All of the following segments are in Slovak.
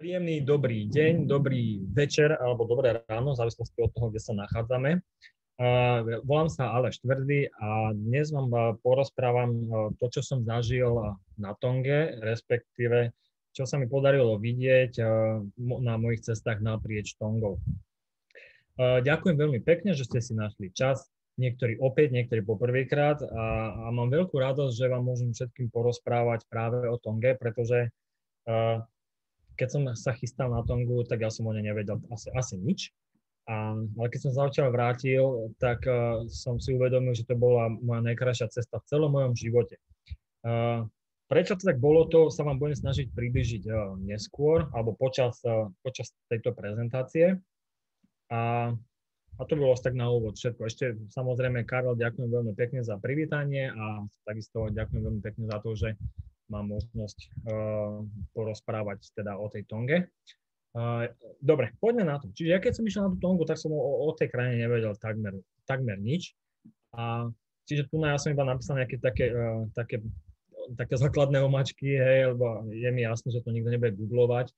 Príjemný dobrý deň, dobrý večer alebo dobré ráno, v závislosti od toho, kde sa nachádzame. Volám sa Aleš Tvrdý a dnes vám porozprávam to, čo som zažil na Tonge, respektíve čo sa mi podarilo vidieť na mojich cestách naprieč Tongou. Ďakujem veľmi pekne, že ste si našli čas, niektorí opäť, niektorí poprvýkrát a, a mám veľkú radosť, že vám môžem všetkým porozprávať práve o Tonge, pretože keď som sa chystal na Tongu, tak ja som o nej nevedel asi, asi nič. A, ale keď som sa odtiaľ vrátil, tak uh, som si uvedomil, že to bola moja najkrajšia cesta v celom mojom živote. Uh, prečo to tak bolo, to sa vám budem snažiť približiť uh, neskôr, alebo počas, uh, počas tejto prezentácie. A, a to bolo tak na úvod všetko. Ešte samozrejme, Karol, ďakujem veľmi pekne za privítanie a takisto ďakujem veľmi pekne za to, že mám možnosť uh, porozprávať teda o tej Tonge. Uh, dobre, poďme na to. Čiže ja keď som išiel na tú Tongu, tak som o, o tej krajine nevedel takmer, takmer nič. A čiže tu na ja som iba napísal nejaké také, uh, také, také základné omačky, hej, lebo je mi jasné, že to nikto nebude googlovať.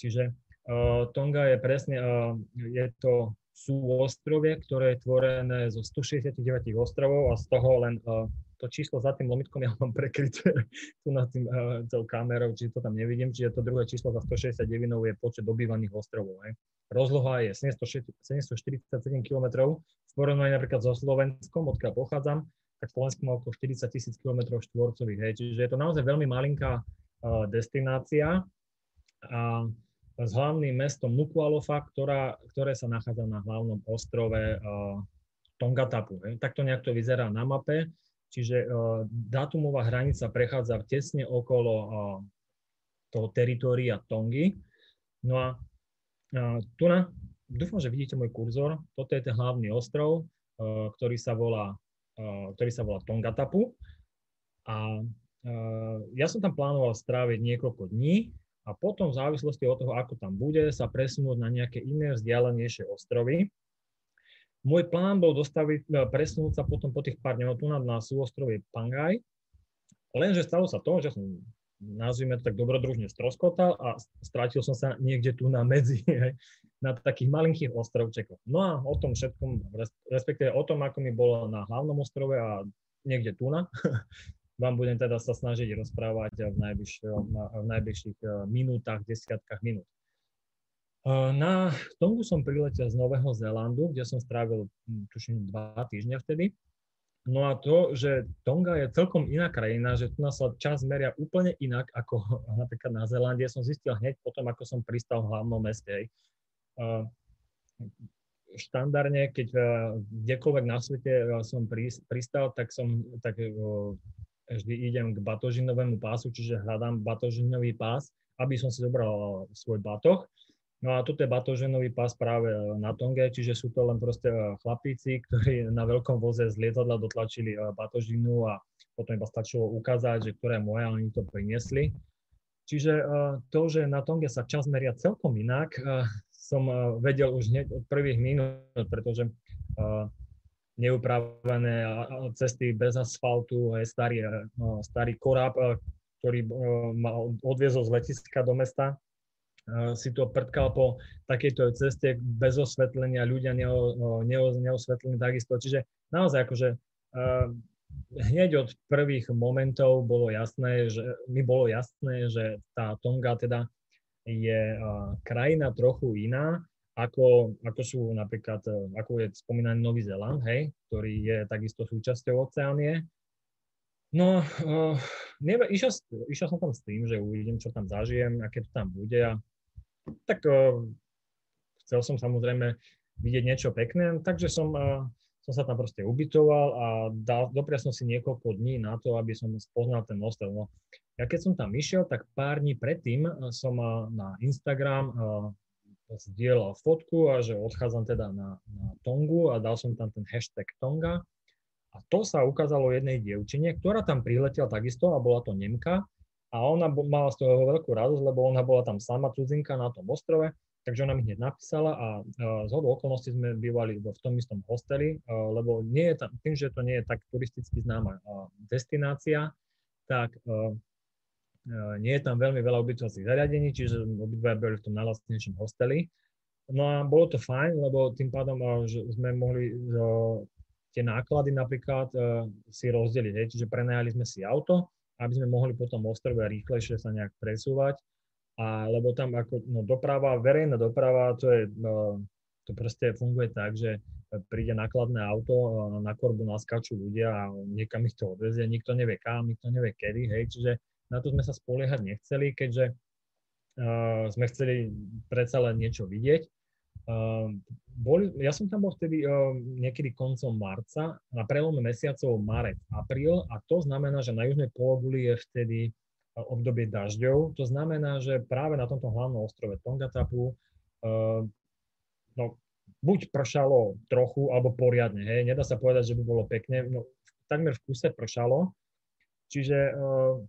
Čiže uh, Tonga je presne, uh, je to sú ostrovie, ktoré je tvorené zo 169 ostrovov a z toho len uh, to číslo za tým lomitkom ja mám prekryté tu nad tým uh, tou kamerou, čiže to tam nevidím, čiže to druhé číslo za 169 je počet obývaných ostrovov. Hej. Rozloha je 747 km, sporovnaní napríklad so Slovenskom, odkiaľ pochádzam, tak Slovensko má okolo 40 tisíc km štvorcových, hej. čiže je to naozaj veľmi malinká uh, destinácia a s hlavným mestom Nukualofa, ktorá, ktoré sa nachádza na hlavnom ostrove uh, Tongatapu. Takto nejak to vyzerá na mape. Čiže uh, dátumová hranica prechádza tesne okolo uh, toho teritória Tongy. No a uh, tu na, dúfam, že vidíte môj kurzor. Toto je ten hlavný ostrov, ktorý sa volá, ktorý sa volá Tongatapu. A ja som tam plánoval stráviť niekoľko dní a potom v závislosti od toho, ako tam bude, sa presunúť na nejaké iné vzdialenejšie ostrovy. Môj plán bol dostaviť, e, presunúť sa potom po tých pár dňov tu na, súostrovie Pangaj, lenže stalo sa to, že som nazvime to tak dobrodružne stroskotal a strátil som sa niekde tu na medzi, na takých malinkých ostrovčekoch. No a o tom všetkom, respektíve o tom, ako mi bolo na hlavnom ostrove a niekde tu na, vám budem teda sa snažiť rozprávať v, v najbližších e, minútach, desiatkách minút. Na Tongu som priletel z Nového Zélandu, kde som strávil, hm, tuším, dva týždňa vtedy. No a to, že Tonga je celkom iná krajina, že tu nás sa čas meria úplne inak ako napríklad na Zélande, som zistil hneď potom, ako som pristal v hlavnom meste. Štandardne, keď kdekoľvek na svete som pristal, tak som tak vždy idem k batožinovému pásu, čiže hľadám batožinový pás, aby som si zobral svoj batoh No a toto je batoženový pás práve e, na Tonge, čiže sú to len proste e, chlapíci, ktorí na veľkom voze z lietadla dotlačili e, batožinu a potom iba stačilo ukázať, že ktoré je moje, oni to priniesli. Čiže to, že na Tonge sa čas meria celkom inak, som vedel už hneď od prvých minút, pretože neupravené cesty bez asfaltu, starý, starý korab, ktorý ma odviezol z letiska do mesta, si to prtkal po takejto ceste bez osvetlenia, ľudia neo, neo, neosvetlení takisto. Čiže naozaj akože uh, hneď od prvých momentov bolo jasné, že mi bolo jasné, že tá Tonga teda je uh, krajina trochu iná, ako, ako sú napríklad, ako je spomínaný Nový Zeland, hej, ktorý je takisto súčasťou oceánie. No, uh, nebe, išiel, išiel som tam s tým, že uvidím, čo tam zažijem, aké to tam bude a tak uh, chcel som samozrejme vidieť niečo pekné, takže som, uh, som sa tam proste ubytoval a dal, doprial som si niekoľko dní na to, aby som spoznal ten ostrov. No, ja keď som tam išiel, tak pár dní predtým som uh, na Instagram zdieľal fotku a že odchádzam teda na, na Tongu a dal som tam ten hashtag Tonga. A to sa ukázalo jednej dievčine, ktorá tam priletela takisto a bola to Nemka a ona mala z toho veľkú radosť, lebo ona bola tam sama cudzinka na tom ostrove, takže ona mi hneď napísala a z hodou okolností sme bývali v tom istom hosteli, lebo nie je tam, tým, že to nie je tak turisticky známa destinácia, tak nie je tam veľmi veľa ubytovacích zariadení, čiže obidva boli v tom najlastnejšom hosteli. No a bolo to fajn, lebo tým pádom že sme mohli tie náklady napríklad si rozdeliť. Čiže prenajali sme si auto, aby sme mohli potom ostrove rýchlejšie sa nejak presúvať. A lebo tam ako no, doprava, verejná doprava, to je, to proste funguje tak, že príde nákladné auto, na korbu naskačú ľudia a niekam ich to odvezie, nikto nevie kam, nikto nevie kedy, hej, čiže na to sme sa spoliehať nechceli, keďže uh, sme chceli predsa len niečo vidieť. Uh, boli, ja som tam bol vtedy uh, niekedy koncom marca, na prelome mesiacov marec, apríl a to znamená, že na južnej pologuli je vtedy uh, obdobie dažďov. To znamená, že práve na tomto hlavnom ostrove Tongatapu uh, no, buď pršalo trochu, alebo poriadne. Hej. Nedá sa povedať, že by bolo pekne. No, takmer v kuse pršalo. Čiže uh,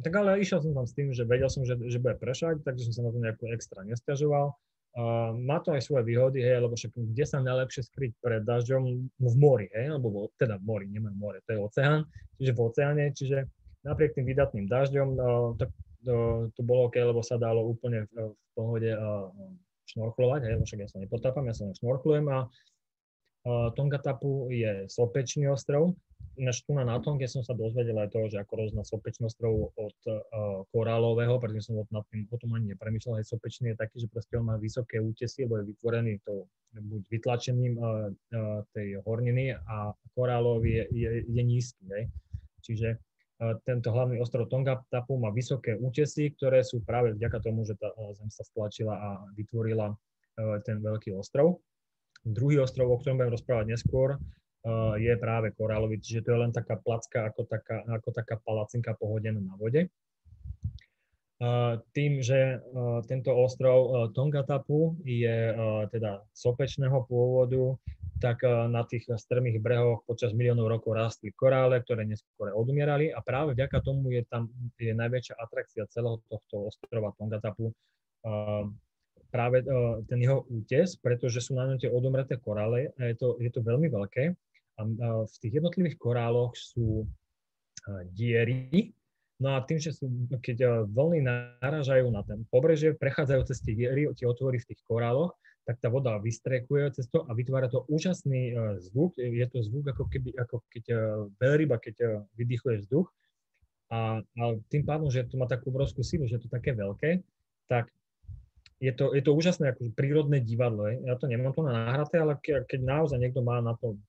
tak ale išiel som tam s tým, že vedel som, že, že bude prešať, takže som sa na to nejako extra nestiažoval. Má to aj svoje výhody, hej, lebo však kde sa najlepšie skryť pred dažďom? No v mori, hej, alebo vo, teda v mori, nemám more, to je oceán, čiže v oceáne, čiže napriek tým vydatným dažďom, uh, tak uh, to bolo OK, lebo sa dalo úplne v, v pohode šnorchlovať, hej, však ja sa nepotápam, ja sa len šnorchlujem a Tongatapu je sopečný ostrov, Ináč tu na Natonke som sa dozvedel aj to, že ako rozdiel sopečný ostrov od uh, korálového, pretože som nad tým o tom ani nepremýšľal, aj sopečný je taký, že proste on má vysoké útesy, lebo je vytvorený to buď vytlačením uh, uh, tej horniny a korálový je, je, je nízky. Hej. Čiže tento hlavný ostrov Tonga Tapu má vysoké útesy, ktoré sú práve vďaka tomu, že tá zem sa stlačila a vytvorila ten veľký ostrov. Druhý ostrov, o ktorom budem rozprávať neskôr, je práve korálový, čiže to je len taká placka ako taká, ako taká palacinka pohodená na vode. Tým, že tento ostrov Tongatapu je teda sopečného pôvodu, tak na tých strmých brehoch počas miliónov rokov rástli korále, ktoré neskôr odumierali a práve vďaka tomu je tam je najväčšia atrakcia celého tohto ostrova Tongatapu práve ten jeho útes, pretože sú na ňom tie odumreté korále a je to, je to veľmi veľké a v tých jednotlivých koráloch sú diery, No a tým, že sú, keď vlny narážajú na ten pobrežie, prechádzajú cez tie diery, tie otvory v tých koráloch, tak tá voda vystrekuje cez to a vytvára to úžasný zvuk. Je to zvuk ako, keby, ako keď veľryba, keď vydychuje vzduch. A, a tým pádom, že to má takú obrovskú silu, že je to také veľké, tak je to, je to úžasné ako prírodné divadlo. Ja to nemám to na náhraté, ale keď naozaj niekto má na to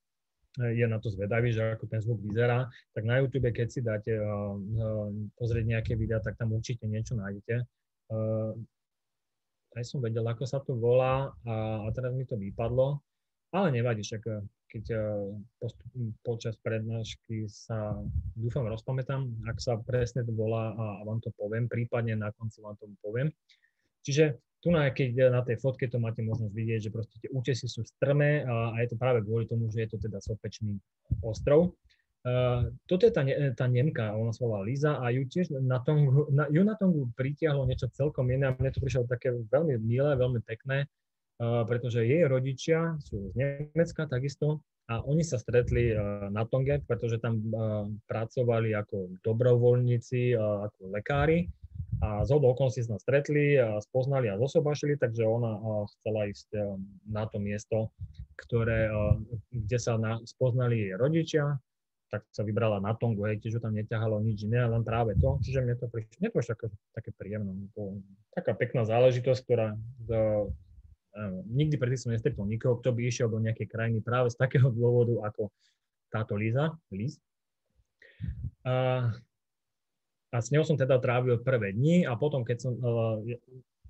je na to zvedavý, že ako ten zvuk vyzerá, tak na YouTube, keď si dáte uh, uh, pozrieť nejaké videá, tak tam určite niečo nájdete. Uh, aj som vedel, ako sa to volá a, a teraz mi to vypadlo, ale nevadí, však keď postup, počas prednášky sa, dúfam, rozpamätám, ak sa presne to volá a, vám to poviem, prípadne na konci vám to poviem. Čiže tu na, keď na tej fotke to máte možnosť vidieť, že proste tie útesy sú strmé a, a je to práve kvôli tomu, že je to teda sopečný ostrov. Uh, toto je tá, tá Nemka, ona sa volá Liza a ju tiež na Tongu, na, ju na Tongu pritiahlo niečo celkom iné a mne to prišlo také veľmi milé, veľmi pekné, uh, pretože jej rodičia sú z Nemecka takisto a oni sa stretli uh, na Tonge, pretože tam pracovali ako dobrovoľníci, ako lekári a z okolností sa stretli a spoznali a zosobášili, takže ona chcela ísť e, na to miesto, ktoré, e, kde sa na, spoznali jej rodičia, tak sa vybrala na Tongu, hej, tiež tam neťahalo nič iné, len práve to, čiže mne to prišlo, mne to také, také príjemné, to, taká pekná záležitosť, ktorá do, uh, nikdy predtým som nestretol nikoho, kto by išiel do nejakej krajiny práve z takého dôvodu ako táto Liza, Liz. Uh, a s ňou som teda trávil prvé dni a potom, keď som, eh,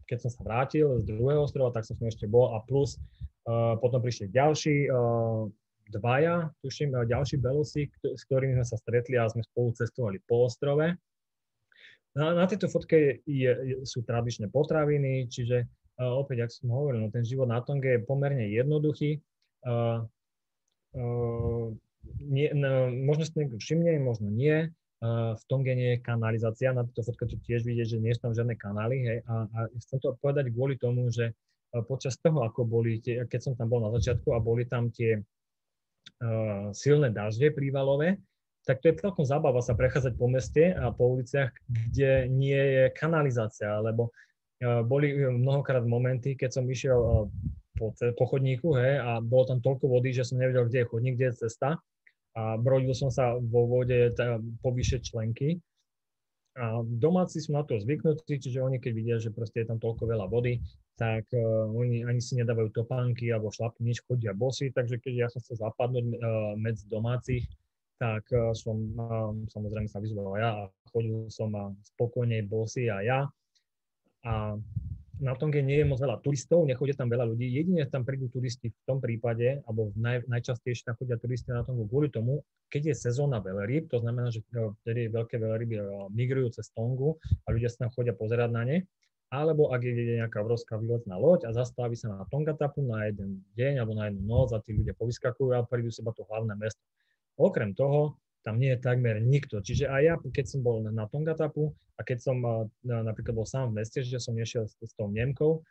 keď som sa vrátil z druhého ostrova, tak som s ňou ešte bol a plus eh, potom prišli ďalší eh, dvaja, tuším, ďalší belosy, s ktorými sme sa stretli a sme spolu cestovali po ostrove. Na, na tejto fotke je, sú tradičné potraviny, čiže opäť, ak som hovoril, no, ten život na Tonge je pomerne jednoduchý. Uh, uh, nie, no, možno si niekto všimne, možno nie v Tonge nie je kanalizácia, na tejto fotke tu tiež vidieť, že nie sú tam žiadne kanály, hej, a, a chcem to povedať kvôli tomu, že počas toho, ako boli tie, keď som tam bol na začiatku a boli tam tie uh, silné dažde prívalové, tak to je celkom zábava sa prechádzať po meste a po uliciach, kde nie je kanalizácia, lebo boli mnohokrát momenty, keď som išiel po, po chodníku hej, a bolo tam toľko vody, že som nevedel, kde je chodník, kde je cesta a brodil som sa vo vode po vyššie členky. A domáci sú na to zvyknutí, čiže oni keď vidia, že proste je tam toľko veľa vody, tak uh, oni ani si nedávajú topánky alebo šlapky, nič chodia bosy, takže keď ja som chcel zapadnúť uh, medzi domácich, tak uh, som uh, samozrejme sa vyzval ja a chodil som uh, spokojne bosy a ja. A na Tonge nie je moc veľa turistov, nechodia tam veľa ľudí. Jedine tam prídu turisti v tom prípade, alebo naj, najčastejšie tam chodia turisti na Tongu kvôli tomu, keď je sezóna veľryb, to znamená, že e, vtedy veľké veľryby e, migrujú cez Tongu a ľudia sa tam chodia pozerať na ne. Alebo ak je nejaká obrovská výletná loď a zastaví sa na Tongatapu na jeden deň alebo na jednu noc a tí ľudia povyskakujú a prídu seba to hlavné mesto. Okrem toho, tam nie je takmer nikto. Čiže aj ja, keď som bol na Tongatapu a keď som napríklad bol sám v meste, že som nešiel s, s tou Nemkou,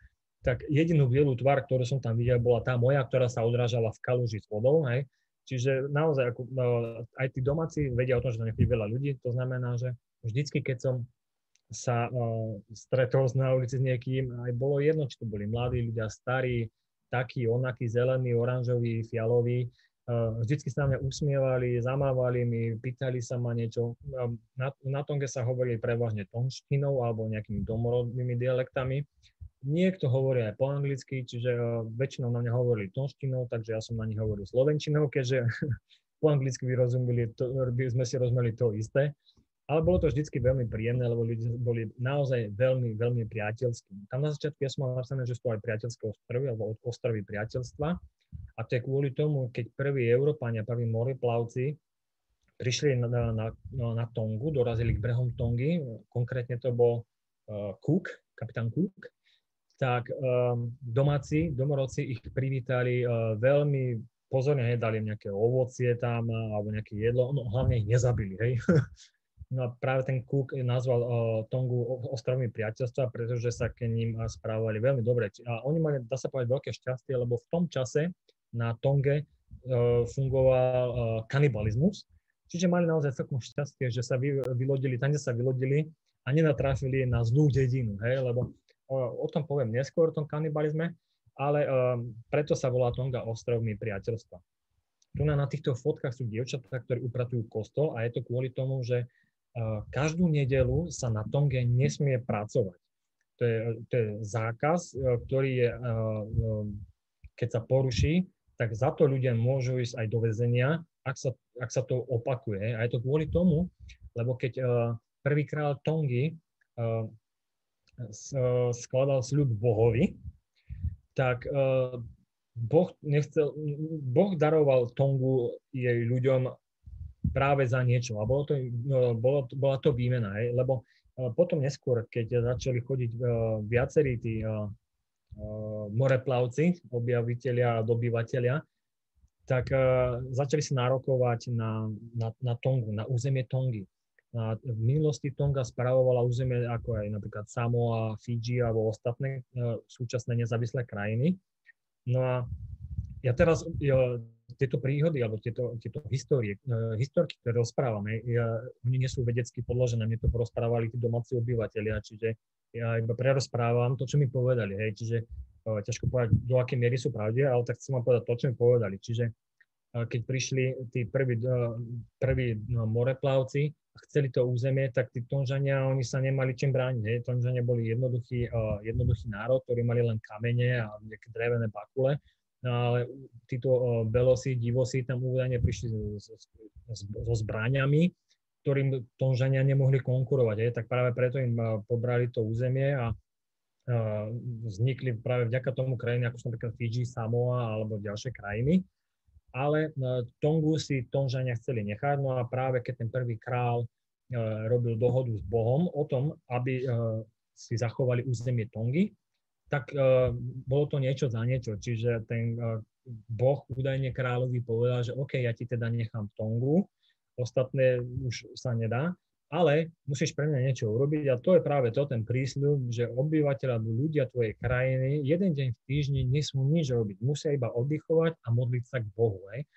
tak jedinú bielú tvár, ktorú som tam videl, bola tá moja, ktorá sa odrážala v kaluži s vodou. Hej. Čiže naozaj ako, no, aj tí domáci vedia o tom, že tam nechodí veľa ľudí. To znamená, že vždycky, keď som sa uh, stretol na ulici s niekým, aj bolo jedno, či to boli mladí ľudia, starí, takí, onakí, zelení, oranžoví, fialoví, vždycky sa na mňa usmievali, zamávali mi, pýtali sa ma niečo. Na, na Tonge sa hovorí prevažne tonštinou alebo nejakými domorodnými dialektami. Niekto hovorí aj po anglicky, čiže väčšinou na mňa hovorili tonštinou, takže ja som na nich hovoril slovenčinou, keďže po anglicky by, rozumeli to, sme si rozumeli to isté. Ale bolo to vždycky veľmi príjemné, lebo ľudia boli naozaj veľmi, veľmi priateľskí. Tam na začiatku ja som mal napísané, že sú aj priateľské ostrovy, alebo ostrovy priateľstva. A to je kvôli tomu, keď prví Európania, prví moreplavci prišli na, na, na, na Tongu, dorazili k brehom Tongy, konkrétne to bol uh, Cook, kapitán Cook, tak um, domáci, domorodci ich privítali uh, veľmi pozorne, hej, dali im nejaké ovocie tam alebo nejaké jedlo, no hlavne ich nezabili, hej. No a práve ten Cook nazval uh, Tongu ostrovmi priateľstva, pretože sa k ním správali veľmi dobre. A oni mali, dá sa povedať, veľké šťastie, lebo v tom čase na Tonge uh, fungoval uh, kanibalizmus, čiže mali naozaj celkom šťastie, že sa vy, vylodili, tam, kde sa vylodili a nenatrafili na zlú dedinu, hej, lebo o tom poviem neskôr, o tom kanibalizme, ale preto sa volá Tonga ostrovmi priateľstva. Tu na, na týchto fotkách sú dievčatá, ktorí upratujú kostol a je to kvôli tomu, že každú nedelu sa na Tonge nesmie pracovať. To je, to je zákaz, e, ktorý je, e, e, keď sa poruší, tak za to ľudia môžu ísť aj do väzenia, ak sa, ak sa to opakuje. A je to kvôli tomu, lebo keď prvý král Tongy skladal sľub Bohovi, tak boh, nechcel, boh daroval Tongu jej ľuďom práve za niečo. A bolo to, no, bolo, bola to výmena, hej, lebo e, potom neskôr, keď začali chodiť uh, viacerí tí moreplavci, objaviteľia a dobyvateľia, tak začali si nárokovať na, na, na Tongu, na územie Tongy. A v minulosti Tonga spravovala územie ako aj napríklad Samoa, Fiji alebo ostatné súčasné nezávislé krajiny. No a ja teraz tieto príhody alebo tieto, tieto histórie, uh, historky, ktoré rozprávame, ja, oni nie sú vedecky podložené, mne to porozprávali tí domáci obyvateľia, čiže ja iba prerozprávam to, čo mi povedali, hej, čiže uh, ťažko povedať, do akej miery sú pravde, ale tak chcem vám povedať to, čo mi povedali, čiže uh, keď prišli tí prví, uh, prví no, moreplavci a chceli to územie, tak tí Tonžania, oni sa nemali čím brániť, hej, Tonžania boli jednoduchý, uh, jednoduchý národ, ktorí mali len kamene a nejaké drevené bakule, No ale títo belosi, divosi tam údajne prišli so, so zbraniami, ktorým Tonžania nemohli konkurovať. Je? Tak práve preto im pobrali to územie a vznikli práve vďaka tomu krajiny, ako sú napríklad Fiji, Samoa alebo ďalšie krajiny. Ale Tongu si Tonžania chceli nechať, no a práve keď ten prvý král robil dohodu s Bohom o tom, aby si zachovali územie Tongy, tak uh, bolo to niečo za niečo. Čiže ten uh, boh údajne kráľovi povedal, že OK, ja ti teda nechám Tongu, ostatné už sa nedá, ale musíš pre mňa niečo urobiť a to je práve to, ten prísľub, že obyvateľ alebo ľudia tvojej krajiny jeden deň v týždni nesmú nič robiť, musia iba oddychovať a modliť sa k Bohu. Hej.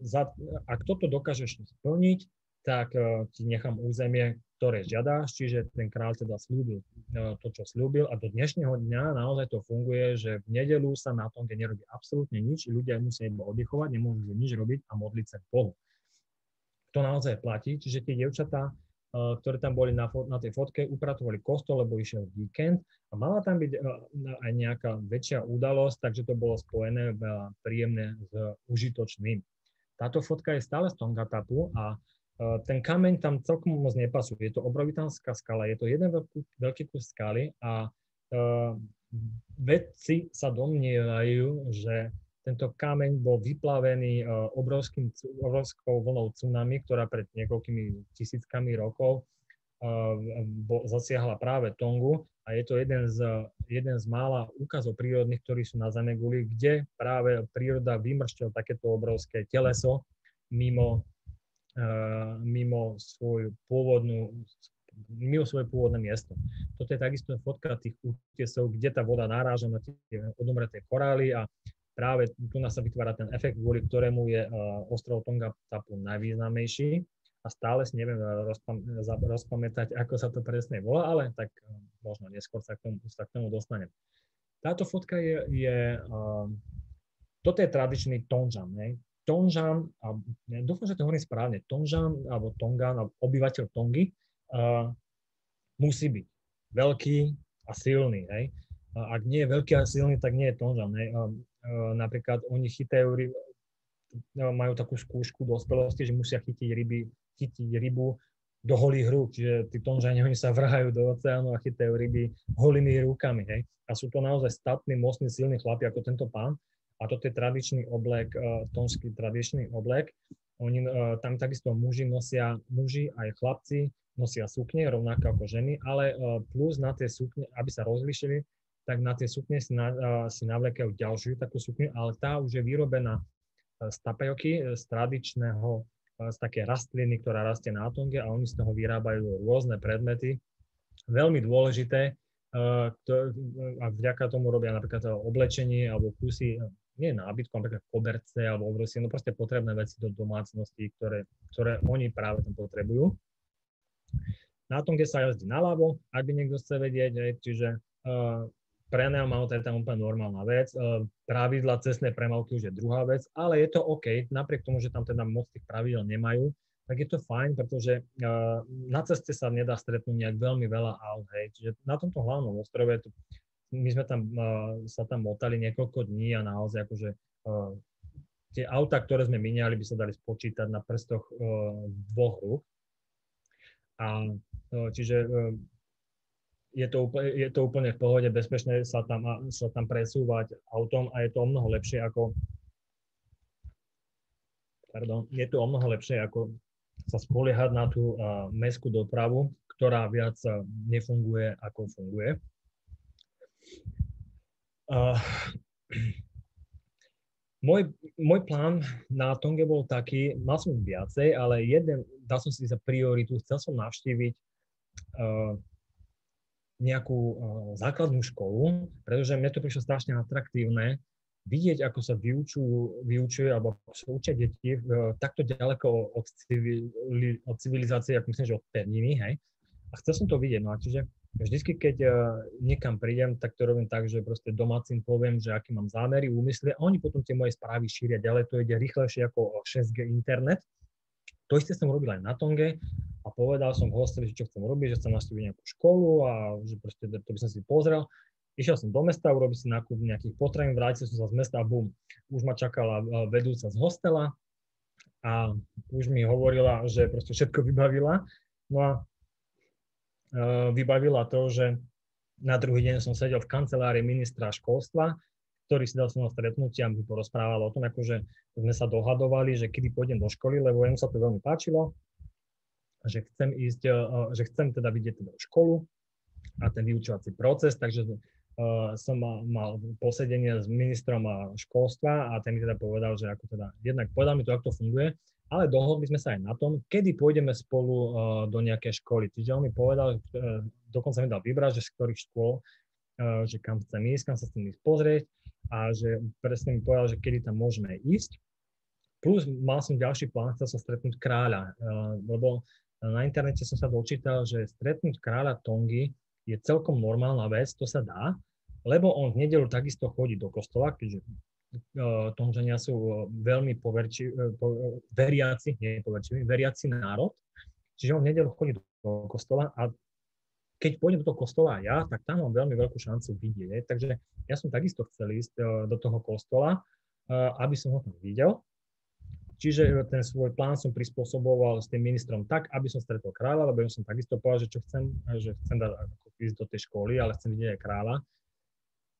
za, ak toto dokážeš splniť, tak ti nechám územie, ktoré žiadaš, čiže ten kráľ teda slúbil to, čo slúbil a do dnešného dňa naozaj to funguje, že v nedelu sa na tom, kde nerobí absolútne nič, ľudia musia iba oddychovať, nemôžu nič robiť a modliť sa Bohu. To naozaj platí, čiže tie dievčatá Eh, ktoré tam boli na, na tej fotke, upratovali kostol, lebo išiel víkend a mala tam byť eh, aj nejaká väčšia udalosť, takže to bolo spojené veľa príjemné s užitočným. Táto fotka je stále z Tongatapu a ten kameň tam celkom moc nepasuje. Je to obrovitánska skala, je to jeden veľký, veľký kus skaly a vedci sa domnievajú, že tento kameň bol vyplavený e, obrovským, obrovskou vlnou tsunami, ktorá pred niekoľkými tisíckami rokov e, zasiahla práve Tongu a je to jeden z, jeden z mála úkazov prírodných, ktorí sú na Zaneguli, kde práve príroda vymršťala takéto obrovské teleso mimo, mimo svoju pôvodnú mimo svoje pôvodné miesto. Toto je takisto fotka tých útesov, kde tá voda naráža na tie odomreté korály a práve tu nás sa vytvára ten efekt, kvôli ktorému je ostrov Tonga Tapu najvýznamnejší a stále si neviem rozpam- rozpamätať, ako sa to presne volá, ale tak možno neskôr sa k tomu, sa k tomu dostanem. Táto fotka je, je uh, toto je tradičný Tonžan. Ne? Tonžan, a, dúfam, že to hovorím správne, Tonžan alebo Tongan, alebo obyvateľ Tongy, uh, musí byť veľký a silný. Hej? ak nie je veľký a silný, tak nie je Tonžan. Hej? Eh, napríklad oni chytajú ryby, eh, majú takú skúšku dospelosti, že musia chytiť ryby, chytiť rybu do holých rúk, čiže tí tonžani, oni sa vrhajú do oceánu a chytajú ryby holými rukami, hej. A sú to naozaj statní, mocní, silní chlapi ako tento pán. A toto je tradičný oblek, uh, tonský tradičný oblek. Oni, uh, tam takisto muži nosia, muži aj chlapci nosia sukne, rovnako ako ženy, ale uh, plus na tie sukne, aby sa rozlišili, tak na tie sukne si, na, si navlekajú ďalšiu takú sukňu, ale tá už je vyrobená z tapajoky, z tradičného, z také rastliny, ktorá rastie na Tonge a oni z toho vyrábajú rôzne predmety. Veľmi dôležité, a vďaka tomu robia napríklad oblečenie alebo kusy, nie nábytku, napríklad koberce alebo obrovské, no proste potrebné veci do domácnosti, ktoré, ktoré oni práve tam potrebujú. Na Tonge sa jazdí naľavo, ak by niekto chce vedieť, čiže pre neomau to je tam úplne normálna vec. E, pravidla cestnej premávky už je druhá vec, ale je to OK, napriek tomu, že tam teda moc tých pravidel nemajú, tak je to fajn, pretože e, na ceste sa nedá stretnúť nejak veľmi veľa aut, hej. Čiže na tomto hlavnom ostrove, my sme tam, e, sa tam motali niekoľko dní a naozaj akože tie auta, ktoré sme miniali, by sa dali spočítať na prstoch dvoch rúk. A čiže je to, úplne, je to úplne v pohode, bezpečné sa tam, sa tam presúvať autom a je to o mnoho lepšie ako pardon, je to o mnoho lepšie ako sa spoliehať na tú uh, mestskú dopravu, ktorá viac nefunguje ako funguje. Môj, môj plán na Tonge bol taký, mal som viacej, ale jeden, dal som si za prioritu, chcel som navštíviť uh, nejakú uh, základnú školu, pretože mne to prišlo strašne atraktívne vidieť, ako sa vyučujú, vyučuje alebo ako sa učia deti uh, takto ďaleko od, civili, od civilizácie, ako myslím, že od pevniny, hej. A chcel som to vidieť, no a čiže vždycky, keď uh, niekam prídem, tak to robím tak, že proste domácim poviem, že aký mám zámery, úmysly a oni potom tie moje správy šíria ďalej, to ide rýchlejšie ako 6G internet. To isté som robil aj na Tonge a povedal som v hosteli, že čo chcem robiť, že chcem nastaviť nejakú školu a že proste to by som si pozrel. Išiel som do mesta, urobil si nákup nejakých potravín, vrátil som sa z mesta a bum, už ma čakala e, vedúca z hostela a už mi hovorila, že proste všetko vybavila. No a e, vybavila to, že na druhý deň som sedel v kancelárii ministra školstva, ktorý si dal so mnou stretnutie a mi porozprával o tom, akože sme sa dohadovali, že kedy pôjdem do školy, lebo jemu sa to veľmi páčilo že chcem ísť, e, že chcem teda vidieť teda školu a ten vyučovací proces, takže som mal, mal posedenie s ministrom školstva a ten mi teda povedal, že ako teda, jednak povedal mi to, ako to funguje, ale dohodli sme sa aj na tom, kedy pôjdeme spolu uh, do nejakej školy. Čiže on mi povedal, uh, dokonca mi dal vybrať, že z ktorých škôl, uh, že kam chcem ísť, kam sa chcem ísť pozrieť a že presne mi povedal, že kedy tam môžeme ísť plus mal som ďalší plán, chcel sa stretnúť kráľa, lebo na internete som sa dočítal, že stretnúť kráľa Tongy je celkom normálna vec, to sa dá, lebo on v nedelu takisto chodí do kostola, keďže Tonžania sú uh, veľmi poverči, uh, po, veriaci, nie poverčiví, veriaci národ, čiže on v nedelu chodí do kostola a keď pôjdem do toho kostola ja, tak tam mám veľmi veľkú šancu vidieť. Takže ja som takisto chcel ísť do toho kostola, aby som ho tam videl. Čiže ten svoj plán som prispôsoboval s tým ministrom tak, aby som stretol kráľa, lebo ja som takisto povedal, že čo chcem, že chcem dať, ísť do tej školy, ale chcem vidieť aj kráľa.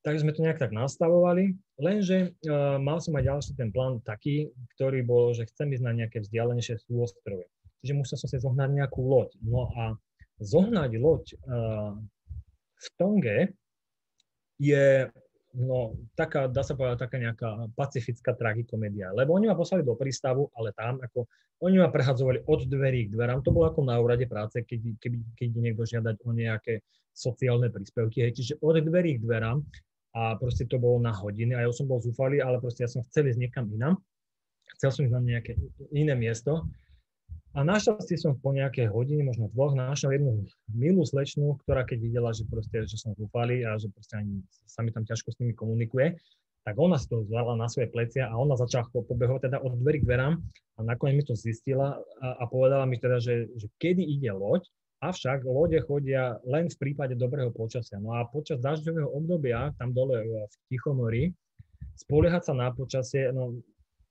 Takže sme to nejak tak nastavovali, lenže uh, mal som aj ďalší ten plán taký, ktorý bol, že chcem ísť na nejaké vzdialenejšie súostrovie. Čiže musel som si zohnať nejakú loď. No a zohnať loď uh, v Tonge je no, taká, dá sa povedať, taká nejaká pacifická tragikomédia. Lebo oni ma poslali do prístavu, ale tam, ako, oni ma prehadzovali od dverí k dverám. To bolo ako na úrade práce, keď, keď, keď niekto žiadať o nejaké sociálne príspevky. Hej. Čiže od dverí k dverám a proste to bolo na hodiny a ja som bol zúfalý, ale proste ja som chcel ísť niekam inám. Chcel som ísť na nejaké iné miesto a našťastie som po nejakej hodine, možno dvoch, našiel jednu milú slečnu, ktorá keď videla, že, proste, že som zúfalý a že proste ani sa mi tam ťažko s nimi komunikuje, tak ona si to zvala na svoje plecia a ona začala pobehovať teda od dverí k dverám a nakoniec mi to zistila a, a povedala mi teda, že, že kedy ide loď, avšak lode chodia len v prípade dobrého počasia. No a počas dažďového obdobia, tam dole v Tichomori, spoliehať sa na počasie, no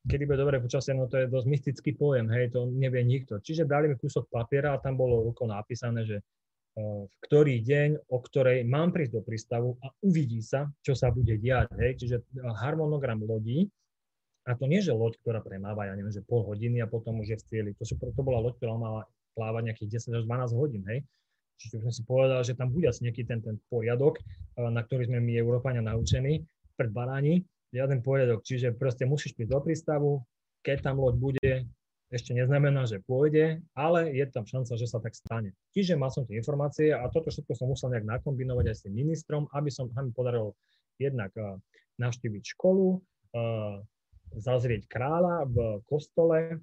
kedy bude dobré počasie, no to je dosť mystický pojem, hej, to nevie nikto. Čiže dali mi kúsok papiera a tam bolo rukou napísané, že uh, v ktorý deň, o ktorej mám prísť do prístavu a uvidí sa, čo sa bude diať, hej, čiže harmonogram lodí, a to nie, že loď, ktorá premáva, ja neviem, že pol hodiny a potom už je v cieli. To, sú, to bola loď, ktorá mala plávať nejakých 10 až 12 hodín, hej. Čiže som si povedal, že tam bude asi nejaký ten, ten poriadok, na ktorý sme my Európania naučení, pred baráni, žiaden poriadok. Čiže proste musíš prísť do prístavu, keď tam loď bude, ešte neznamená, že pôjde, ale je tam šanca, že sa tak stane. Čiže mal som tie informácie a toto všetko som musel nejak nakombinovať aj s tým ministrom, aby som mi podaril jednak uh, navštíviť školu, uh, zazrieť kráľa v kostole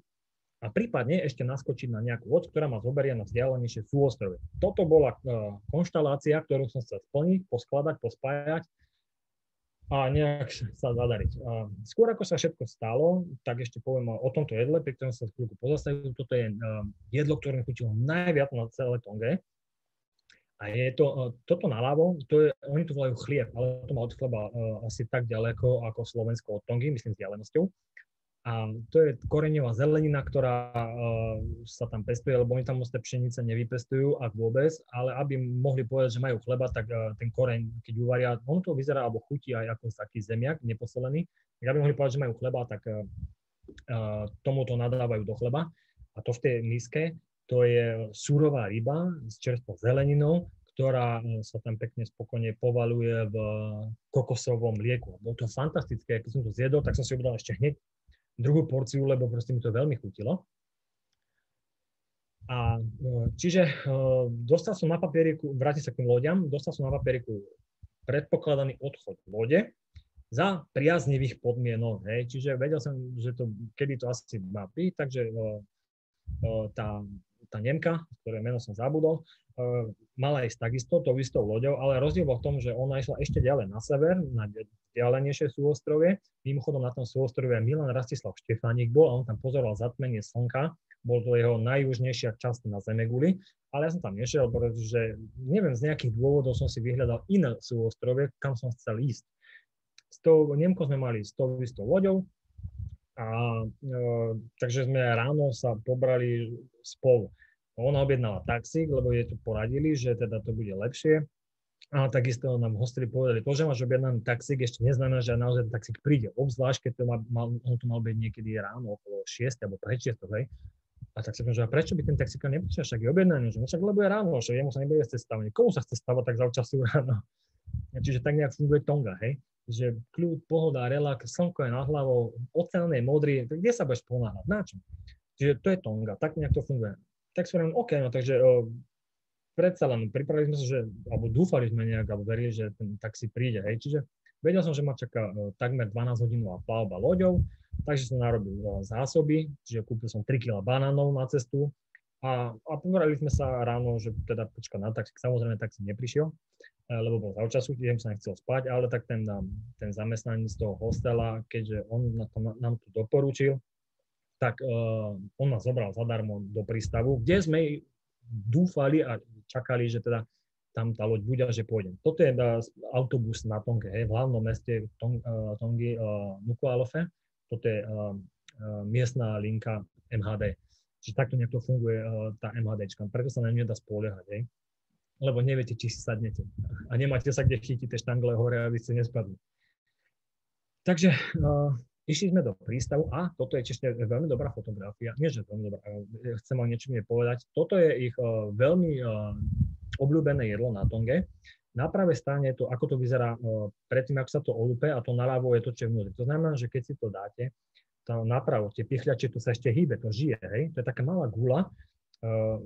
a prípadne ešte naskočiť na nejakú loď, ktorá ma zoberie na vzdialenejšie súostrove. Toto bola uh, konštalácia, ktorú som chcel splniť, poskladať, pospájať a nejak sa zadariť. Skôr ako sa všetko stalo, tak ešte poviem o tomto jedle, pri ktorom sa chvíľku pozastavím. Toto je jedlo, ktoré mi chutilo najviac na celé Tonge. A je to, toto naľavo, to je, oni to volajú chlieb, ale to má od chleba asi tak ďaleko ako Slovensko od Tongy, myslím vzdialenosťou. A to je koreňová zelenina, ktorá uh, sa tam pestuje, lebo oni tam moc pšenice nevypestujú, ak vôbec, ale aby mohli povedať, že majú chleba, tak uh, ten koreň, keď uvaria, on to vyzerá alebo chutí aj ako taký zemiak, neposelený, tak aby mohli povedať, že majú chleba, tak uh, tomuto nadávajú do chleba. A to v tej miske, to je surová ryba s čerstvou zeleninou, ktorá sa tam pekne spokojne povaluje v kokosovom mlieku. Bolo to fantastické, keď som to zjedol, tak som si obdal ešte hneď druhú porciu, lebo proste mi to veľmi chutilo. A e, čiže e, dostal som na papieriku, vrátim sa k tým loďam, dostal som na papieriku predpokladaný odchod v lode za priaznivých podmienok. Hej. Čiže vedel som, že to, kedy to asi má byť, takže e, tá, tá Nemka, ktoré meno som zabudol, mala ísť takisto tou istou loďou, ale rozdiel bol v tom, že ona išla ešte ďalej na sever, na vzdialenejšie súostrovie. Mimochodom na tom súostrove Milan Rastislav Štefánik bol a on tam pozoroval zatmenie slnka. Bol to jeho najjužnejšia časť na Zemeguli, ale ja som tam nešiel, pretože neviem, z nejakých dôvodov som si vyhľadal iné súostrovie, kam som chcel ísť. S tou Nemkou sme mali s tou istou loďou, a e, takže sme ráno sa pobrali spolu. Ona objednala taxík, lebo jej to poradili, že teda to bude lepšie. A takisto nám hostili povedali, to, že máš objednaný taxík, ešte neznamená, že naozaj ten taxík príde. Obzvlášť, keď to mal, mal, on to mal byť niekedy ráno okolo 6 alebo pred 6, hej. A tak si že a prečo by ten taxík neprišiel, však je objednaný, že no však lebo je ráno, že jemu sa nebude cestovať. Komu sa chce stavať tak za času ráno? Čiže tak nejak funguje Tonga, hej? Že kľud, pohoda, relax, slnko je nad hlavou, oceán je modrý, tak kde sa budeš ponáhľať? Na čo? Čiže to je Tonga, tak nejak to funguje. Tak si OK, no takže o, predsa len pripravili sme sa, že, alebo dúfali sme nejak, alebo verili, že ten taxi príde, hej, čiže vedel som, že ma čaká uh, takmer 12 hodinová plavba loďou Takže som narobil zásoby, čiže kúpil som 3 kg banánov na cestu a, a pomerali sme sa ráno, že teda počka na taxi, samozrejme taxi neprišiel, e, lebo bol za času, tým sa nechcel spať, ale tak ten, ten zamestnanec z toho hostela, keďže on na to, nám to doporučil, tak uh, on nás zobral zadarmo do prístavu, kde sme dúfali a čakali, že teda tam tá loď bude, že pôjde. Toto je autobus na Tonge, hej, v hlavnom meste Tong, uh, Tongy Nuku'alofe. Toto je miestna linka MHD. Čiže takto nejak to funguje tá MHD. Preto sa na ňu nedá spoliehať, hej. Lebo neviete, či si sadnete. A nemáte sa kde chytiť tie štangle hore, aby ste nespadli. Takže uh, Išli sme do prístavu a toto je ešte veľmi dobrá fotografia. Nie, že veľmi dobrá, chcem vám niečo povedať. Toto je ich uh, veľmi uh, obľúbené jedlo na Tonge. Na pravej strane je to, ako to vyzerá uh, predtým, ako sa to olúpe a to naľavo je to, čo je vnútri. To znamená, že keď si to dáte, to napravo, tie pichľače, to sa ešte hýbe, to žije, hej? To je taká malá gula,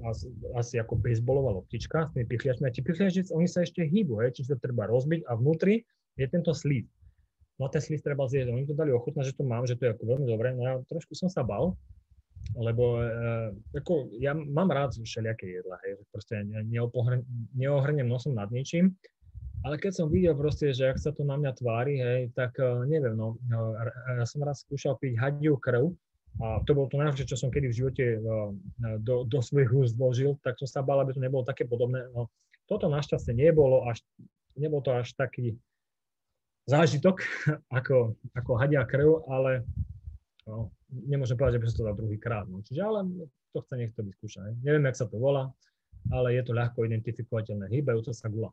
asi, asi ako baseballová loptička s tými pichľačmi. A tie pichľače, oni sa ešte hýbu, hej? čiže to treba rozbiť a vnútri je tento slív no ten slist treba zjesť. Oni to dali ochutnať, že to mám, že to je ako veľmi dobré. No ja trošku som sa bal, lebo e, ako, ja mám rád všelijaké jedla, hej, proste neohrnem nosom nad ničím, ale keď som videl proste, že ak sa to na mňa tvári, hej, tak uh, neviem, no, no ja som raz skúšal piť hadiu krv a to bolo to najhoršie, čo som kedy v živote uh, do, do svojich úst vložil, tak som sa bál, aby to nebolo také podobné. No, toto našťastie nebolo až, nebolo to až taký, zážitok ako, ako hadia krv, ale no, nemôžem povedať, že by som to dal druhýkrát. No. Čiže ale to chce niekto vyskúšať. Neviem, jak sa to volá, ale je to ľahko identifikovateľné, hýbajúca sa gula.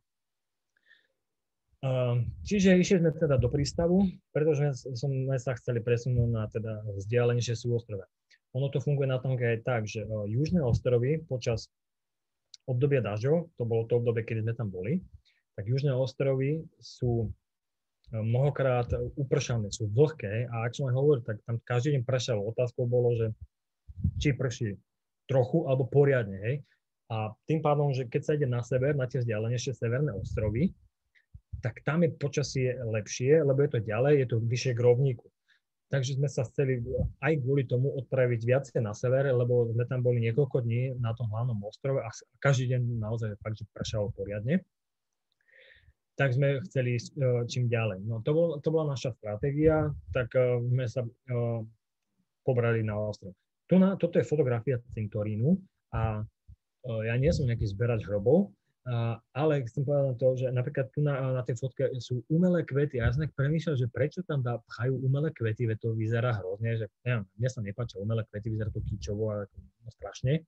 Uh, čiže išli sme teda do prístavu, pretože sme sa chceli presunúť na teda vzdialenejšie súostrove. Ono to funguje na tom aj tak, že uh, južné ostrovy počas obdobia dažďov, to bolo to obdobie, kedy sme tam boli, tak južné ostrovy sú mnohokrát upršané, sú vlhké a ak som aj hovoril, tak tam každý deň pršalo. Otázkou bolo, že či prší trochu alebo poriadne, hej. A tým pádom, že keď sa ide na sever, na tie vzdialenejšie severné ostrovy, tak tam je počasie lepšie, lebo je to ďalej, je to vyššie k rovníku. Takže sme sa chceli aj kvôli tomu odpraviť viacej na sever, lebo sme tam boli niekoľko dní na tom hlavnom ostrove a každý deň naozaj fakt, že pršalo poriadne tak sme chceli ísť uh, čím ďalej. No to, bol, to bola naša stratégia, tak uh, sme sa uh, pobrali na ostrov. Tu na, toto je fotografia cintorínu a ja nie som nejaký zberač hrobov, ale chcem povedať na to, že napríklad tu na, na tej fotke sú umelé kvety a ja som tak premýšľal, že prečo tam dá, pchajú umelé kvety, veď to vyzerá hrozne, že neviem, mne sa nepáčia umelé kvety, vyzerá to kýčovo a no, strašne.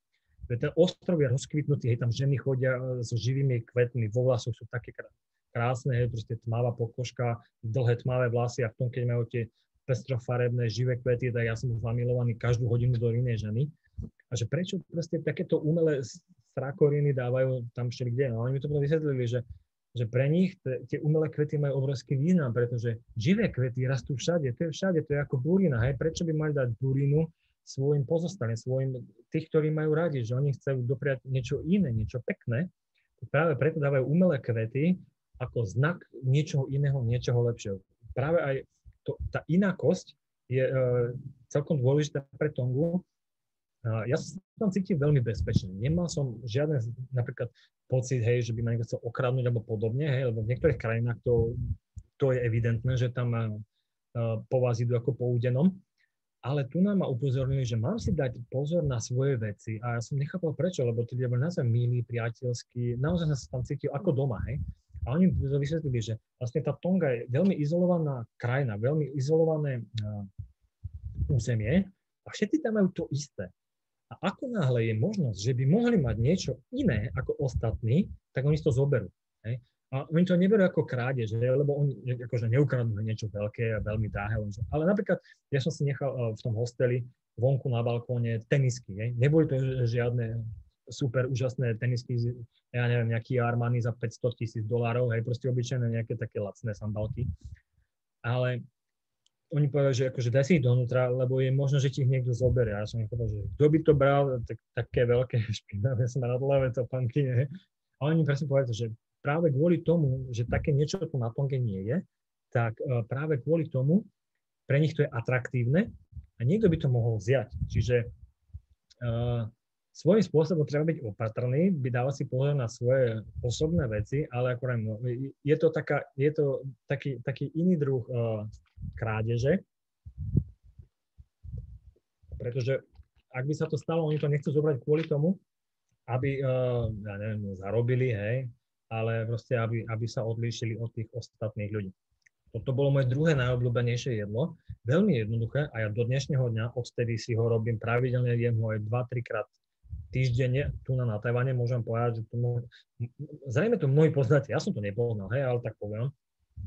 Veď ten ostrov je rozkvitnutý, hej, tam ženy chodia so živými kvetmi, vo vlasoch sú také krásne, je proste tmavá pokožka, dlhé tmavé vlasy a v tom, keď majú tie pestrofarebné živé kvety, tak ja som zamilovaný každú hodinu do inej ženy. A že prečo proste takéto umelé strakoriny dávajú tam všelikde? No oni mi to potom vysvetlili, že, že pre nich tie umelé kvety majú obrovský význam, pretože živé kvety rastú všade, to je všade, to je ako burina, hej, prečo by mali dať burinu svojim pozostalým, svojim, tých, ktorí majú radi, že oni chcú dopriať niečo iné, niečo pekné, práve preto dávajú umelé kvety, ako znak niečoho iného, niečoho lepšieho. Práve aj to, tá inakosť je e, celkom dôležitá pre Tongu. A ja sa tam cítim veľmi bezpečne. Nemal som žiaden napríklad pocit, hej, že by ma niekto chcel okradnúť alebo podobne, hej, lebo v niektorých krajinách to, to je evidentné, že tam uh, po vás idú ako po údenom. Ale tu nám ma upozornili, že mám si dať pozor na svoje veci a ja som nechápal prečo, lebo tí ľudia boli naozaj milí, priateľskí, naozaj sa tam cítil ako doma, hej. A oni vysvetlili, že vlastne tá Tonga je veľmi izolovaná krajina, veľmi izolované územie a všetci tam majú to isté. A ako náhle je možnosť, že by mohli mať niečo iné ako ostatní, tak oni to zoberú. Hej? A oni to neberú ako krádež, lebo oni akože neukradnú niečo veľké a veľmi drahé. Ale napríklad ja som si nechal v tom hosteli vonku na balkóne tenisky. Hej? Neboli to žiadne super úžasné tenisky, ja neviem, nejaký Armani za 500 tisíc dolárov, hej, proste obyčajné nejaké také lacné sandálky. Ale oni povedali, že akože daj si ich donútra, lebo je možno, že ti ich niekto zoberie. Ja som povedal, že kto by to bral, tak, také veľké špinavé smradlavé topánky, ne? A oni presne povedali, že práve kvôli tomu, že také niečo tu na tonge nie je, tak uh, práve kvôli tomu pre nich to je atraktívne a niekto by to mohol vziať. Čiže uh, svojím spôsobom treba byť opatrný, by dávať si pozor na svoje osobné veci, ale akorát no, je to, taká, je to taký, taký iný druh uh, krádeže, pretože ak by sa to stalo, oni to nechcú zobrať kvôli tomu, aby, uh, ja neviem, zarobili, hej, ale proste, aby, aby sa odlíšili od tých ostatných ľudí. Toto bolo moje druhé najobľúbenejšie jedlo. Veľmi jednoduché a ja do dnešného dňa, odtedy si ho robím pravidelne, jem ho aj 2-3 krát týždenne tu na, na Tajvane, môžem povedať, že to môj, zrejme to mnohí poznáte, ja som to nepoznal, hej, ale tak poviem.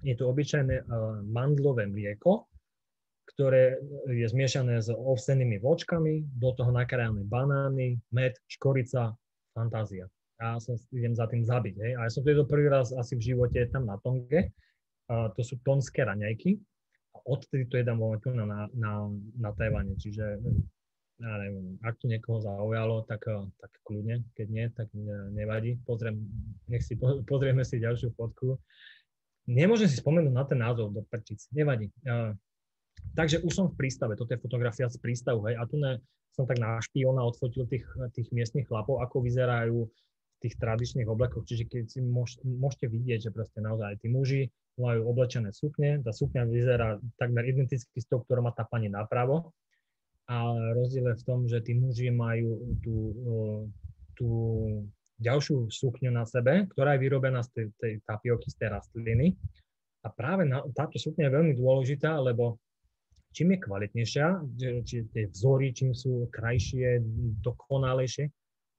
Je to obyčajné uh, mandlové mlieko, ktoré je zmiešané s ovsenými vočkami, do toho nakrájané banány, med, škorica, fantázia. Ja som idem za tým zabiť. Hej. A ja som to prvý raz asi v živote tam na Tonge. Uh, to sú tonské raňajky. A odtedy to jedám tu na, na, na Tajvane. Čiže ja neviem, ak to niekoho zaujalo, tak, eh, tak kľudne, keď nie, tak nevadí. Pozriem, nech si, pozrieme si ďalšiu fotku. Nemôžem si spomenúť na ten názov do prčic, nevadí. Uh, takže už som v prístave, toto je fotografia z prístavu, hej, a tu ne, som tak na špiona odfotil tých, tých miestnych chlapov, ako vyzerajú v tých tradičných oblekoch, čiže keď si môž, môžete vidieť, že proste naozaj tí muži majú oblečené sukne, tá sukňa vyzerá takmer identicky s tou, ktorú má tá pani napravo, ale rozdiel je v tom, že tí muži majú tú, tú ďalšiu sukňu na sebe, ktorá je vyrobená z tej, tej tapioky, z tej rastliny. A práve na, táto sukňa je veľmi dôležitá, lebo čím je kvalitnejšia, či tie vzory, čím sú krajšie, dokonalejšie,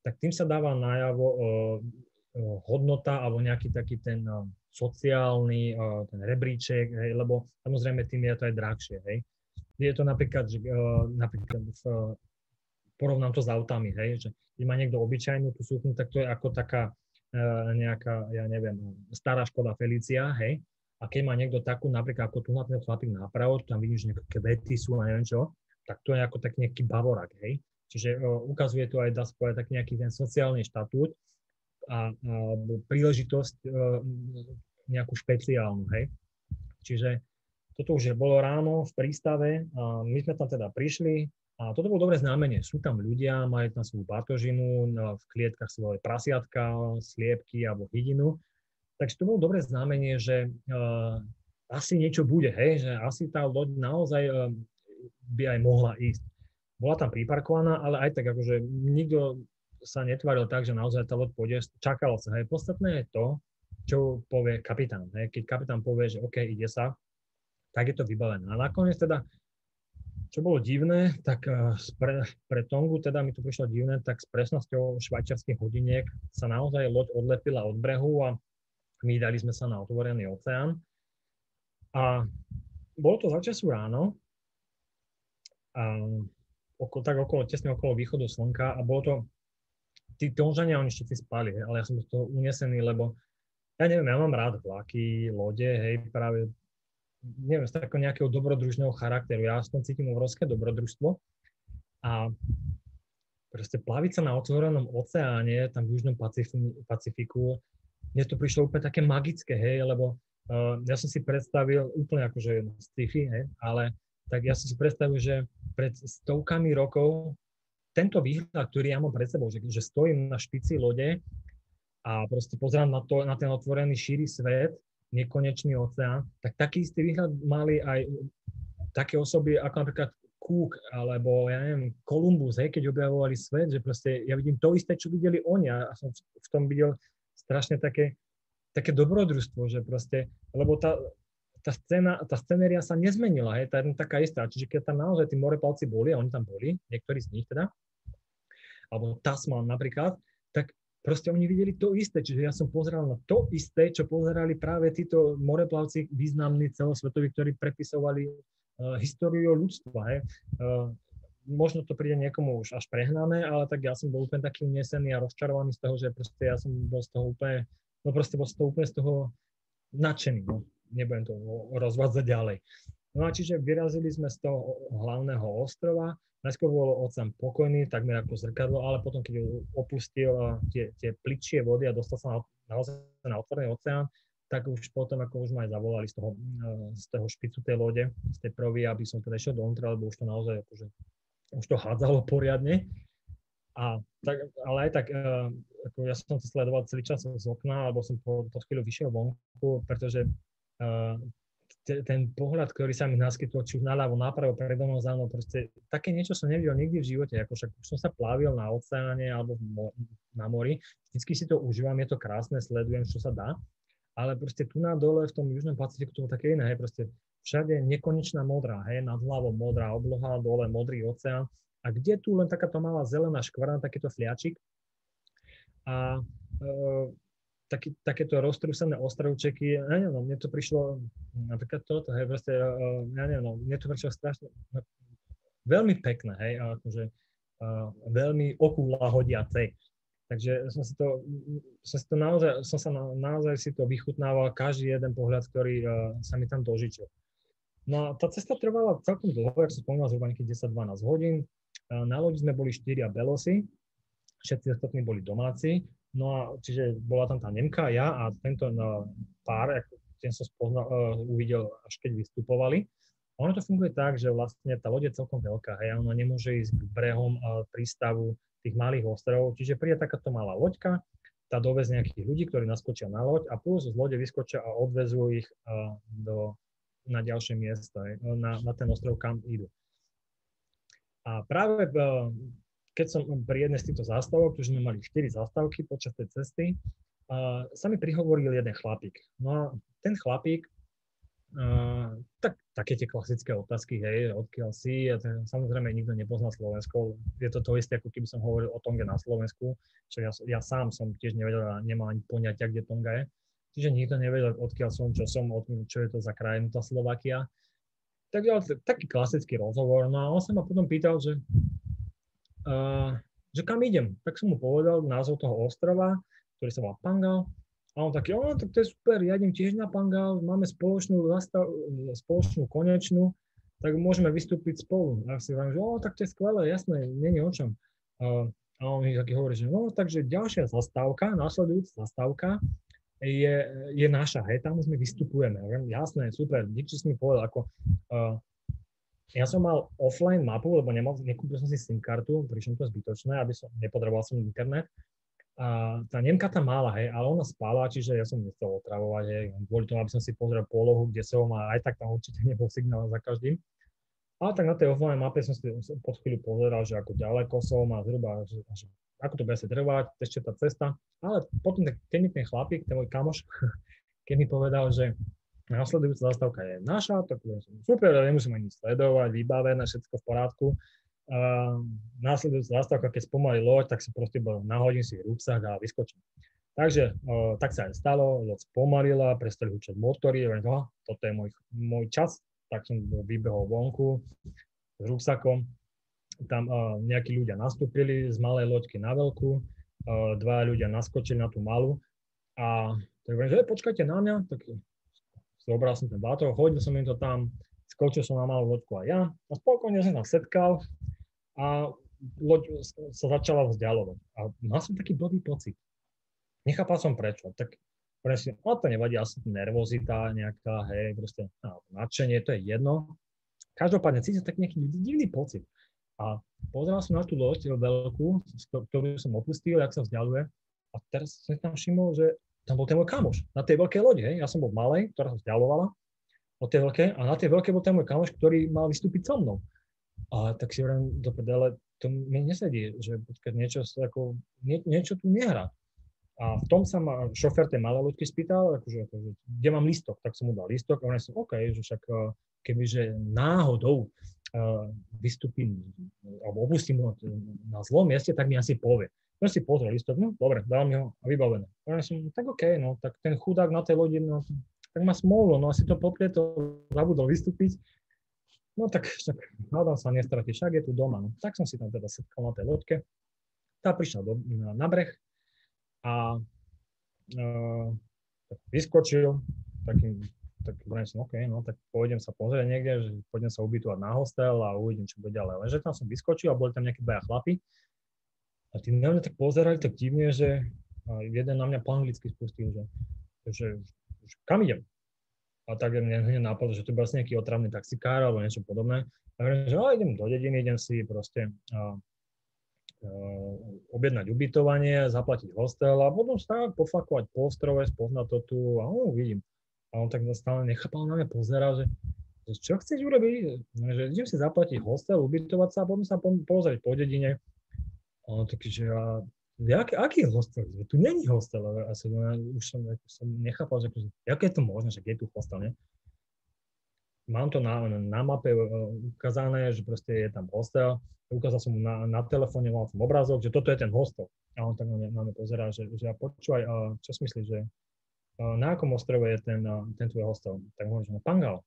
tak tým sa dáva najavo o, o, hodnota alebo nejaký taký ten sociálny o, ten rebríček, hej, lebo samozrejme tým je to aj drahšie. Hej je to napríklad, že, uh, napríklad v, porovnám to s autami, hej, že keď má niekto obyčajnú tú sukňu, tak to je ako taká uh, nejaká, ja neviem, stará Škoda Felicia, hej, a keď má niekto takú, napríklad ako tu na ten chlapík nápravo, tam vidíš nejaké kvety sú a neviem čo, tak to je ako tak nejaký bavorak, hej. Čiže uh, ukazuje to aj, dá sa povedať, tak nejaký ten sociálny štatút a, a príležitosť uh, nejakú špeciálnu, hej. Čiže toto už je bolo ráno v prístave a my sme tam teda prišli a toto bolo dobré znamenie. Sú tam ľudia, majú tam svoju batožinu, no, v klietkach svoje prasiatka, sliepky alebo hydinu. Takže to bolo dobré znamenie, že uh, asi niečo bude, hej, že asi tá loď naozaj uh, by aj mohla ísť. Bola tam priparkovaná, ale aj tak akože nikto sa netvaril tak, že naozaj tá loď pôjde, čakalo sa. Hej. Podstatné je to, čo povie kapitán. Hej. Keď kapitán povie, že OK, ide sa, tak je to vybavené. A nakoniec teda, čo bolo divné, tak eh, pre, pre Tongu teda mi to prišlo divné, tak s presnosťou švajčiarských hodiniek sa naozaj loď odlepila od brehu a my dali sme sa na otvorený oceán. A bolo to za času ráno, a okolo, tak okolo, tesne okolo východu slnka a bolo to, tí Tonžania, oni všetci spali, ale ja som z toho unesený, lebo ja neviem, ja mám rád vlaky, lode, hej, práve neviem, z takého nejakého dobrodružného charakteru. Ja tom cítim obrovské dobrodružstvo a proste plaviť sa na otvorenom oceáne, tam v Južnom Pacifiku, mne to prišlo úplne také magické, hej, lebo uh, ja som si predstavil úplne akože sci-fi, hej, ale tak ja som si predstavil, že pred stovkami rokov tento výhľad, ktorý ja mám pred sebou, že, že stojím na špici lode a proste pozerám na, to, na ten otvorený šíry svet nekonečný oceán, tak taký istý výhľad mali aj také osoby ako napríklad Cook alebo ja neviem, Columbus, hej, keď objavovali svet, že proste ja vidím to isté, čo videli oni a som v tom videl strašne také, také dobrodružstvo, že proste, lebo tá, tá, scéna, tá scenéria sa nezmenila, hej, tá je taká istá. Čiže keď tam naozaj tí morepalci boli, a oni tam boli, niektorí z nich teda, alebo Tasman napríklad, proste oni videli to isté, čiže ja som pozeral na to isté, čo pozerali práve títo moreplavci významní celosvetoví, ktorí prepisovali uh, históriu ľudstva. Hej. Uh, možno to príde niekomu už až prehnané, ale tak ja som bol úplne taký unesený a rozčarovaný z toho, že proste ja som bol z toho úplne, no proste bol z toho úplne z toho nadšený. No. Nebudem to rozvádzať ďalej. No a čiže vyrazili sme z toho hlavného ostrova Najskôr bol oceán pokojný, takmer ako zrkadlo, ale potom, keď opustil tie, tie pličie vody a dostal sa na, naozaj na otvorený oceán, tak už potom, ako už ma aj zavolali z toho, z toho špicu tej lode, z tej prvy, aby som teda išiel dovnútra, lebo už to naozaj akože, už to hádzalo poriadne. A tak, ale aj tak, uh, ako ja som to sledoval celý čas z okna, alebo som po, po chvíľu vyšiel vonku, pretože te, ten pohľad, ktorý sa mi naskytol, či už naľavo, napravo, predo mnou, za mnou, proste také niečo som nevidel nikdy v živote, ako však som sa plávil na oceáne alebo na mori, vždycky si to užívam, je to krásne, sledujem, čo sa dá, ale proste tu na dole v tom južnom Pacifiku to také iné, hej, proste všade nekonečná modrá, hej, nad hlavou modrá obloha, dole modrý oceán. A kde tu len takáto malá zelená škvrna, takýto fliačik? A e, taký, takéto roztrúsené ostrovčeky, ja neviem, mne to prišlo, napríklad toto, hej, proste, ja neviem, no, mne to prišlo strašne, no, veľmi pekné, hej, akože uh, veľmi okúla hodiacej. Takže som si to, som si to naozaj, som sa na, naozaj si to vychutnával, každý jeden pohľad, ktorý uh, sa mi tam dožičil. No tá cesta trvala celkom dlho, ako som spomínal, zhruba nejakých 10-12 hodín. Na lodi sme boli štyria belosy, všetci ostatní boli domáci. No a čiže bola tam tá Nemka, ja a tento no, pár, ten som spoznal, uh, uvidel, až keď vystupovali. A ono to funguje tak, že vlastne tá loď je celkom veľká, hej, ona nemôže ísť k brehom uh, prístavu tých malých ostrovov, čiže príde takáto malá loďka, tá dovez nejakých ľudí, ktorí naskočia na loď a plus z lode vyskočia a odvezú ich uh, do, na ďalšie miesto, na, na ten ostrov, kam idú. A práve keď som pri jednej z týchto zástavok, tu sme mali 4 zástavky počas tej cesty, uh, sa mi prihovoril jeden chlapík. No a ten chlapík, uh, tak, také tie klasické otázky, hej, odkiaľ si, a ten, samozrejme nikto nepozná Slovensko, je to to isté, ako keby som hovoril o Tonge na Slovensku, čo ja, ja sám som tiež nevedel a nemal ani poňatia, kde Tonga je. Čiže nikto nevedel, odkiaľ som, čo som, čo je to za krajinu, tá Slovakia. Tak, taký klasický rozhovor. No a on sa ma potom pýtal, že že kam idem. Tak som mu povedal názov toho ostrova, ktorý sa volá Pangal. A on taký, o, tak to je super, ja idem tiež na Pangal, máme spoločnú, zastav, spoločnú konečnú, tak môžeme vystúpiť spolu. A ja si hovorím, že o, tak to je skvelé, jasné, není o čom. A on mi taký hovorí, že no, takže ďalšia zastávka, následujúca zastávka je, je naša, hej, tam sme vystupujeme. Jasné, super, díky, si mi povedal, ako uh, ja som mal offline mapu, lebo nemal, nekúpil som si SIM kartu, pričom to zbytočné, aby som nepotreboval som internet. A tá Nemka tam mala, hej, ale ona spala, čiže ja som nechcel otravovať, hej, kvôli tomu, aby som si pozrel polohu, kde som a aj tak tam určite nebol signál za každým. Ale tak na tej offline mape som si pod chvíľu pozeral, že ako ďaleko som a zhruba, že, že ako to bude sa trvať, ešte tá cesta. Ale potom mi ten chlapík, ten môj kamoš, keď mi povedal, že Následujúca zastávka je naša, tak super, nemusím ani sledovať, vybavené, všetko v porádku. Uh, následujúca zastávka, keď spomalí loď, tak si proste nahodím si rúbsak a vyskočím. Takže uh, tak sa aj stalo, loď spomalila, prestali hučať motory, hovorím, no, toto je môj, môj čas, tak som vybehol vonku s rúbsakom. Tam uh, nejakí ľudia nastúpili z malej loďky na veľkú, uh, dva ľudia naskočili na tú malú a tak hovorím, že počkajte na mňa, tak zobral som ten bátor, hodil som im to tam, skočil som na malú loďku aj ja a spokojne som tam setkal a loď sa začala vzdialovať. A mal som taký blbý pocit. Nechápal som prečo. Tak presne, no to nevadí, asi nervozita nejaká, hej, proste no, nadšenie, to je jedno. Každopádne cítim tak nejaký divný pocit. A pozeral som na tú loď veľkú, ktorú som opustil, jak sa vzdialuje. A teraz som tam všimol, že tam bol ten môj kamoš na tej veľkej lodi. Ja som bol malej, ktorá sa vzdialovala od tej veľkej a na tej veľkej bol ten môj kamoš, ktorý mal vystúpiť so mnou. A tak si hovorím do prdele, to mi nesedí, že niečo, ako, nie, niečo tu nehrá. A v tom sa ma šofer tej malej loďky spýtal, akože, akože, kde mám listok, tak som mu dal listok a on som, OK, že však eh, kebyže náhodou uh, vystúpim alebo opustím ho na zlom mieste, tak mi asi povie. Ja si pozrel listok, no dobre, dal mi ho a vybavené. Ja som, tak OK, no, tak ten chudák na tej lodi, no, tak má smolu, no asi to poprieto zabudol vystúpiť. No tak však hádam sa nestratí, však je tu doma. No. Tak som si tam teda setkal na tej loďke. Tá prišla do, na, na breh a uh, tak vyskočil, takým, tak hovorím som, OK, no tak pôjdem sa pozrieť niekde, že pôjdem sa ubytovať na hostel a uvidím, čo bude ďalej. Lenže tam som vyskočil a boli tam nejaké dvaja chlapi, a tí na mňa tak pozerali tak divne, že jeden na mňa po anglicky spustil, že, že, kam idem? A tak mne hneď napadlo, že to bol asi nejaký otravný taxikár alebo niečo podobné. A hovorím, že oh, idem do dediny, idem si proste a, a, objednať ubytovanie, zaplatiť hostel a potom sa pofakovať po ostrove, spoznať to tu a no, vidím. A on tak stále nechápal na mňa, pozeral, že, že čo chceš urobiť? Že idem si zaplatiť hostel, ubytovať sa a potom sa pozrieť po dedine. A on taký, že ja, jak, aký je hostel? Tu není hostel. A som, ja už som, som nechápal, že aké je to možné, že je tu hostel, ne? Mám to na, na mape uh, ukázané, že proste je tam hostel. Ukázal som mu na, na telefóne, mal som obrázok, že toto je ten hostel. A on tak na mňa pozerá, že, že ja počúvaj, uh, čo si myslíš, že na akom ostrove je ten, ten tvoj hostel? Tak hovorím, že na Pangal.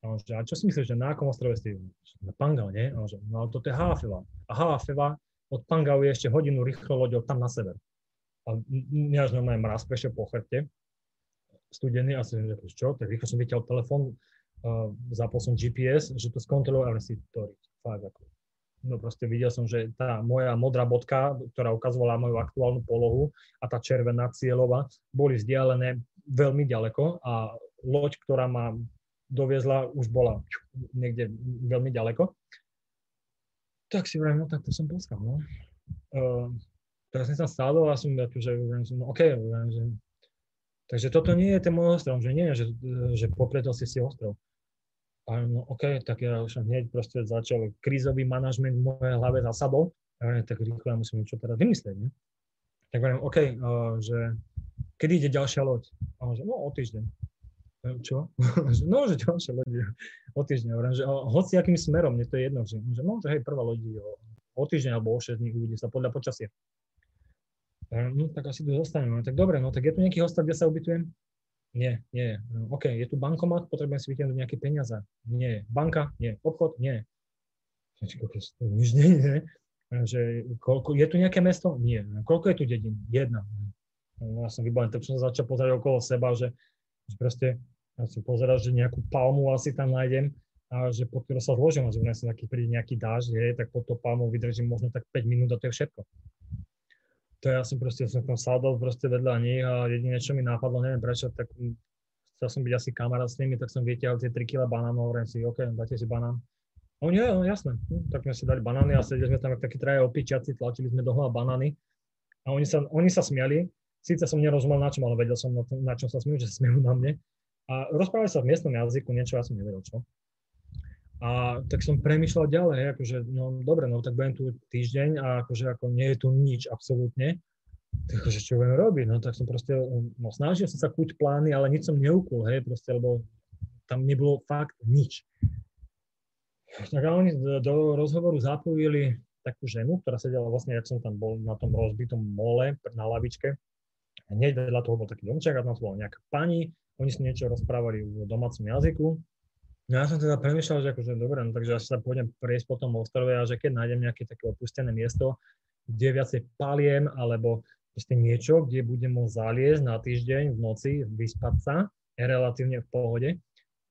A on že, a čo si myslíš, že na akom ostrove si? Na Pangal, nie? A on že, no toto je Halafeva. A Halafeva od Pangau je ešte hodinu rýchlo loďou tam na sever. A mňa až normálne mraz prešiel po chrbte, studený a som že čo, tak rýchlo som vyťal telefón, uh, zapol som GPS, že to skontroloval, si to fakt ako. No proste videl som, že tá moja modrá bodka, ktorá ukazovala moju aktuálnu polohu a tá červená cieľová, boli vzdialené veľmi ďaleko a loď, ktorá ma doviezla, už bola niekde veľmi ďaleko tak si vrajím, no tak to som poskal, no. Uh, teraz som sa stádol a som akože, no OK, že, takže toto nie je ten môj ostrov, že nie, že, že popretol si si ostrov. A no OK, tak ja už hneď proste začal krízový manažment v mojej hlave zasadol. A tak rýchlo ja musím niečo teda vymyslieť, ne? Tak hovorím, OK, uh, že kedy ide ďalšia loď? A že no o týždeň. Čo? no, že ďalšie lodi o týždeň. Hovorím, že hoci akým smerom, mne to je jedno. Že, že no, že hej, prvá lodi o, o týždeň alebo o 6 dní uvidí sa podľa počasia. No, tak asi tu zostaneme. No, tak dobre, no tak je tu nejaký hostel, kde sa ubytujem? Nie, nie. No, OK, je tu bankomat, potrebujem si vytiahnuť nejaké peniaze. Nie. Banka? Nie. Obchod? Nie. Nič nie, nie. Že, koľko, je tu nejaké mesto? Nie. Koľko je tu dedín? Jedna. No, ja som vybavený, tak som začal pozerať okolo seba, že, že proste ja som pozeral, že nejakú palmu asi tam nájdem, a že pod ktorou sa zložím, že sa taký príde nejaký dáž, je, tak pod to palmou vydržím možno tak 5 minút a to je všetko. To ja som proste, som tam sadol proste vedľa nich a jedine, čo mi nápadlo, neviem prečo, tak chcel som byť asi kamarát s nimi, tak som vytiahol tie 3 kg banánov, hovorím si, OK, dáte si banán. O nie, no, jasné. Hm, tak sme si dali banány a sedeli sme tam takí traje opičiaci, tlačili sme dohola banány a oni sa, oni sa smiali. Síce som nerozumel na čom, ale vedel som, na, na čom sa smijú, že sa smijú na mne. A rozprávali sa v miestnom jazyku, niečo ja som nevedel čo. A tak som premyšľal ďalej, akože, no dobre, no tak budem tu týždeň a akože ako nie je tu nič absolútne, tak akože čo budem robiť, no tak som proste, no snažil som sa kúť plány, ale nič som neukul, hej, proste, lebo tam nebolo fakt nič. Tak a oni do rozhovoru zapojili takú ženu, ktorá sedela vlastne, jak som tam bol na tom rozbitom mole na lavičke. Hneď vedľa toho bol taký domček a tam bola nejaká pani, oni si niečo rozprávali v domácom jazyku. No ja som teda premýšľal, že akože dobre, no takže asi sa pôjdem prejsť po tom ostrove a že keď nájdem nejaké také opustené miesto, kde viacej paliem alebo proste niečo, kde budem môcť zaliesť na týždeň v noci, vyspať sa, je relatívne v pohode,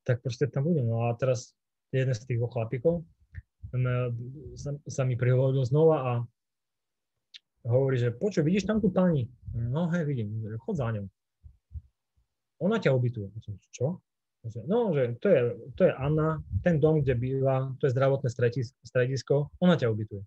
tak proste tam budem. No a teraz jeden z tých dvoch chlapíkov sa, sa mi prihovoril znova a hovorí, že počuj, vidíš tam tú pani? No hej, vidím, chod za ňou ona ťa ubytuje. Čo? No, že to je, to je Anna, ten dom, kde býva, to je zdravotné stredisko, ona ťa ubytuje.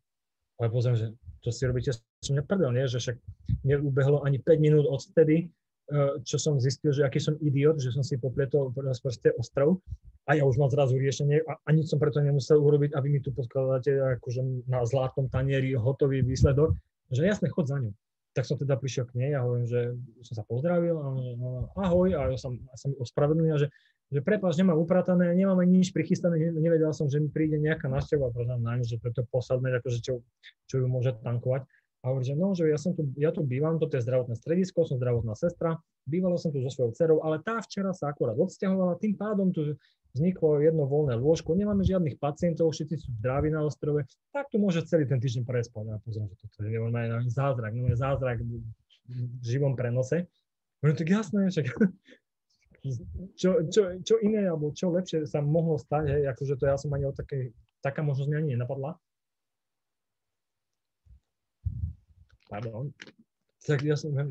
Ale pozriem, že to si robíte som neprdel, nie? že však neubehlo ani 5 minút od vtedy, eh, čo som zistil, že aký som idiot, že som si popletol proste ostrov a ja už mám zrazu riešenie a, a nič som preto nemusel urobiť a vy mi tu podkladáte akože na zlatom tanieri hotový výsledok, že jasne, chod za ňou tak som teda prišiel k nej a hovorím, že som sa pozdravil a no, ahoj a ja som, ja som ospravedlnil, že, že prepáč, nemám upratané, nemáme nič prichystané, nevedel som, že mi príde nejaká návšteva, poznám na že preto posledné, akože čo, čo ju môže tankovať. A hovorí, že no, že ja, som tu, ja tu bývam, toto je zdravotné stredisko, som zdravotná sestra, bývala som tu so svojou dcerou, ale tá včera sa akorát odsťahovala, tým pádom tu vzniklo jedno voľné lôžko, nemáme žiadnych pacientov, všetci sú zdraví na ostrove, tak tu môže celý ten týždeň prespať. A pozriem, že toto je normálne zázrak, no zázrak v živom prenose. No tak jasné, však čo, čo, čo iné, alebo čo lepšie sa mohlo stať, hej, akože to ja som ani o také, taká možnosť ani nenapadla. Pardon. Tak ja som, no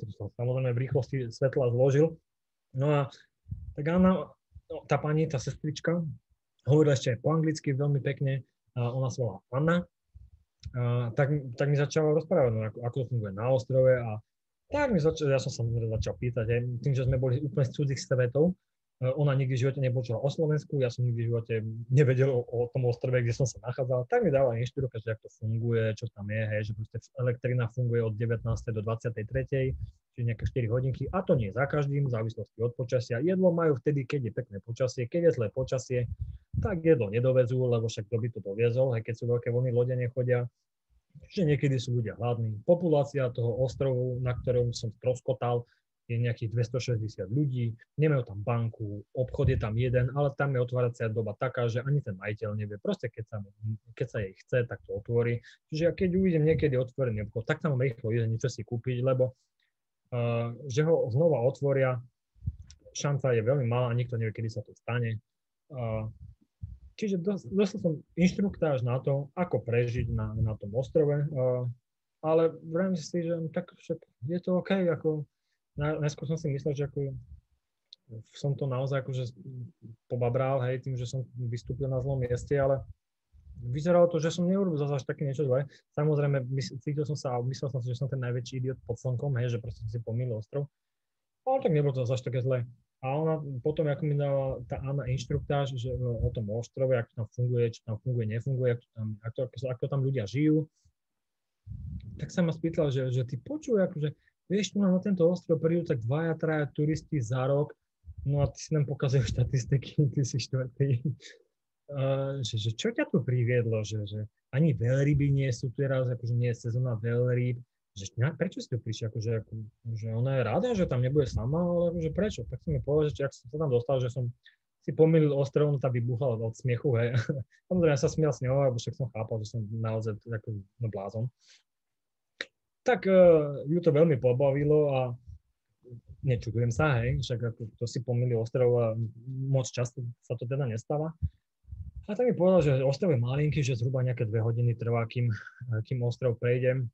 to som samozrejme v rýchlosti svetla zložil. No a tak Anna, no, tá pani, tá sestrička, hovorila ešte aj po anglicky veľmi pekne, a ona sa volá Anna, a tak, tak mi začala rozprávať, no, ako, ako to funguje na ostrove a tak mi začal, ja som sa začal pýtať, aj, tým, že sme boli úplne z cudzích svetov, ona nikdy v živote nepočula o Slovensku, ja som nikdy v živote nevedel o, o tom ostrove, kde som sa nachádzal. Tak mi dala inštruka, že ako to funguje, čo tam je, hej, že proste elektrina funguje od 19. do 23. čiže nejaké 4 hodinky. A to nie za každým, v závislosti od počasia. Jedlo majú vtedy, keď je pekné počasie. Keď je zlé počasie, tak jedlo nedovezú, lebo však kto by to doviezol, aj keď sú veľké vlny, lode nechodia. Čiže niekedy sú ľudia hladní. Populácia toho ostrovu, na ktorom som stroskotal, je nejakých 260 ľudí, nemajú tam banku, obchod je tam jeden, ale tam je otváracia doba taká, že ani ten majiteľ nevie. Proste keď sa, keď sa jej chce, tak to otvorí. Čiže keď uvidím niekedy otvorený obchod, tak tam rýchlo ísť niečo si kúpiť, lebo uh, že ho znova otvoria, šanca je veľmi malá, nikto nevie, kedy sa to stane. Uh, čiže dostal som inštruktáž na to, ako prežiť na, na tom ostrove, uh, ale vrajím si, že tak však je to OK, ako najskôr som si myslel, že ako som to naozaj akože pobabral, hej, tým, že som vystúpil na zlom mieste, ale vyzeralo to, že som neurobil zase až také niečo zlé. Samozrejme, cítil som sa a myslel som si, že som ten najväčší idiot pod slnkom, hej, že proste som si pomýlil ostrov. Ale tak nebolo to zase také zlé. A ona potom, ako mi dala tá Anna inštruktáž že, o tom ostrove, ako tam funguje, či tam funguje, nefunguje, ako tam, ako, ako, ako tam ľudia žijú, tak sa ma spýtala, že, že ty počuj, akože, vieš, tu na tento ostrov prídu tak dvaja, traja turisti za rok, no a ty si nám pokazujú štatistiky, ty si štvrtý. Uh, že, že čo ťa tu priviedlo, že, že ani veľryby nie sú teraz, akože nie je sezóna veľryb, že na, prečo si tu prišli, akože, ako, že ona je rada, že tam nebude sama, ale akože prečo? Tak som mi povedal, že ak som sa tam dostal, že som si pomýlil ostrov, no tá vybuchala od smiechu, hej. Samozrejme, ja sa smial s ňou, lebo však som chápal, že som naozaj ako no, blázon tak uh, ju to veľmi pobavilo a nečudujem sa, hej, však ako to si pomýli ostrov a moc často sa to teda nestáva. A tak mi povedal, že ostrov je malinký, že zhruba nejaké dve hodiny trvá, kým, kým ostrov prejdem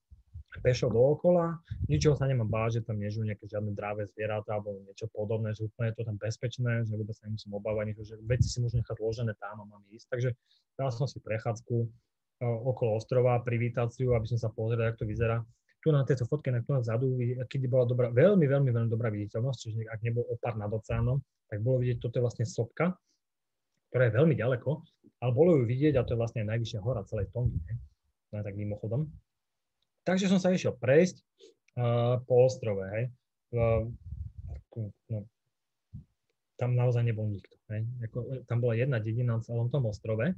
pešo dookola, ničoho sa nemám báť, že tam nežijú nejaké žiadne dráve zvieratá alebo niečo podobné, že úplne je to tam bezpečné, že vôbec sa nemusím obávať, že veci si môžem nechať ložené tam a mám ísť. Takže dal som si prechádzku uh, okolo ostrova, privítaciu, aby som sa pozrel, ako to vyzerá tu na tejto fotke, na ktorá vzadu, keď bola dobrá, veľmi, veľmi, veľmi dobrá viditeľnosť, čiže ak nebol opar nad oceánom, tak bolo vidieť, toto je vlastne sopka, ktorá je veľmi ďaleko, ale bolo ju vidieť a to je vlastne najvyššia hora celej Tongy? No, tak mimochodom. Takže som sa išiel prejsť uh, po ostrove, hej. Uh, no, tam naozaj nebol nikto. Hej. Ako, tam bola jedna dedina na celom tom ostrove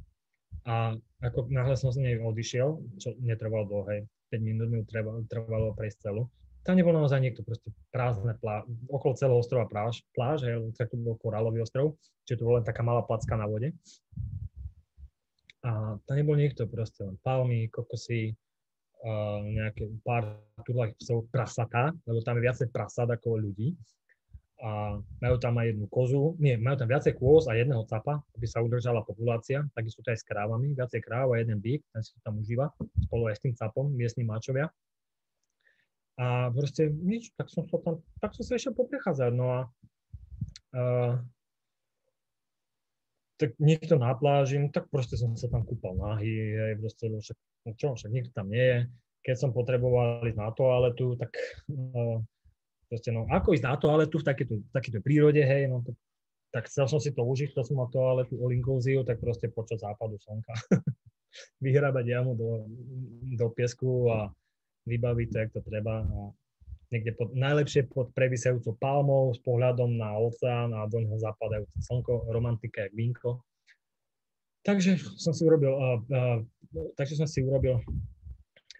a ako náhle som z nej odišiel, čo netrvalo dlho, hej, 5 minút mi trvalo, prejsť celú. Tam nebol naozaj niekto, proste prázdne plá, okolo celého ostrova pláž, pláž hej, tak to bol korálový ostrov, čiže to bola len taká malá placka na vode. A tam nebol nikto, proste len palmy, kokosy, uh, nejaké pár turlách psov, prasatá, lebo tam je viacej prasát ako ľudí a majú tam aj jednu kozu, nie, majú tam viacej kôz a jedného capa, aby sa udržala populácia, takisto to aj s krávami, viacej kráv a jeden bík, ten si tam užíva, spolu aj s tým capom, miestni mačovia. A proste nič, tak som sa tam, tak som sa ešte poprechádzať, no a uh, tak niekto na pláži, no tak proste som sa tam kúpal nahý, aj proste, však, no čo, však nikto tam nie je. Keď som potreboval ísť na toaletu, tak uh, proste, no, ako ísť na toaletu v takéto, takéto prírode, hej, no, tak, tak chcel som si to užiť, chcel som mal toaletu all inclusive, tak proste počas západu slnka vyhrábať jamu do, do piesku a vybaviť to, jak to treba. A niekde pod, najlepšie pod previsajúcou palmou s pohľadom na oceán a do neho zapadajúce slnko, romantika jak vínko. Takže som si urobil, uh, uh, takže som si urobil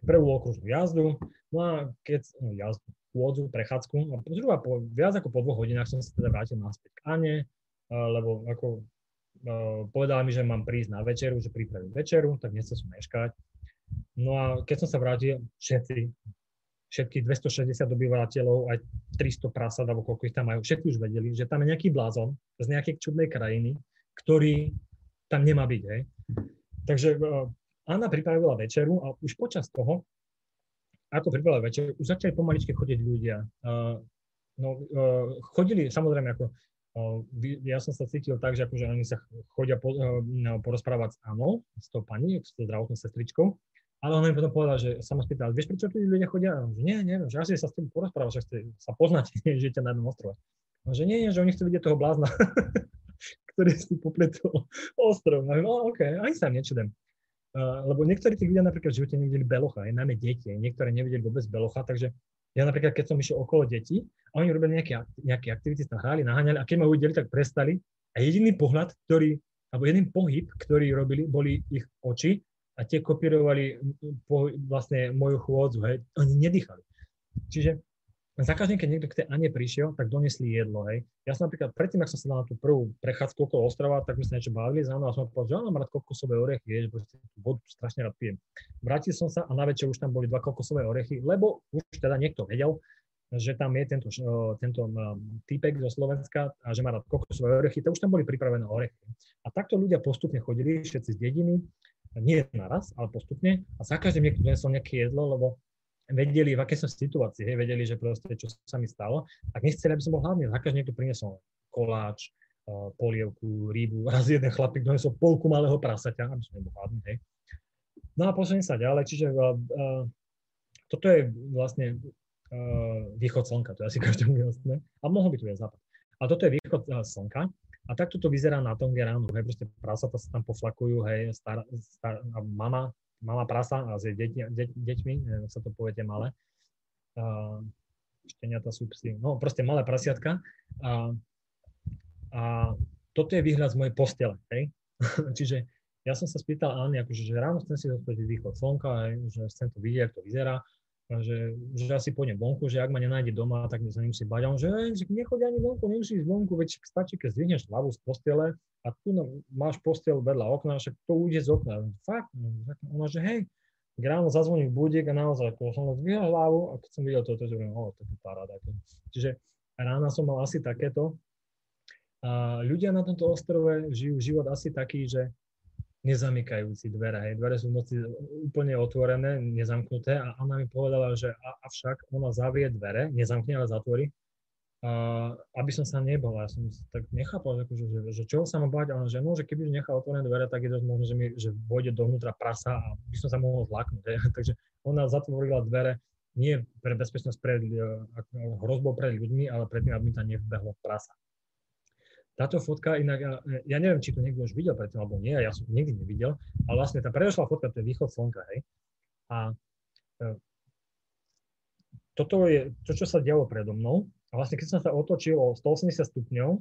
prvú okružnú jazdu, no a keď, no jazdu, pôdzu, prechádzku a zhruba po, viac ako po dvoch hodinách som sa teda vrátil naspäť k Ane, lebo ako povedala mi, že mám prísť na večeru, že pripravím večeru, tak nechcel som meškať. No a keď som sa vrátil, všetci, všetkých 260 obyvateľov, aj 300 prasad, alebo koľko ich tam majú, všetci už vedeli, že tam je nejaký blázon z nejakej čudnej krajiny, ktorý tam nemá byť. Hej. Takže Anna pripravila večeru a už počas toho ako pripravila večer, už začali pomaličke chodiť ľudia. Uh, no, uh, chodili, samozrejme, ako uh, ja som sa cítil tak, že akože oni sa chodia po, uh, no, porozprávať s Anou, s tou pani, s tou zdravotnou sestričkou, ale on mi potom povedal, že sa ma spýtal, vieš, prečo tu ľudia chodia? Že nie, neviem, že asi sa s tým porozprávať, že ste sa poznáte, žijete na jednom ostrove. A že nie, nie, že oni chcú vidieť toho blázna, ktorý si popletol ostrov. No, no OK, ani sa nečudem. Uh, lebo niektorí tých ľudia napríklad v živote nevideli belocha, aj najmä deti, niektoré nevideli vôbec belocha, takže ja napríklad, keď som išiel okolo detí a oni robili nejaké, nejaké aktivity, tam hrali, naháňali a keď ma uvideli, tak prestali. A jediný pohľad, ktorý, alebo jeden pohyb, ktorý robili, boli ich oči a tie kopírovali po, vlastne moju chôdzu, hej. Oni nedýchali. Čiže za každým, keď niekto k tej Ane prišiel, tak donesli jedlo, hej. Ja som napríklad predtým, ak som sa na tú prvú prechádzku okolo ostrova, tak sme niečo bavili za mnou a som povedal, že áno, mám rád kokosové orechy, vieš, proste tú vodu strašne rád pijem. Vrátil som sa a na večer už tam boli dva kokosové orechy, lebo už teda niekto vedel, že tam je tento, tento týpek zo Slovenska a že má rád kokosové orechy, tak už tam boli pripravené orechy. A takto ľudia postupne chodili, všetci z dediny, nie naraz, ale postupne a za každým niekto donesol nejaké jedlo, lebo vedeli, v akej som situácii, hej, vedeli, že proste, čo sa mi stalo, tak nechceli, aby som bol hlavný. Za každý niekto priniesol koláč, uh, polievku, rybu, raz jeden chlapík donesol polku malého prasaťa, aby som nebol hladný, hej. No a posuniem sa ďalej, čiže uh, toto je vlastne uh, východ slnka, to je asi každému jasné. A mohol by tu je západ. A toto je východ uh, slnka. A takto to vyzerá na tom ráno, hej, proste prasata sa tam poflakujú, hej, star, star, mama malá prasa a s deť, deť, deťmi, neviem, sa to poviete malé. Uh, sú psi, no proste malé prasiatka. A, a toto je výhľad z mojej postele, hej. Čiže ja som sa spýtal Anny, akože, že ráno chcem si dostať východ slnka, hej, že chcem to vidieť, ako to vyzerá že, že asi pôjdem vonku, že ak ma nenájde doma, tak sa nemusí bať. A on, že, že nechoď ani vonku, nemusíš vonku, veď stačí, keď zdvihneš hlavu z postele a tu no, máš postel vedľa okna, však to ujde z okna. Fakt, ona, že hej, ráno zazvoní budík a naozaj, ako som zdvihol hlavu a keď som videl toto, že o, to je paráda. Čiže rána som mal asi takéto. A ľudia na tomto ostrove žijú život asi taký, že nezamykajúci dvere. Hej. Dvere sú v noci úplne otvorené, nezamknuté a ona mi povedala, že a, avšak ona zavrie dvere, nezamkne, ale zatvorí, aby som sa nebol. Ja som tak nechápal, že, že, že čo sa má bať. A ona, že no, že keby nechá otvorené dvere, tak je to možné, že, mi, že vôjde dovnútra prasa a by som sa mohol zlaknúť. Takže ona zatvorila dvere nie pre bezpečnosť pred e, hrozbou pred ľuďmi, ale pred tým, aby mi tam nevbehlo prasa. Táto fotka inak, ja neviem, či to niekto už videl predtým, alebo nie, ja som nikdy nevidel, ale vlastne tá predošlá fotka, to je východ slnka, hej. A e, toto je to, čo sa dialo predo mnou. Vlastne, keď som sa otočil o 180 stupňov,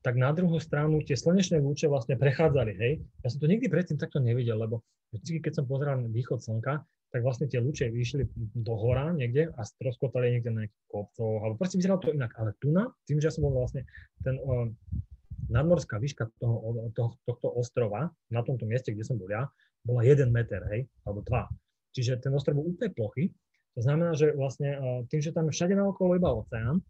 tak na druhú stranu tie slnečné lúče vlastne prechádzali, hej. Ja som to nikdy predtým takto nevidel, lebo vždy, keď som pozeral východ slnka, tak vlastne tie lúče vyšli do hora niekde a stroskotali niekde na nejakých kopcoch, alebo proste vyzeralo to inak. Ale tu na, tým, že ja som bol vlastne ten uh, nadmorská výška toho, toho, tohto ostrova, na tomto mieste, kde som bol ja, bola 1 meter, hej, alebo 2. Čiže ten ostrov bol úplne plochy. To znamená, že vlastne uh, tým, že tam všade naokolo iba oceán,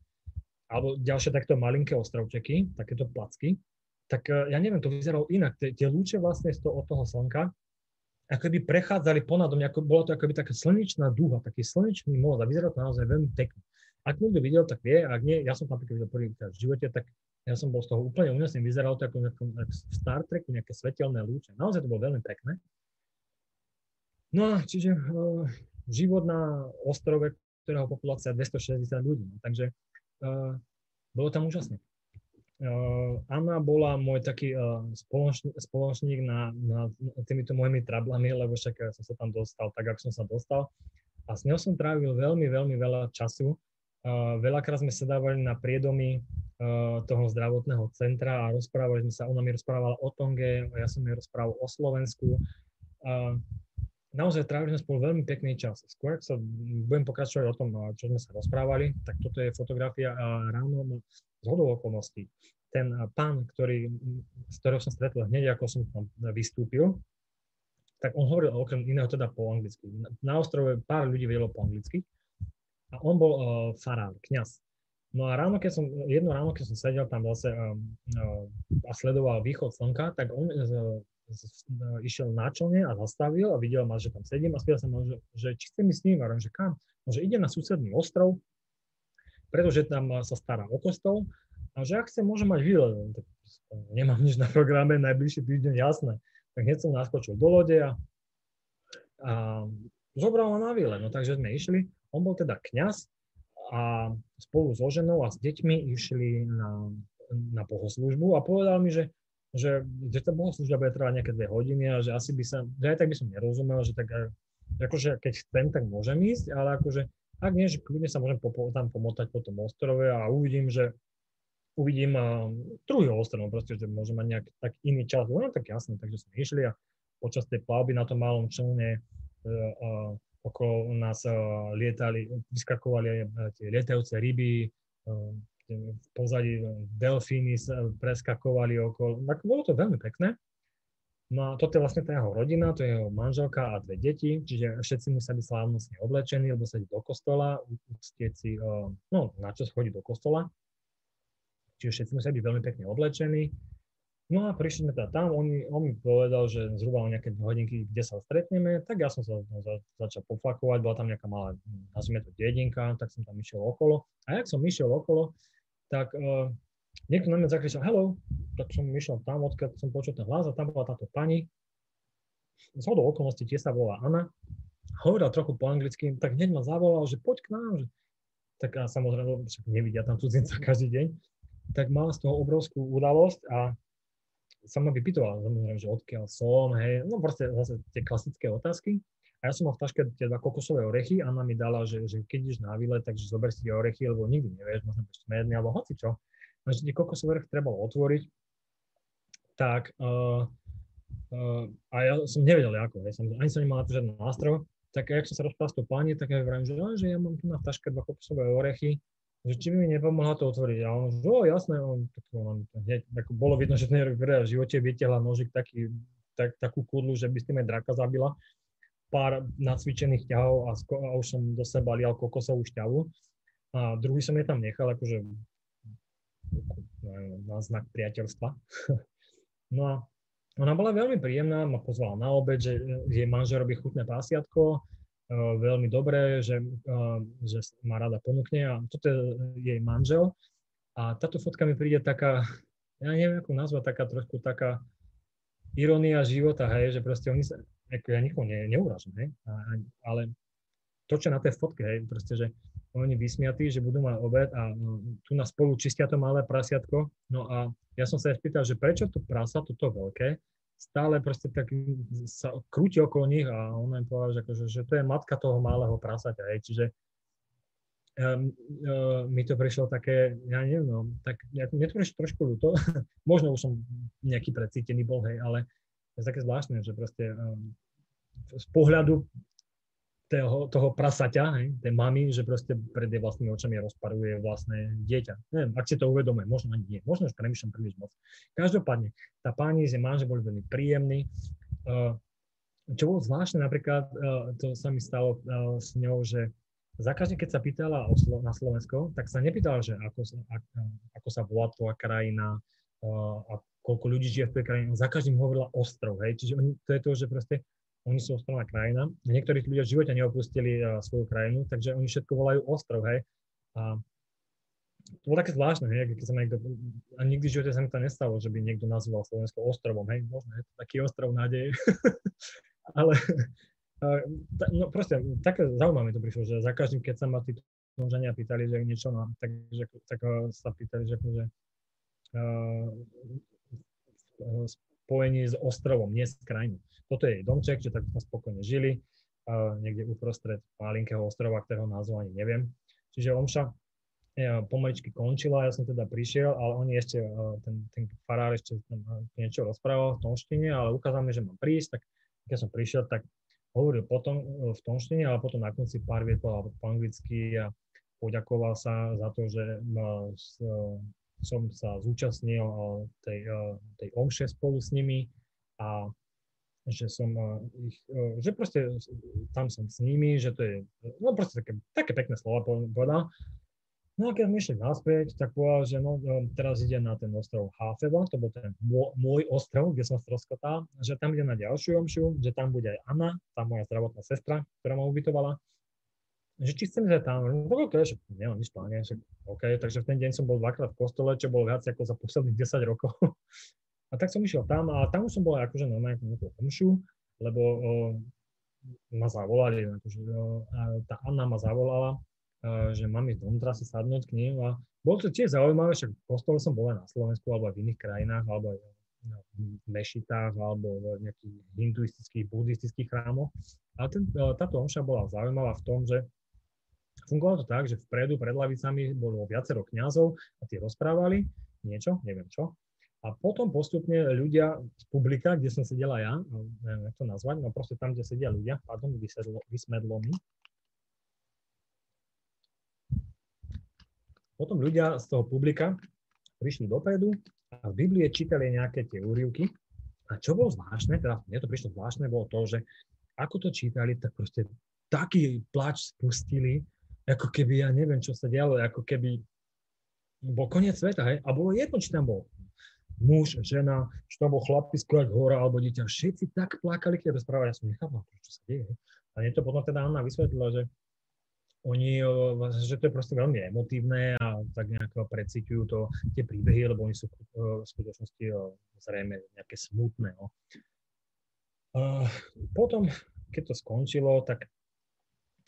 alebo ďalšie takto malinké ostrovčeky, takéto placky, tak uh, ja neviem, to vyzeralo inak. Tie, lúče vlastne z toho, od toho slnka ako by prechádzali ponad mňa, ako, bolo to ako by taká slnečná dúha, taký slnečný most a vyzeralo to naozaj veľmi pekne. Ak niekto videl, tak vie, ak nie, ja som napríklad videl prvýkrát v živote, tak ja som bol z toho úplne unesený, vyzeralo to ako, v Star Treku, nejaké svetelné lúče. Naozaj to bolo veľmi pekné. No a čiže uh, život na ostrove, ktorého populácia je 260 ľudí. No, takže uh, bolo tam úžasné. Uh, Anna bola môj taký uh, spoločník, spoločník na, na týmito mojimi trablami, lebo však som sa tam dostal tak, ako som sa dostal. A s ňou som trávil veľmi, veľmi veľa času. Uh, veľakrát sme sedávali na priedomi uh, toho zdravotného centra a rozprávali sme sa, ona mi rozprávala o Tonge, ja som jej rozprával o Slovensku. Uh, naozaj trávili sme spolu veľmi pekný čas. Skôr, ak sa budem pokračovať o tom, čo sme sa rozprávali, tak toto je fotografia ráno z hodou okolností. Ten pán, ktorý, s ktorého som stretol hneď, ako som tam vystúpil, tak on hovoril okrem iného teda po anglicky. Na ostrove pár ľudí vedelo po anglicky a on bol uh, farár, kňaz. No a ráno, keď som, jedno ráno, keď som sedel tam zase uh, uh, a sledoval východ slnka, tak on uh, išiel na člne a zastavil a videl ma, že tam sedím a spýtal sa ma, že, že či chcem ísť s ním, že kam? No, že idem na susedný ostrov, pretože tam sa stará o kostol a že ak chce, môže mať výlet. Nemám nič na programe, najbližší týždeň, jasné. Tak hneď som naskočil do lode a, a zobral ma na výlet. No takže sme išli, on bol teda kňaz a spolu so ženou a s deťmi išli na, na bohoslužbu a povedal mi, že, že, že tá bohoslužba bude trvať nejaké dve hodiny a že asi by sa, že aj tak by som nerozumel, že tak akože keď chcem, tak môžem ísť, ale akože ak nie, že kľudne sa môžem po, tam pomotať po tom ostrove a uvidím, že uvidím uh, druhý ostrov, proste, že môžem mať nejak tak iný čas. No tak jasne, takže sme išli a počas tej plavby na tom malom člne uh, uh, okolo nás uh, lietali, vyskakovali tie lietajúce ryby, v pozadí delfíny preskakovali okolo. Tak bolo to veľmi pekné. No a toto je vlastne tá jeho rodina, to je jeho manželka a dve deti, čiže všetci musia byť slávnostne oblečení, lebo sa do kostola, uctieť si, no na čo chodí do kostola. Čiže všetci musia byť veľmi pekne oblečení. No a prišli sme teda tam, on, on mi povedal, že zhruba o nejaké hodinky, kde sa stretneme, tak ja som sa no, za, začal poflakovať, bola tam nejaká malá, nazvime to dedinka, tak som tam išiel okolo. A jak som išiel okolo, tak uh, niekto na mňa zakričal hello, tak som išiel tam, odkiaľ som počul ten hlas a tam bola táto pani. Z hodou okolností tie sa volá Anna. Hovorila trochu po anglicky, tak hneď ma zavolal, že poď k nám. Že... Tak a samozrejme, však nevidia tam cudzinca každý deň. Tak mal z toho obrovskú udalosť a sa ma vypytovala, samozrejme, že odkiaľ som, hej, no proste zase tie klasické otázky. A ja som mal v taške tie dva kokosové orechy, Anna mi dala, že, že keď ideš na výlet, takže zober si tie orechy, lebo nikdy nevieš, možno budeš smedný, alebo hoci čo. Takže tie kokosové orechy trebalo otvoriť tak uh, uh, a ja som nevedel ako, ja som, ani som nemal na to žiadny nástroj, tak jak som sa rozprával s tou pani, tak ja hovorím, že, no, že ja mám tu na taške dva kokosové orechy, že či by mi nepomohla to otvoriť. A on, že o, jasné, on, tak on, hneď, ako bolo vidno, že ten v živote vytiahla nožik taký, tak, takú kudlu, že by s tým aj draka zabila. Pár nacvičených ťahov a, sko- a už som do seba lial kokosovú šťavu. A druhý som je tam nechal, akože na znak priateľstva. No a ona bola veľmi príjemná, ma pozvala na obed, že jej manžel robí chutné prasiatko, e, veľmi dobré, že, e, že ma rada ponúkne a toto je jej manžel. A táto fotka mi príde taká, ja neviem, ako nazvať, taká trošku taká irónia života, hej, že proste oni sa, ako ja nikoho ne, neuražím, hej, ale to, čo na tej fotke, hej, proste, že oni vysmiatí, že budú mať obed a no, tu na spolu čistia to malé prasiatko. No a ja som sa aj spýtal, že prečo to prasa, toto veľké, stále proste tak sa krúti okolo nich a on im povedal, že, akože, že to je matka toho malého prasaťa. Hej. Čiže um, uh, mi to prišlo také, ja neviem, no, tak ja, mne to prišlo trošku ľúto. Možno už som nejaký precítený bol, hej, ale je také zvláštne, že proste um, z pohľadu toho, toho prasaťa, hej, tej mamy, že proste pred jej vlastnými očami rozparuje vlastné dieťa. Neviem, ak si to uvedomuje, možno ani nie, možno už premýšľam príliš moc. Každopádne, tá pani z manžel boli veľmi príjemní. Uh, čo bolo zvláštne, napríklad, uh, to sa mi stalo s ňou, že za každým, keď sa pýtala Slo- na Slovensko, tak sa nepýtala, že ako sa, ako sa volá tvoja krajina a koľko ľudí žije v tej krajine. Za každým hovorila ostrov, hej. Čiže oni, to je to, že proste oni sú ostrovná krajina. Niektorí ľudia v živote neopustili uh, svoju krajinu, takže oni všetko volajú ostrov, hej. A to bolo také zvláštne, hej, keď sa niekto, a nikdy v živote sa mi to nestalo, že by niekto nazval Slovensko ostrovom, hej, možno je taký ostrov nádeje, ale uh, no proste, také zaujímavé to prišlo, že za každým, keď sa ma tí množenia pýtali, že niečo mám, tak, že, tak uh, sa pýtali, že, že uh, spojenie s ostrovom, nie s krajinou. Toto je jej domček, že tak sme spokojne žili, uh, niekde uprostred malinkého ostrova, ktorého názvu ani neviem. Čiže omša uh, pomaličky končila, ja som teda prišiel, ale oni ešte, ten, ten farár ešte niečo rozprával v tonštine, ale ukázal mi, že mám prísť, tak keď som prišiel, tak hovoril potom v tonštine, ale potom na konci pár vietol po anglicky a poďakoval sa za to, že uh, som sa zúčastnil tej, tej omše spolu s nimi a že som ich, že proste tam som s nimi, že to je, no proste také, také pekné slova povedal. No a keď sme išli naspäť, tak povedal, že no, teraz ide na ten ostrov Hafeva, to bol ten môj ostrov, kde som stroskotal, že tam ide na ďalšiu omšu, že tam bude aj Anna, tá moja zdravotná sestra, ktorá ma ubytovala. Že či chcem ísť tam, no OK, že nemám nič pláne, že OK, takže v ten deň som bol dvakrát v kostole, čo bolo viac ako za posledných 10 rokov. A tak som išiel tam a tam už som bol akože normálne nejakú omšu, lebo o, ma zavolali, akože, o, a tá Anna ma zavolala, a, že mám ísť donútra si sadnúť k ním a bolo to tiež zaujímavé, však v kostole som bol aj na Slovensku alebo aj v iných krajinách, alebo aj v mešitách alebo v nejakých hinduistických, buddhistických chrámoch. Ale ten, táto omša bola zaujímavá v tom, že Fungovalo to tak, že vpredu pred lavicami bolo viacero kňazov a tí rozprávali niečo, neviem čo. A potom postupne ľudia z publika, kde som sedela ja, neviem, jak to nazvať, no proste tam, kde sedia ľudia, pardon, vysedlo, vysmedlo mi. Potom ľudia z toho publika prišli dopredu a v Biblie čítali nejaké tie úrivky. A čo bolo zvláštne, teda mne to prišlo zvláštne, bolo to, že ako to čítali, tak proste taký plač spustili, ako keby, ja neviem, čo sa dialo, ako keby bol koniec sveta, hej, a bolo jedno, či tam bol muž, žena, či tam bol chlapisko, hora, alebo dieťa, všetci tak plakali, keď rozprávali, ja som nechápal, čo sa deje. A nie to potom teda Anna vysvetlila, že oni, že to je proste veľmi emotívne a tak nejako precíťujú to, tie príbehy, lebo oni sú v skutočnosti zrejme nejaké smutné. No. Potom, keď to skončilo, tak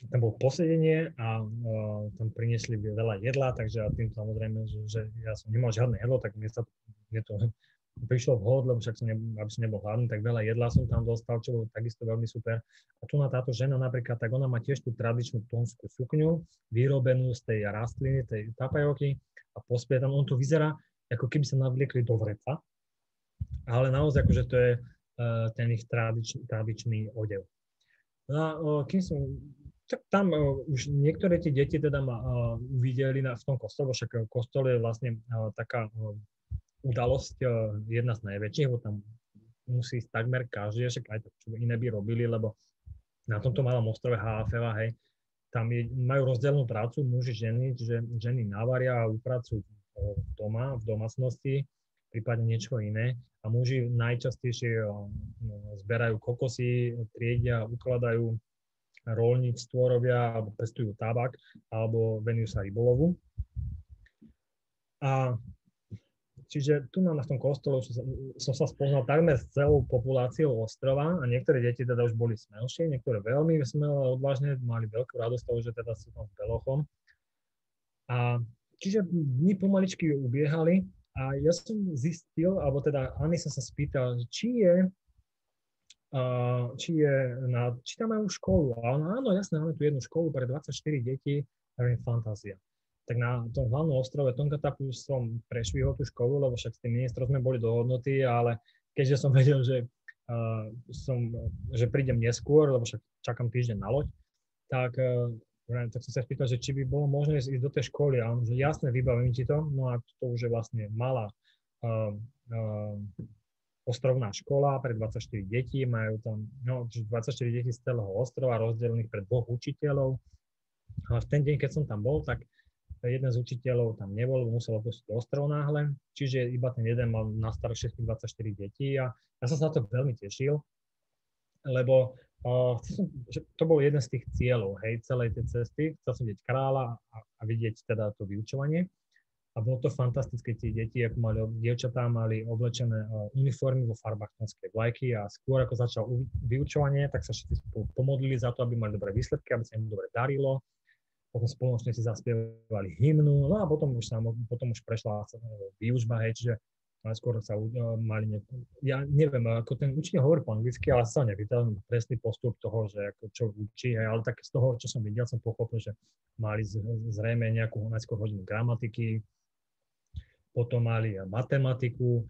tam bolo posedenie a uh, tam priniesli veľa jedla, takže ja tým samozrejme, že, že ja som nemal žiadne jedlo, tak mne, sa, mne to prišlo vhod, lebo však som ne, aby som nebol hladný, tak veľa jedla som tam dostal, čo bolo takisto veľmi super. A tu na táto žena napríklad, tak ona má tiež tú tradičnú tónskú sukňu, vyrobenú z tej rastliny, tej tapajoky a pospietam. On to vyzerá, ako keby sa navliekli do vreca, ale naozaj akože to je uh, ten ich tradič, tradičný odev. No a uh, kým som tak tam uh, už niektoré tie deti teda ma uh, uvideli na, v tom kostole, však kostol je vlastne taká udalosť, jedna z najväčších, bo tam musí ísť takmer každý, však aj to, čo iné by robili, lebo na tomto malom ostrove HFL, hej, tam je, majú rozdielnú prácu muži, ženy, že ženy navaria a upracujú doma, v domácnosti, prípadne niečo iné. A muži najčastejšie zberajú kokosy, triedia, ukladajú rolníctvo robia alebo pestujú tabak alebo venujú sa rybolovu. A čiže tu na, tom kostole som, som sa spoznal takmer s celou populáciou ostrova a niektoré deti teda už boli smelšie, niektoré veľmi smelé, odvážne, mali veľkú radosť toho, že teda sú tam s belochom. A čiže dni pomaličky ubiehali a ja som zistil, alebo teda Ani som sa spýtal, či je či, je na, či tam majú školu. Ona, áno, jasné, máme tu jednu školu pre 24 detí, je fantázia. Tak na tom hlavnom ostrove Tonkatapu som prešvihol tú školu, lebo však s tým ministrom sme boli dohodnutí, ale keďže som vedel, že, uh, som, že prídem neskôr, lebo však čakám týždeň na loď, tak, uh, tak som sa spýtal, že či by bolo možné ísť do tej školy. A on, že jasne, vybavím ti to. No a to už je vlastne malá uh, uh, ostrovná škola pre 24 detí, majú tam no, 24 detí z celého ostrova rozdelených pre dvoch učiteľov. Ale v ten deň, keď som tam bol, tak jeden z učiteľov tam nebol, musel opustiť ostrov náhle, čiže iba ten jeden mal na staršie 24 detí a ja som sa na to veľmi tešil, lebo uh, to bol jeden z tých cieľov hej, celej tej cesty. Chcel som vidieť kráľa a, a vidieť teda to vyučovanie a bolo to fantastické, tie deti, ako mali, dievčatá mali oblečené e, uniformy vo farbách tonskej vlajky a skôr ako začal vyučovanie, tak sa všetci spolu pomodlili za to, aby mali dobré výsledky, aby sa im dobre darilo. Potom spoločne si zaspievali hymnu, no a potom už, sa, potom už prešla e, výučba, hej, čiže najskôr sa uh, mali, ne, ja neviem, ako ten učiteľ hovorí po anglicky, ale sa nepýtal presný postup toho, že ako čo učí, hej, ale tak z toho, čo som videl, som pochopil, že mali z, zrejme nejakú najskôr hodinu gramatiky, potom mali matematiku,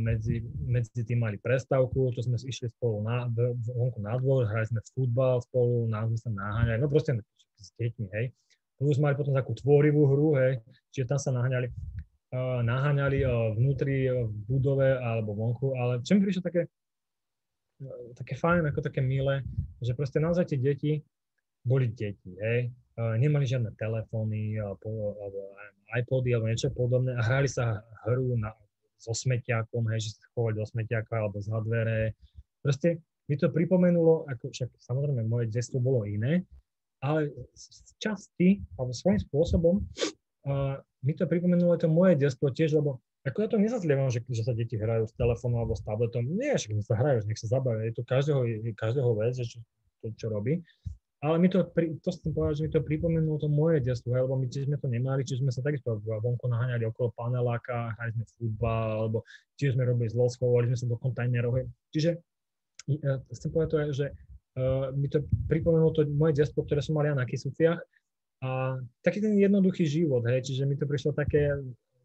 medzi, medzi tým mali prestávku, čo sme išli spolu na, vonku na dvor, hrali sme futbal spolu, nás sme sa naháňali, no proste s deťmi, hej. Plus mali potom takú tvorivú hru, hej, čiže tam sa naháňali, uh, naháňali vnútri v budove alebo vonku, ale čo mi prišlo také, uh, také fajn, ako také milé, že proste naozaj tie deti boli deti, hej, nemali žiadne telefóny alebo iPody alebo niečo podobné a hrali sa hru na, so smetiakom, hej, že sa chovali do smetiaka alebo za dvere. Proste mi to pripomenulo, ako však samozrejme moje detstvo bolo iné, ale z časti, alebo svojím spôsobom, uh, mi to pripomenulo to moje detstvo tiež, lebo ako ja to nezazlievam, že, že sa deti hrajú s telefónom alebo s tabletom. Nie, že nech sa hrajú, nech sa zabavia. Je to každého, každého vec, čo, to, čo robí. Ale mi to, to chcem povedať, že mi to pripomenulo to moje detstvo, lebo my tiež sme to nemali, čiže sme sa takisto vonku naháňali okolo paneláka, hrali sme futbal, alebo tiež sme robili zlo, schovali sme sa do kontajnerov. Čiže uh, chcem povedať to, že uh, mi to pripomenulo to moje detstvo, ktoré som mal ja na Kisuciach. A taký ten jednoduchý život, hej, čiže mi to prišlo také,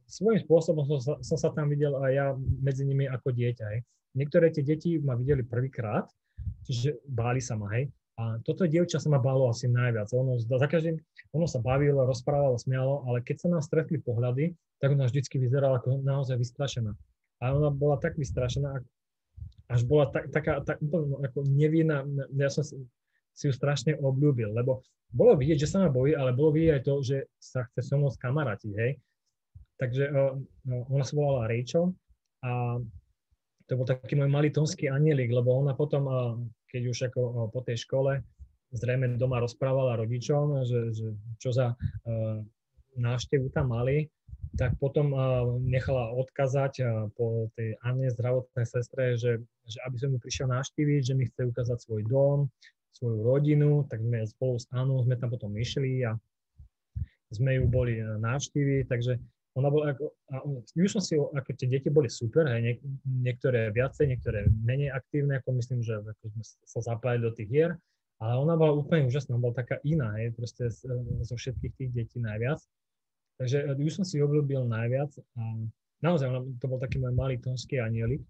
svojím spôsobom som sa, som sa tam videl aj ja medzi nimi ako dieťa, hej. Niektoré tie deti ma videli prvýkrát, čiže báli sa ma, hej. A toto dievča sa ma bálo asi najviac. Ono, za každým, ono sa bavilo, rozprávalo, smialo, ale keď sa nás stretli pohľady, tak ona vždycky vyzerala ako naozaj vystrašená. A ona bola tak vystrašená, až bola tak, taká, tak, ako nevinná, ja som si, si ju strašne obľúbil, lebo bolo vidieť, že sa ma bojí, ale bolo vidieť aj to, že sa chce so mnou skamarátiť, hej. Takže uh, ona sa volala Rachel a to bol taký môj malý tonský anielik, lebo ona potom, keď už ako po tej škole zrejme doma rozprávala rodičom, že, že čo za uh, návštevu tam mali, tak potom uh, nechala odkazať uh, po tej Anne zdravotnej sestre, že, že aby som mu prišiel navštíviť, že mi chce ukázať svoj dom, svoju rodinu, tak sme spolu s Anou sme tam potom išli a sme ju boli návštíviť, takže ona bola ako, a už som si, ako tie deti boli super, hej, niek- niektoré viacej, niektoré menej aktívne, ako myslím, že ako sme sa zapájali do tých hier, ale ona bola úplne úžasná, bola taká iná, hej, proste zo všetkých tých detí najviac. Takže už som si obľúbil najviac a naozaj to bol taký môj malý tonský anielik.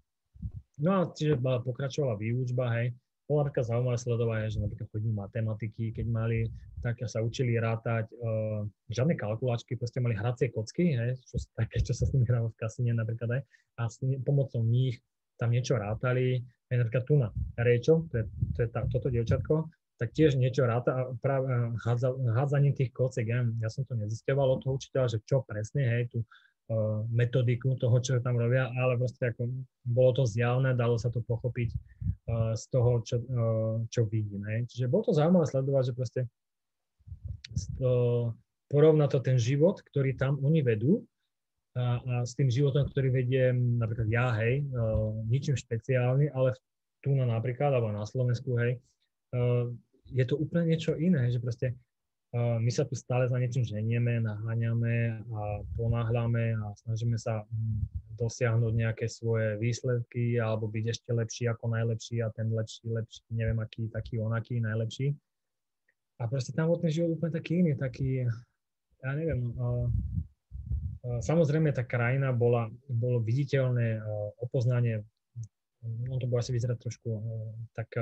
No a čiže pokračovala výučba, hej, bola taká zaujímavá sledovať, že napríklad chodili matematiky, keď mali, tak sa učili rátať, uh, žiadne kalkulačky, proste mali hracie kocky, hej, čo, také, čo sa s nimi hralo v kasine napríklad aj, a s pomocou nich tam niečo rátali, aj napríklad tu na Rachel, to je, to je tá, toto dievčatko, tak tiež niečo ráta a práve hádza, hádzaním tých kocek, ja, ja som to nezisťoval od toho učiteľa, že čo presne, hej, tu metodiku toho, čo tam robia, ale proste ako bolo to zjavné, dalo sa to pochopiť uh, z toho, čo, uh, čo vidím. Čiže bolo to zaujímavé sledovať, že proste porovná to ten život, ktorý tam oni vedú a, a s tým životom, ktorý vediem napríklad ja, hej, ničím špeciálny, ale tu na napríklad, alebo na Slovensku, hej, je to úplne niečo iné, že proste my sa tu stále za niečím ženieme, naháňame a ponáhľame a snažíme sa mm, dosiahnuť nejaké svoje výsledky alebo byť ešte lepší ako najlepší a ten lepší, lepší, neviem aký, taký onaký, najlepší. A proste tam ten život úplne taký iný, taký, ja neviem, uh, uh, samozrejme tá krajina bola, bolo viditeľné uh, opoznanie, on to bude asi vyzerať trošku tak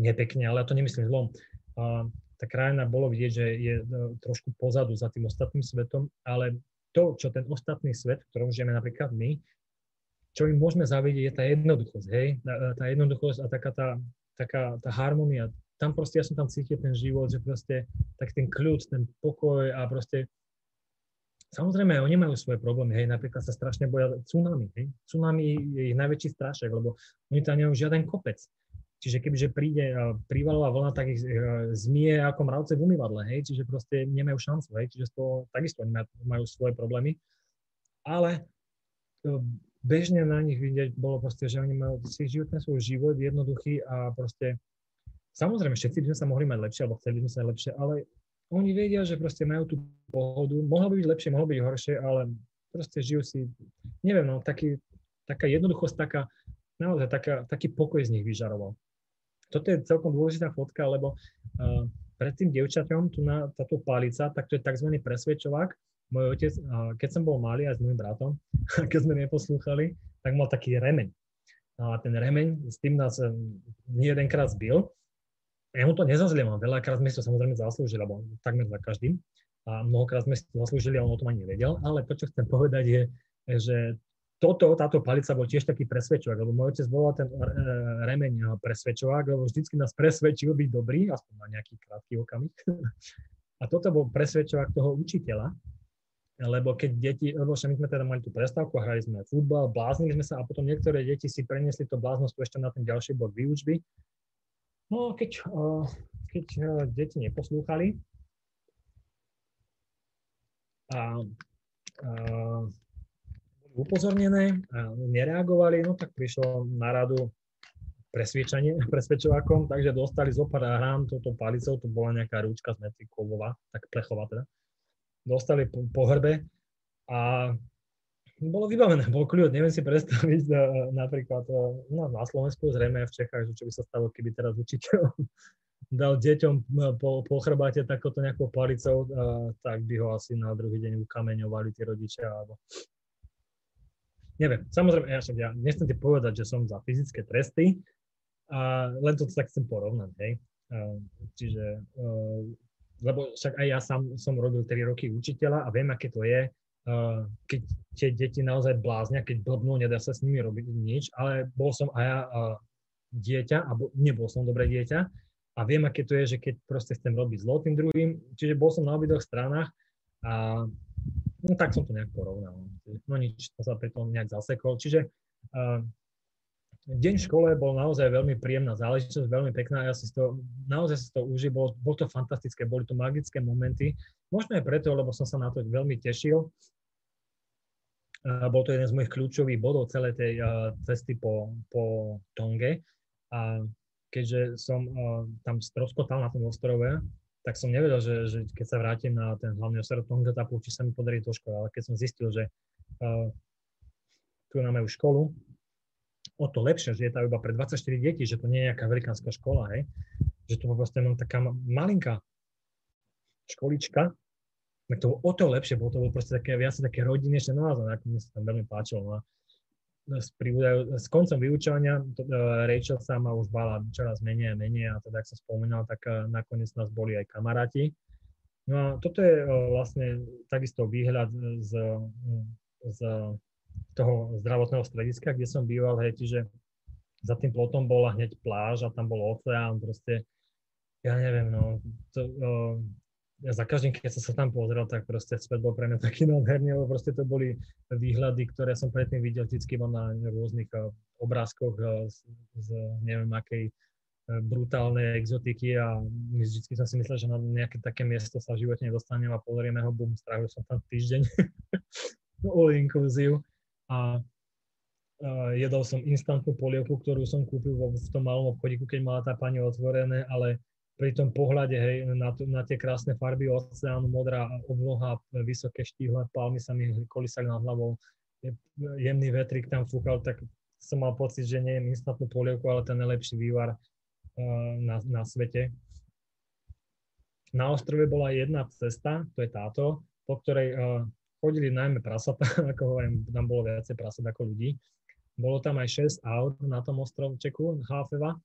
nepekne, ale ja to nemyslím zlom tá krajina bolo vidieť, že je e, trošku pozadu za tým ostatným svetom, ale to, čo ten ostatný svet, v ktorom žijeme napríklad my, čo im môžeme zavidieť, je tá jednoduchosť, hej? Tá jednoduchosť a taká tá, taká tá harmonia. Tam proste, ja som tam cítil ten život, že proste tak ten kľud, ten pokoj a proste Samozrejme, oni majú svoje problémy, hej, napríklad sa strašne boja tsunami, hej. Tsunami je ich najväčší strašek, lebo oni tam nemajú žiaden kopec. Čiže kebyže príde prívalová vlna, tak ich e, zmie ako mravce v umývadle, hej, čiže proste nemajú šancu, hej, čiže toho takisto oni majú svoje problémy. Ale e, bežne na nich vidieť bolo proste, že oni majú si ten svoj život jednoduchý a proste samozrejme všetci by sme sa mohli mať lepšie, alebo chceli by sme sa mať lepšie, ale oni vedia, že proste majú tú pohodu, mohlo by byť lepšie, mohlo byť horšie, ale proste žijú si, neviem, no, taký, taká jednoduchosť, taká, naozaj taká, taký pokoj z nich vyžaroval toto je celkom dôležitá fotka, lebo uh, pred tým dievčaťom, tu na táto palica, tak to je tzv. presvedčovák. Môj otec, uh, keď som bol malý aj s môjim bratom, keď sme neposlúchali, tak mal taký remeň. A ten remeň, s tým nás um, nie jedenkrát zbil. Ja mu to nezazlievam, veľakrát sme si to samozrejme zaslúžili, lebo takmer za každým. A mnohokrát sme si to zaslúžili a on o tom ani nevedel. Ale to, čo chcem povedať, je, že toto, táto palica bol tiež taký presvedčovák, lebo môj otec volal ten e, remeň presvedčovák, lebo vždycky nás presvedčil byť dobrý, aspoň na nejaký krátky okamih. A toto bol presvedčovák toho učiteľa, lebo keď deti, lebo my sme teda mali tú prestávku, hrali sme futbal, bláznili sme sa a potom niektoré deti si preniesli to bláznostvo ešte na ten ďalší bod výučby. No keď, keď deti neposlúchali a, a upozornené nereagovali, no tak prišlo na radu presviečanie, presvedčovakom, takže dostali zo pár hrám touto palicou, to bola nejaká rúčka z mety kovová, tak plechová teda. Dostali po, po hrbe a bolo vybavené, bol kľud. Neviem si predstaviť uh, napríklad uh, no, na Slovensku, zrejme aj v Čechách, že čo by sa stalo, keby teraz učiteľ dal deťom po, po chrbáte takoto nejakou palicou, uh, tak by ho asi na druhý deň ukameňovali tí rodičia. Alebo... Neviem, samozrejme, ja, však ja nechcem ti povedať, že som za fyzické tresty, a len to tak chcem porovnať, hej. Čiže, lebo však aj ja sám som robil 3 roky učiteľa a viem, aké to je, keď tie deti naozaj bláznia, keď blbnú, nedá sa s nimi robiť nič, ale bol som aj ja dieťa, a nebol som dobré dieťa a viem, aké to je, že keď proste chcem robiť zlo tým druhým, čiže bol som na obidvoch stranách a no tak som to nejak porovnal. No nič, to sa pri tom nejak zasekol. Čiže deň v škole bol naozaj veľmi príjemná záležitosť, veľmi pekná. Ja si to, naozaj si to užil, bol, bol to fantastické, boli to magické momenty. Možno aj preto, lebo som sa na to veľmi tešil. A bol to jeden z mojich kľúčových bodov celej tej uh, cesty po, po Tonge. A keďže som uh, tam stroskotal na tom ostrove, tak som nevedel, že, že keď sa vrátim na ten hlavný ostrov Tonga Tapu, či sa mi podarí to škola. Ale keď som zistil, že uh, tu na moju školu, o to lepšie, že je tam iba pre 24 detí, že to nie je nejaká velikánska škola, hej. Že to proste mám taká malinká školička, tak to o to lepšie, bolo to bolo proste také viac také rodinnejšie, no a ako mi sa tam veľmi páčilo. No s, s koncom vyučovania to, uh, Rachel sa ma už bala čoraz menej a menej a teda, ak som spomínal, tak uh, nakoniec nás boli aj kamaráti. No a toto je uh, vlastne takisto výhľad z, z toho zdravotného strediska, kde som býval, hej, čiže za tým plotom bola hneď pláž a tam bol oceán, proste, ja neviem, no, to, ja za každým, keď som sa tam pozrel, tak proste späť bol pre mňa taký nádherný, lebo proste to boli výhľady, ktoré som predtým videl vždycky na rôznych uh, obrázkoch uh, z, z neviem akej uh, brutálnej exotiky a vždycky som si myslel, že na nejaké také miesto sa v živote nedostanem a pozrieme ho, bum, strávil som tam týždeň all inclusive a jedol som instantnú polievku, ktorú som kúpil v tom malom obchodíku, keď mala tá pani otvorené, ale pri tom pohľade hej, na, na tie krásne farby oceánu, modrá obloha, vysoké štíhle palmy sa mi kolisali nad hlavou, jemný vetrik tam fúkal, tak som mal pocit, že nie je instantnú polievku, ale ten najlepší vývar uh, na, na svete. Na ostrove bola jedna cesta, to je táto, po ktorej uh, chodili najmä prasata, ako hovorím, tam bolo viacej prasat ako ľudí. Bolo tam aj 6 aut na tom ostrovčeku Háfeva,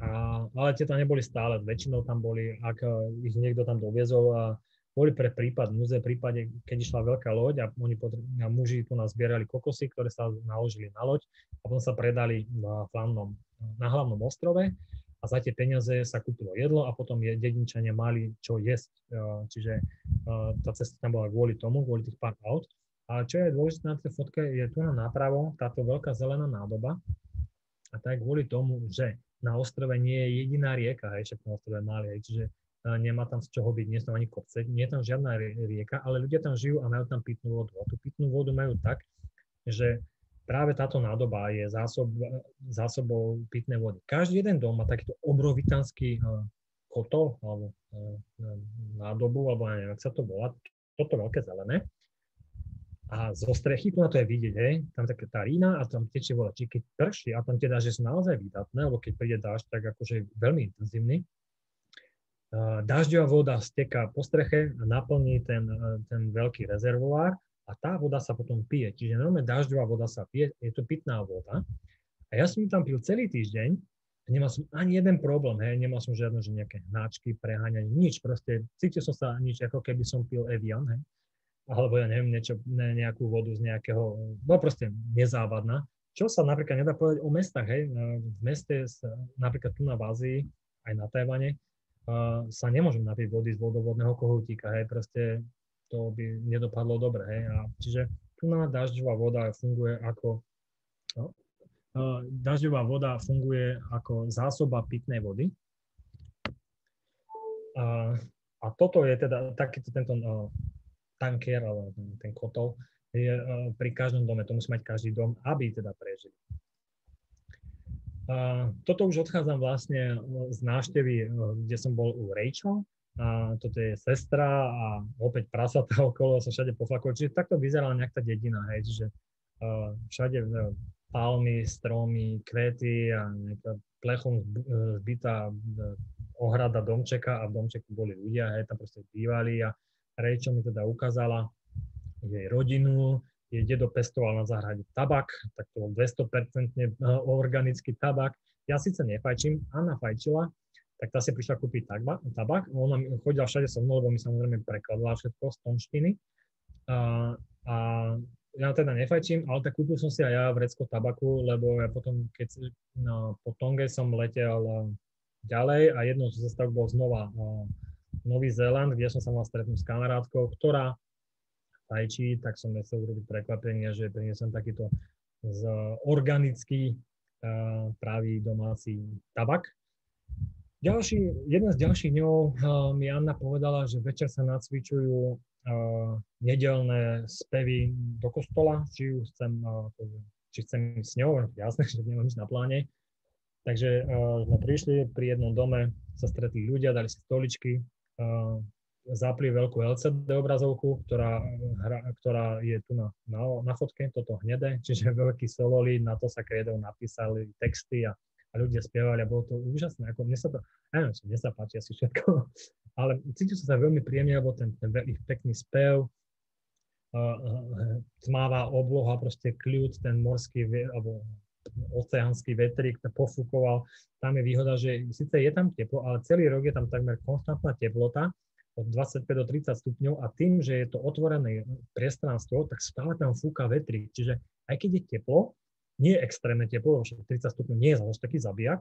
a, ale tam neboli stále, väčšinou tam boli, ak e, ich niekto tam doviezol, a boli pre prípad múze, prípade, keď išla veľká loď a oni potr- a muži tu nás zbierali kokosy, ktoré sa naložili na loď a potom sa predali na hlavnom, na hlavnom ostrove a za tie peniaze sa kúpilo jedlo a potom je, dedinčania mali čo jesť. Čiže tá cesta tam bola kvôli tomu, kvôli tých pár aut. A čo je dôležité na tej fotke, je tu na nápravo táto veľká zelená nádoba. A tak kvôli tomu, že na ostrove nie je jediná rieka, hej, však na ostrove malý, hej, čiže nemá tam z čoho byť, nie sú tam ani kopce, nie je tam žiadna rieka, ale ľudia tam žijú a majú tam pitnú vodu. A tú pitnú vodu majú tak, že práve táto nádoba je zásob, zásobou pitnej vody. Každý jeden dom má takýto obrovitanský uh, kotol alebo nádobu, alebo neviem, ak sa to volá, toto veľké zelené. A zo strechy, tu na to je vidieť, hej, tam taká tá rína a tam tečie voda. Čiže keď prší a tam tie dáže sú naozaj výdatné, lebo keď príde dážď, tak akože veľmi intenzívny, dažďová voda steká po streche a naplní ten, ten veľký rezervoár a tá voda sa potom pije. Čiže normálne dažďová voda sa pije, je to pitná voda. A ja som ju tam pil celý týždeň a nemal som ani jeden problém, hej, nemal som žiadne že nejaké hnáčky, preháňanie, nič, proste cítil som sa nič, ako keby som pil Evian, hej, alebo ja neviem, niečo, ne, nejakú vodu z nejakého, no proste nezávadná. Čo sa napríklad nedá povedať o mestách, hej, v meste, napríklad tu na Ázii, aj na Tajvane, uh, sa nemôžem napiť vody z vodovodného kohútika, hej, proste to by nedopadlo dobre. Hej. A čiže tu na dažďová voda funguje ako no, dažďová voda funguje ako zásoba pitnej vody. A, a toto je teda takýto tento uh, tanker, alebo ten, kotol, je uh, pri každom dome, to musí mať každý dom, aby teda prežili. Uh, toto už odchádzam vlastne z návštevy, uh, kde som bol u Rachel, a toto je sestra a opäť prasatá okolo sa všade poflakovali. Čiže takto vyzerala nejaká dedina, hej, čiže uh, všade uh, palmy, stromy, kvety a nejaká plechom zbytá ohrada domčeka a v domčeku boli ľudia, hej, tam proste bývali a Rachel mi teda ukázala jej rodinu, jej dedo pestoval na záhrade tabak, tak to bol 200% organický tabak. Ja síce nefajčím, Anna fajčila, tak tá si prišla kúpiť tabak. Ona chodila všade so mnou, lebo mi samozrejme prekladala všetko z tonštiny. A, a ja teda nefajčím, ale tak kúpil som si aj ja vrecko tabaku, lebo ja potom, keď no, po Tonge som letel ďalej a jednou z zastav bol znova uh, Nový Zéland, kde som sa mal stretnúť s kamarátkou, ktorá fajčí, tak som nechcel urobiť prekvapenie, že priniesem takýto z organický uh, pravý domáci tabak. Ďalší, jeden z ďalších dňov uh, mi Anna povedala, že večer sa nacvičujú uh, nedelné spevy do kostola, či ju chcem, uh, či chcem ísť s ňou, jasné, že nemám nič na pláne. Takže uh, sme prišli pri jednom dome, sa stretli ľudia, dali si stoličky, zapli veľkú LCD obrazovku, ktorá, hra, ktorá je tu na, na, na fotke, toto hnedé, čiže veľký sololí, na to sa kredou napísali texty a a ľudia spievali a bolo to úžasné. Ako mne sa to, neviem, mne sa páči asi všetko, ale cítil som sa veľmi príjemne, lebo ten, ten veľmi pekný spev, uh, uh, tmavá obloha, proste kľud, ten morský, alebo oceánsky vetrík pofúkoval. Tam je výhoda, že síce je tam teplo, ale celý rok je tam takmer konštantná teplota, od 25 do 30 stupňov a tým, že je to otvorené priestranstvo, tak stále tam fúka vetrík. Čiže aj keď je teplo, nie je extrémne teplo, lebo 30 stupňov nie je zase taký zabijak,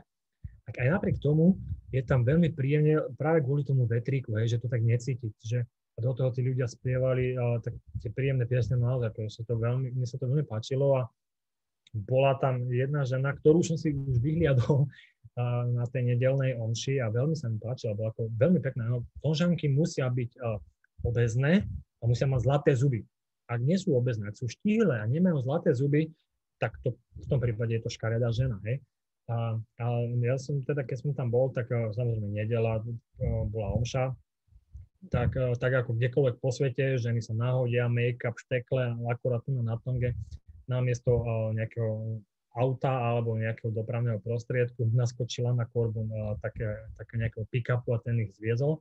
tak aj napriek tomu je tam veľmi príjemne, práve kvôli tomu vetríku, hej, že to tak necítiť, že a do toho tí ľudia spievali a, tak tie príjemné piesne naozaj, sa to veľmi, mne sa to veľmi páčilo a bola tam jedna žena, ktorú som si už vyhliadol na tej nedelnej omši a veľmi sa mi páčila, bola ako veľmi pekná. No, konžanky musia byť obezné a musia mať zlaté zuby. Ak nie sú obezné, ak sú štíhle a nemajú zlaté zuby, tak to, v tom prípade je to škaredá žena, hej. A, a ja som teda, keď som tam bol, tak samozrejme nedela, bola omša, tak, tak ako kdekoľvek po svete, ženy sa nahodia, make-up, štekle, akurát tu na tonge, namiesto nejakého auta alebo nejakého dopravného prostriedku naskočila na korbu také, také nejakého pick-upu a ten ich zviezol.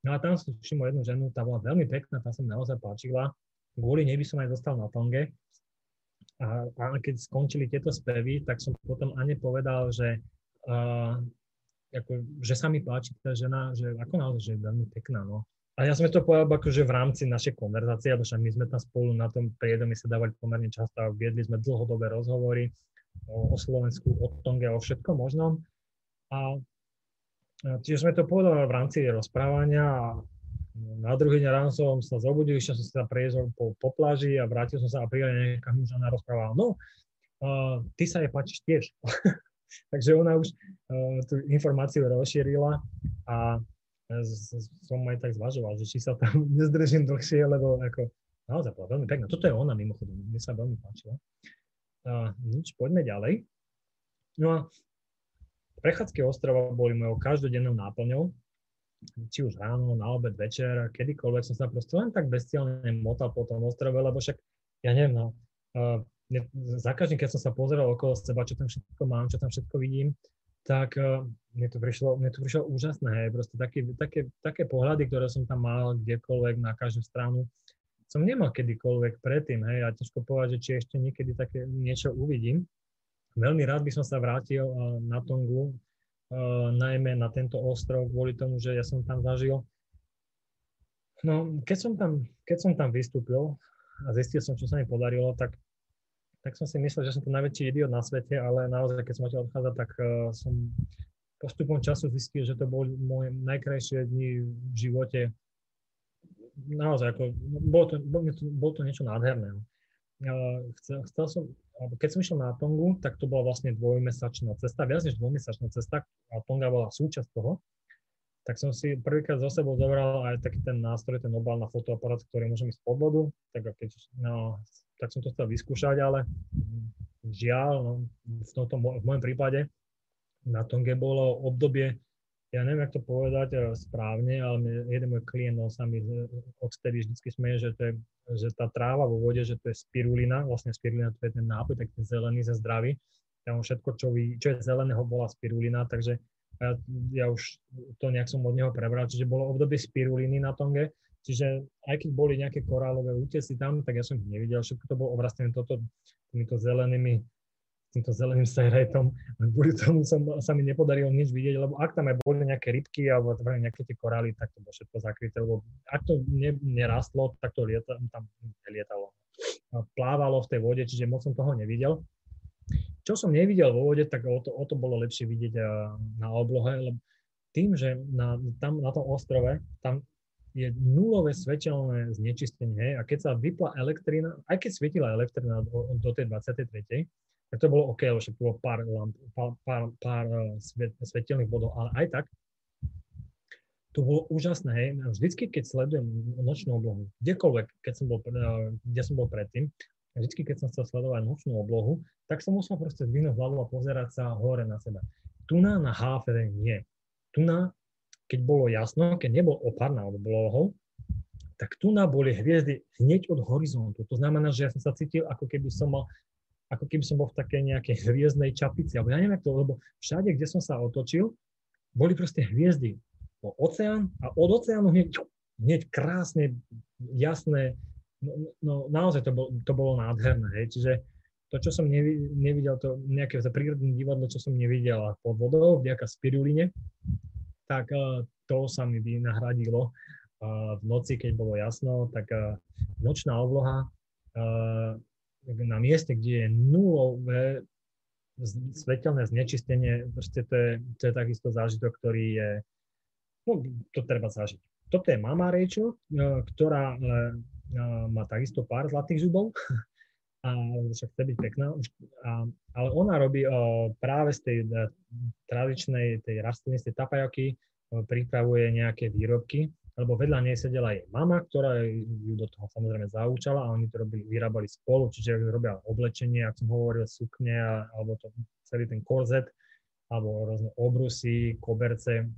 No a tam som všimol jednu ženu, tá bola veľmi pekná, tá sa mi naozaj páčila. Kvôli nej by som aj dostal na tonge, a, a keď skončili tieto spevy, tak som potom Ane povedal, že, uh, ako, že sa mi páči tá žena, že ako naozaj, že je veľmi pekná. No. A ja som to povedal akože v rámci našej konverzácie, lebo však my sme tam spolu na tom priedomi sa dávali pomerne často a viedli sme dlhodobé rozhovory o, o Slovensku, o Tonge, o všetkom možnom. A čiže sme to povedali v rámci rozprávania a na druhý deň ráno som sa zobudil, išiel som sa prejesol po, po pláži a vrátil som sa a prijal nejaká mužana rozprávala, no, uh, ty sa jej páčiš tiež. Takže ona už uh, tú informáciu rozšírila a som aj tak zvažoval, že či sa tam nezdržím dlhšie, lebo ako naozaj bola veľmi pekná. Toto je ona mimochodom, mne sa veľmi páčila. Uh, nič, poďme ďalej. No a prechádzky ostrova boli mojou každodennou náplňou či už ráno, na obed, večer, kedykoľvek som sa proste len tak bezcielne motal po tom ostrove, lebo však, ja neviem, no, uh, za každým, keď som sa pozeral okolo seba, čo tam všetko mám, čo tam všetko vidím, tak uh, mne, to prišlo, mne to prišlo úžasné, hej, proste také, také, také pohľady, ktoré som tam mal kdekoľvek na každú stranu, som nemal kedykoľvek predtým, hej, a ťažko povedať, že či ešte niekedy také niečo uvidím. Veľmi rád by som sa vrátil uh, na Tongu, Uh, najmä na tento ostrov kvôli tomu, že ja som tam zažil. No, keď som tam, keď som tam vystúpil a zistil som, čo sa mi podarilo, tak, tak som si myslel, že som to najväčší idiot na svete, ale naozaj, keď som odtiaľ odchádzať, tak uh, som postupom času zistil, že to boli moje najkrajšie dni v živote. Naozaj, ako, bolo, to, bolo, to, bolo to niečo nádherné. Uh, chcel, chcel som, keď som išiel na Tongu, tak to bola vlastne dvojmesačná cesta, viac než dvojmesačná cesta a Tonga bola súčasť toho. Tak som si prvýkrát zo sebou zobral aj taký ten nástroj, ten obal na fotoaparát, ktorý môžem ísť pod vodu, tak, keď, no, tak som to chcel vyskúšať, ale žiaľ, no, v, tomto, v môjom prípade na Tonge bolo obdobie, ja neviem, jak to povedať eh, správne, ale jeden môj klient, on sa mi odtedy vždy smeje, že, to je, že tá tráva vo vode, že to je spirulina, vlastne spirulina to je ten nápoj, tak ten zelený za zdravý. Tam všetko, čo, vy, čo je zeleného, bola spirulina, takže ja, ja už to nejak som od neho prebral, čiže bolo obdobie spiruliny na Tonge, čiže aj keď boli nejaké korálové útesy tam, tak ja som ich nevidel, všetko to bolo obrastené toto, týmito zelenými týmto zeleným sajrajtom. Kvôli tomu som, sa mi nepodarilo nič vidieť, lebo ak tam aj boli nejaké rybky alebo nejaké tie korály, tak to bolo všetko zakryté, lebo ak to ne, nerastlo, tak to lieta, tam nelietalo. Plávalo v tej vode, čiže moc som toho nevidel. Čo som nevidel vo vode, tak o to, o to bolo lepšie vidieť na oblohe, lebo tým, že na, tam na tom ostrove, tam je nulové svetelné znečistenie a keď sa vypla elektrina, aj keď svietila elektrina do, do tej 23., tak to bolo OK, lebo bolo pár, lamp, pár, pár, pár eh, svet, svetelných bodov, ale aj tak to bolo úžasné, hej. Vždycky, keď sledujem nočnú oblohu, kdekoľvek, keď som bol, eh, kde som bol predtým, vždycky, keď som chcel sledovať nočnú oblohu, tak som musel proste zdvihnúť hlavu a pozerať sa hore na seba. Tu na, na HFR nie. Tu na, keď bolo jasno, keď nebol opar nad oblohou, tak tu na boli hviezdy hneď od horizontu. To znamená, že ja som sa cítil, ako keby som mal ako keby som bol v takej nejakej hviezdnej čapici, alebo ja neviem to, lebo všade, kde som sa otočil, boli proste hviezdy. O oceán a od oceánu hneď, hneď krásne, jasné, no, no naozaj to, bol, to bolo nádherné, hej. čiže to, čo som nevidel, to nejaké prírodné divadlo, čo som nevidel pod vodou, vďaka spiruline, tak uh, to sa mi vynahradilo v noci, keď bolo jasno, tak uh, nočná obloha na mieste, kde je nulové svetelné znečistenie, proste to je, to je takisto zážitok, ktorý je, no to treba zažiť. Toto je mama Rachel, ktorá má takisto pár zlatých zubov, a však chce byť pekná, a, ale ona robí práve z tej tradičnej tej rastliny, z tej tapajoky, pripravuje nejaké výrobky, lebo vedľa nej sedela jej mama, ktorá ju do toho samozrejme zaúčala a oni to robili, vyrábali spolu, čiže robia oblečenie, ako som hovoril, sukne, alebo to, celý ten korzet, alebo rôzne obrusy, koberce.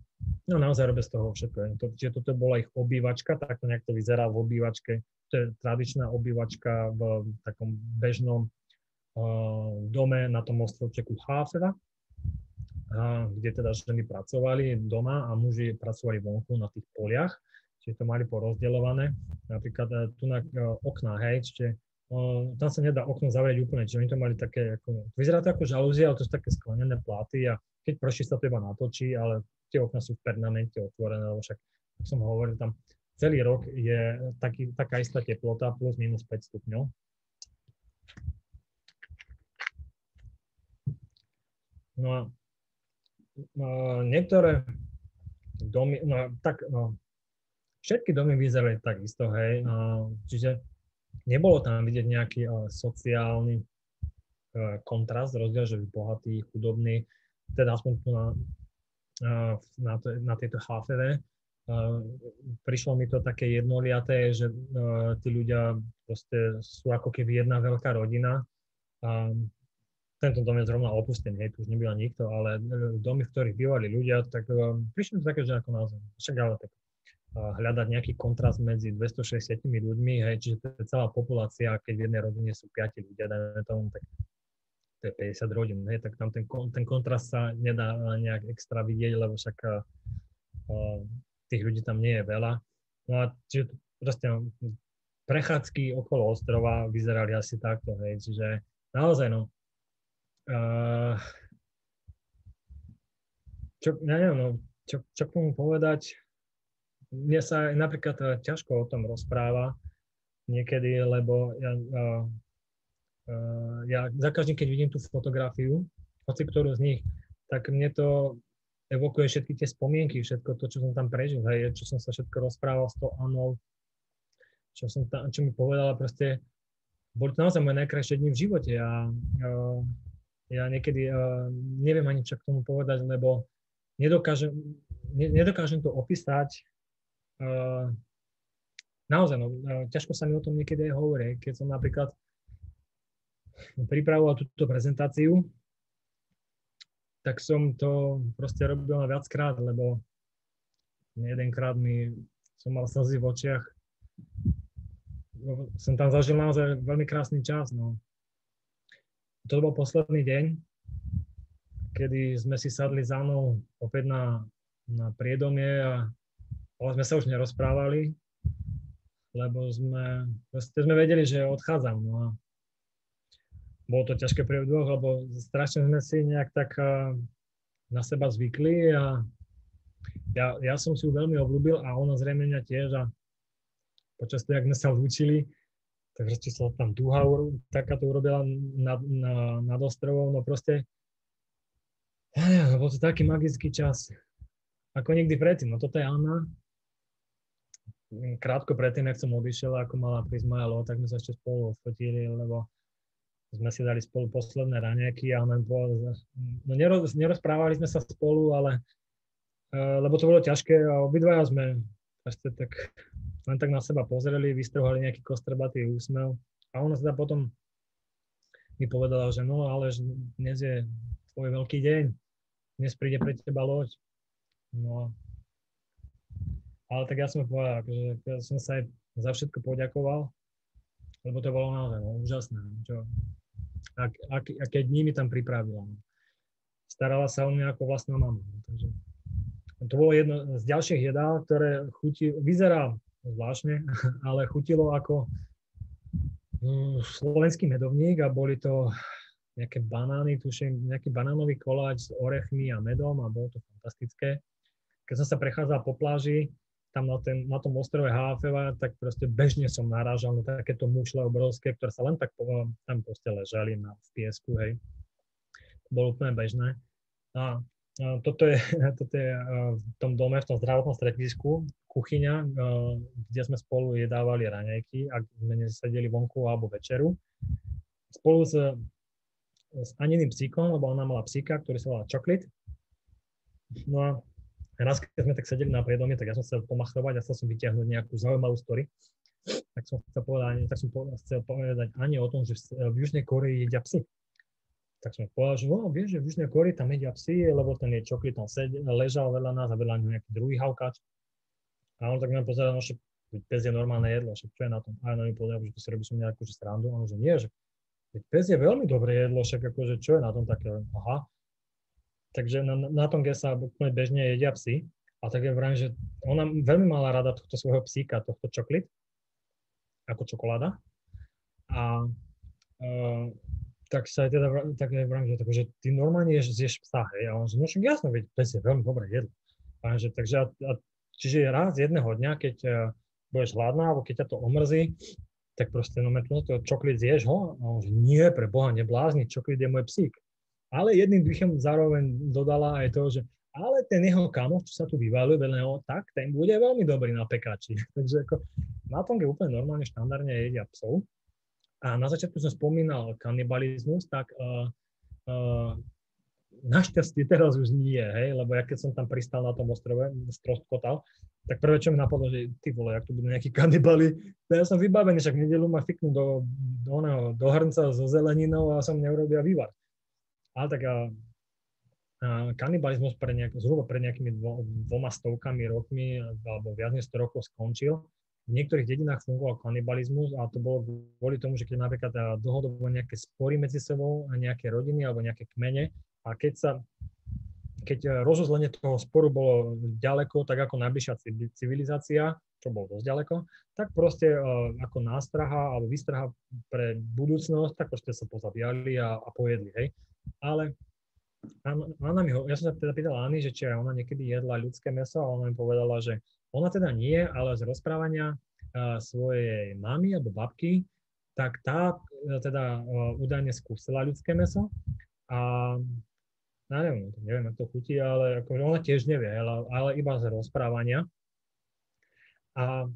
No naozaj robia z toho všetko. čiže toto bola ich obývačka, tak to nejak to vyzerá v obývačke. To je tradičná obývačka v takom bežnom uh, dome na tom ostrovčeku Hafeda, uh, kde teda ženy pracovali doma a muži pracovali vonku na tých poliach čiže to mali porozdeľované. Napríklad e, tu na okná, hej, čiže uh, tam sa nedá okno zavrieť úplne, čiže oni to mali také, ako, vyzerá to ako žalúzia, ale to sú také sklenené pláty a keď prší sa to iba natočí, ale tie okna sú permanentne otvorené, lebo však, som hovoril, tam celý rok je taký, taká istá teplota plus minus 5 stupňov. No a uh, niektoré domy, no tak no, všetky domy vyzerali takisto, hej. Čiže nebolo tam vidieť nejaký sociálny e, kontrast, rozdiel, že bohatý, chudobný, teda aspoň tu na, na, to, na tejto HFV. Prišlo mi to také jednoliaté, že e, tí ľudia proste sú ako keby jedna veľká rodina. Tento dom je zrovna opustený, hej, tu už nebýva nikto, ale domy, v ktorých bývali ľudia, tak prišli mi to také, že ako naozaj, však ale tak hľadať nejaký kontrast medzi 260 ľuďmi, hej, čiže to je celá populácia, keď v jednej rodine sú 5 ľudia, dajme tomu, tak to je 50 rodín, hej, tak tam ten, ten kontrast sa nedá nejak extra vidieť, lebo však uh, tých ľudí tam nie je veľa. No a čiže proste prechádzky okolo ostrova vyzerali asi takto, hej, čiže naozaj no, uh, čo, ja neviem, no, čo, čo k tomu povedať, mne sa napríklad ťažko o tom rozpráva niekedy, lebo ja, uh, ja za každým, keď vidím tú fotografiu, hoci ktorú z nich, tak mne to evokuje všetky tie spomienky, všetko to, čo som tam prežil, hej, čo som sa všetko rozprával s tou Anou, čo, som tam, čo mi povedala, proste boli to naozaj moje najkrajšie dni v živote a uh, ja niekedy uh, neviem ani čo k tomu povedať, lebo nedokážem, ne, nedokážem to opísať. Uh, naozaj, no, ťažko sa mi o tom niekedy aj hovorí. Keď som napríklad pripravoval túto prezentáciu, tak som to proste robil na viackrát, lebo jedenkrát mi som mal slzy v očiach. Som tam zažil naozaj veľmi krásny čas. No. To bol posledný deň, kedy sme si sadli za mnou opäť na, na priedomie a ale sme sa už nerozprávali, lebo sme, sme vedeli, že odchádzam. No a bolo to ťažké pre dvoch, lebo strašne sme si nejak tak na seba zvykli a ja, ja som si ju veľmi obľúbil a ona zrejme mňa tiež a počas toho, jak sme sa učili, tak proste sa tam duha takáto urobila nad, na, nad ostrovou, no proste ja, bol to taký magický čas, ako nikdy predtým. No toto je Anna. Krátko predtým, jak som odišiel, ako mala prísť moja lo, tak sme sa ešte spolu odfotili, lebo sme si dali spolu posledné raňajky a ona bola, no neroz, nerozprávali sme sa spolu, ale Eh, lebo to bolo ťažké a obidvaja sme proste tak len tak na seba pozreli, vystrhovali nejaký kostrbatý úsmev a ona teda potom mi povedala, že no ale dnes je tvoj veľký deň, dnes príde pre teba loď. No ale tak ja som povedal, že ja som sa aj za všetko poďakoval, lebo to bolo naozaj no, úžasné. Čo, a, a, a keď mi tam pripravila. Starala sa o mňa ako vlastná mama. Takže to bolo jedno z ďalších jedál, ktoré chutí, vyzerá zvláštne, ale chutilo ako mm, slovenský medovník a boli to nejaké banány, tuším, nejaký banánový koláč s orechmi a medom a bolo to fantastické. Keď som sa prechádzal po pláži, tam na, ten, na tom ostrove Háfeva, tak proste bežne som narážal na takéto mušle obrovské, ktoré sa len tak tam proste ležali na, v piesku, hej. To bolo úplne bežné. A toto je, toto je v tom dome, v tom zdravotnom stredisku, kuchyňa, kde sme spolu jedávali raňajky, ak sme nesedeli vonku alebo večeru. Spolu s, s Aniným psíkom, lebo ona mala psíka, ktorý sa volá Chocolate. No a raz, keď sme tak sedeli na priedomie, tak ja som chcel pomachrovať a chcel som vyťahnuť nejakú zaujímavú story. Tak som chcel povedať, tak som chcel povedať ani o tom, že v Južnej Koreji jedia psy tak som povedal, že no, vieš, že v Južnej Kori tam jedia psy, lebo ten je čokli tam sedel, ležal vedľa nás a vedľa neho nejaký druhý havkač. A on tak ma pozeral, no, že pes je normálne jedlo, že čo je na tom. A ja na povedal, že to si robí som nejakú že srandu. A on že nie, že pes je veľmi dobré jedlo, však akože čo je na tom také, aha. Takže na, na tom, kde sa bežne jedia psy, a tak je vrajím, že ona veľmi mala rada tohto svojho psíka, tohto čoklit, ako čokoláda. A uh, tak sa aj teda tak aj vrám, že, tak, že ty normálne ješ, zješ psa, hej, a on že, no však jasno, veď pes je veľmi dobré jedlo. A že, takže, a, a, čiže raz jedného dňa, keď uh, budeš hladná, alebo keď ťa to omrzí, tak proste, no to čoklit zješ ho? A on že, nie, pre Boha, neblázni, čoklit je môj psík. Ale jedným dýchem zároveň dodala aj to, že ale ten jeho kamoš, čo sa tu vyvaluje veľa neho, tak ten bude veľmi dobrý na pekači. Takže ako na kde úplne normálne štandardne jedia psov, a na začiatku som spomínal kanibalizmus, tak uh, uh, našťastie teraz už nie, hej, lebo ja keď som tam pristal na tom ostrove, stroskotal, tak prvé, čo mi napadlo, že ty vole, ak tu budú nejakí kanibali, to ja som vybavený, však v nedelu ma fiknú do, do, do, do hrnca so zeleninou a som neurobil vývar. Ale tak a, a kanibalizmus pre nejak, zhruba pred nejakými dvo, dvoma stovkami rokmi alebo viac než 100 rokov skončil. V niektorých dedinách fungoval kanibalizmus a to bolo kvôli tomu, že keď napríklad dlhodobo nejaké spory medzi sebou nejaké rodiny alebo nejaké kmene a keď sa keď rozozlenie toho sporu bolo ďaleko, tak ako najbližšia civilizácia, čo bolo dosť ďaleko, tak proste uh, ako nástraha alebo výstraha pre budúcnosť, tak proste sa pozabíjali a, a pojedli, hej. Ale Anna mi ho, ja som sa teda pýtal Anny, že či ona niekedy jedla ľudské meso a ona mi povedala, že ona teda nie, ale z rozprávania uh, svojej mamy alebo babky, tak tá uh, teda údajne skúsila ľudské meso a ja neviem, neviem, ako to chutí, ale akože ona tiež nevie, ale, ale iba z rozprávania. A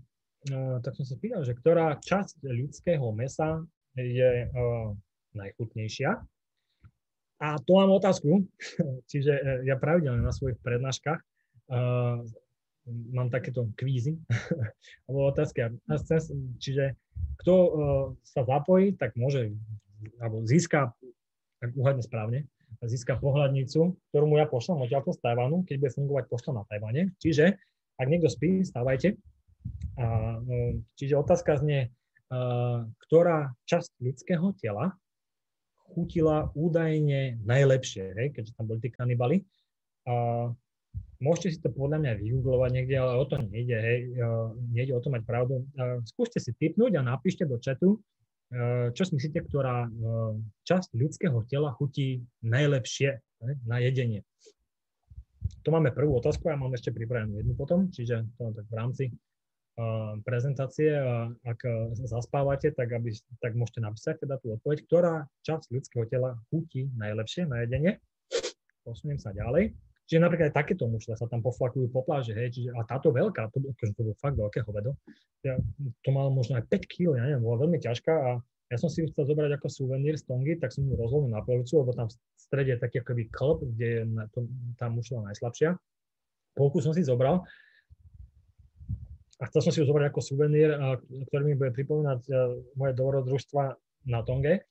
tak som sa pýtal, že ktorá časť ľudského mesa je uh, najchutnejšia. A tu mám otázku, čiže ja pravidelne na svojich prednáškach uh, mám takéto kvízy, alebo otázky. Čiže kto uh, sa zapojí, tak môže, alebo získa, ak uhadne správne, získa pohľadnicu, ktorú mu ja pošlem odtiaľto z Tajvanu, keď bude fungovať pošta na Tajvane. Čiže, ak niekto spí, stávajte. A, čiže otázka znie, ktorá časť ľudského tela chutila údajne najlepšie, hej, keďže tam boli tí kanibali. A môžete si to podľa mňa vygooglovať niekde, ale o to nejde, hej, nejde o to mať pravdu. Skúste si typnúť a napíšte do chatu, čo si myslíte, ktorá časť ľudského tela chutí najlepšie hej, na jedenie. To máme prvú otázku, ja mám ešte pripravenú jednu potom, čiže to tak v rámci prezentácie a ak zaspávate, tak, aby, tak môžete napísať teda tú odpoveď, ktorá časť ľudského tela chutí najlepšie na jedenie. Posuniem sa ďalej. Čiže napríklad aj takéto mušle sa tam poflakujú po pláži, hej, čiže, a táto veľká, to, akože to bolo fakt veľké hovedo, ja, to malo možno aj 5 kg, ja neviem, bola veľmi ťažká a ja som si ju chcel zobrať ako suvenír z Tongy, tak som ju rozhodol na policu, lebo tam v strede je taký akoby klb, kde je to, tá mušla najslabšia. Polku som si zobral a chcel som si ju zobrať ako suvenír, ktorý mi bude pripomínať e, moje dobrodružstva na Tonge.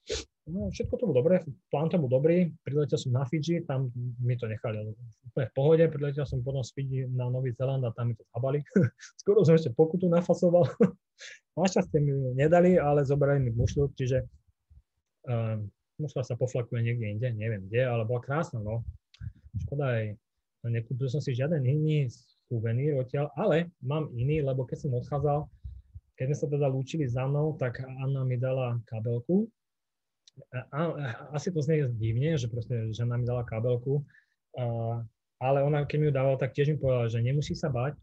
No, všetko to bolo dobré, plán to bol dobrý, priletel som na Fidži, tam mi to nechali úplne v pohode, priletel som potom z Fidži na Nový Zeland a tam mi to zabali. Skoro som ešte pokutu nafasoval. Našťastie mi nedali, ale zobrali mi mušľu, čiže uh, mušľa sa poflakuje niekde inde, neviem kde, ale bola krásna, no. Škoda aj, nekúpil som si žiaden iný suvenír odtiaľ, ale mám iný, lebo keď som odchádzal, keď sme sa teda lúčili za mnou, tak Anna mi dala kabelku. A, asi to znie divne, že proste žena mi dala kabelku, a, ale ona, keď mi ju dávala, tak tiež mi povedala, že nemusí sa bať,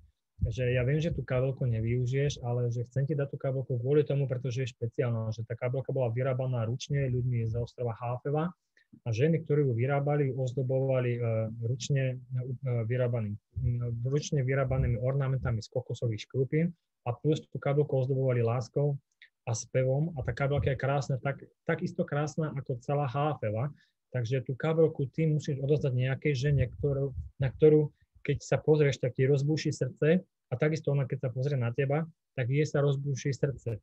že ja viem, že tú kabelku nevyužiješ, ale že chcem ti dať tú kabelku kvôli tomu, pretože je špeciálna, že tá kabelka bola vyrábaná ručne ľuďmi z ostrova Háfeva a ženy, ktoré ju vyrábali, ozdobovali uh, ručne, uh, vyrábaný, uh, ručne vyrábanými ornamentami z kokosových škrupín a plus tú kabelku ozdobovali láskou a spevom a tá kabelka je krásna, tak, tak isto krásna ako celá háfeva, takže tú kabelku ty musíš odozdať nejakej žene, ktorú, na ktorú keď sa pozrieš, tak ti rozbúši srdce a takisto ona, keď sa pozrie na teba, tak jej sa rozbúši srdce.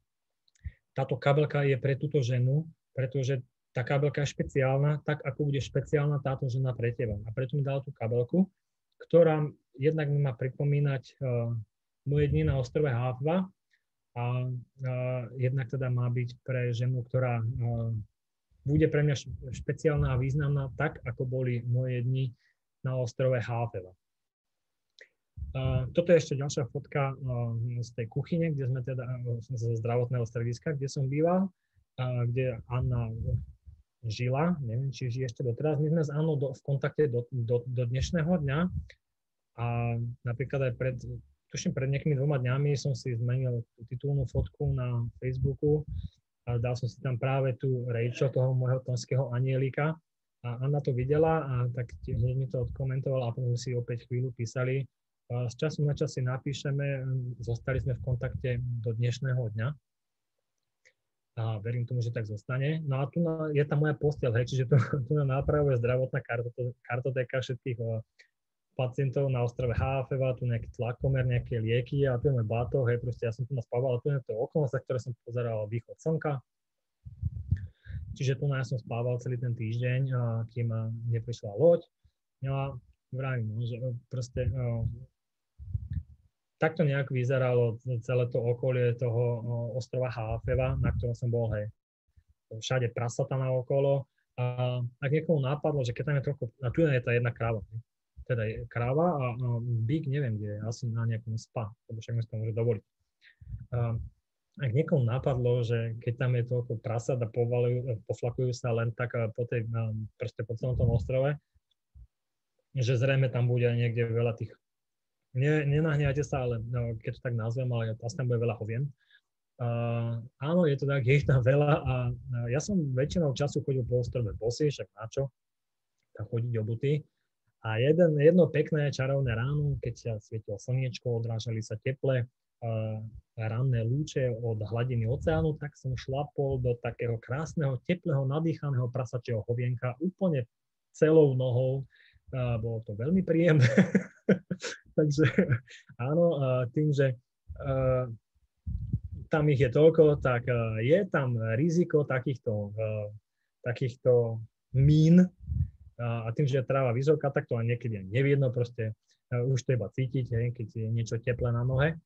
Táto kabelka je pre túto ženu, pretože tá kabelka je špeciálna, tak ako bude špeciálna táto žena pre teba. A preto mi dala tú kabelku, ktorá jednak mi má pripomínať uh, moje dni na ostrove Hávva a uh, jednak teda má byť pre ženu, ktorá uh, bude pre mňa špeciálna a významná tak, ako boli moje dni na ostrove Háveva. Uh, toto je ešte ďalšia fotka uh, z tej kuchyne, kde sme teda, uh, zo zdravotného strediska, kde som býval, kde Anna žila, neviem, či žije ešte doteraz. My sme s Annou do, v kontakte do, do, do dnešného dňa. A napríklad aj pred, tuším pred nejakými dvoma dňami som si zmenil tú titulnú fotku na Facebooku. A dal som si tam práve tú Rachel, toho môjho tonského anielika. A Anna to videla a tak hneď mi to odkomentovala a potom si opäť chvíľu písali. A z času na čas si napíšeme, zostali sme v kontakte do dnešného dňa a verím tomu, že tak zostane. No a tu je tá moja posteľ, hej, čiže tu, tu na nápravuje zdravotná kartotéka všetkých pacientov na ostrove Háfeva, tu nejaký tlakomer, nejaké lieky a tu je môj bátoh, hej, proste ja som tu naspával, tu je to okolo, za ktoré som pozeral východ slnka. Čiže tu ja som spával celý ten týždeň, a kým neprišla loď. No a vravím, no, že proste takto nejak vyzeralo celé to okolie toho ostrova Háfeva, na ktorom som bol, hej, všade prasata na okolo. A ak niekomu nápadlo, že keď tam je trochu, a tu je tá jedna kráva, teda je kráva a, a bík neviem, kde asi na nejakom spa, lebo však to môže dovoliť. A, ak niekomu napadlo, že keď tam je toľko prasat a povalujú, poflakujú sa len tak po, tej, proste po celom tom ostrove, že zrejme tam bude niekde veľa tých ne, nenahniate sa, ale no, keď to tak nazvem, ale asi tam bude veľa hovien. Uh, áno, je to tak, je ich tam veľa a uh, ja som väčšinou času chodil po ostrove bosy, však na čo, tam chodiť obuty. A jeden, jedno pekné čarovné ráno, keď sa svietilo slniečko, odrážali sa teple, uh, ranné lúče od hladiny oceánu, tak som šlapol do takého krásneho, teplého, nadýchaného prasačieho hovienka úplne celou nohou. Uh, bolo to veľmi príjemné. Takže áno, tým, že tam ich je toľko, tak je tam riziko takýchto, takýchto mín a tým, že je tráva vysoká, tak to aj niekedy nevidno, proste už to iba cítiť, keď je niečo teplé na nohe.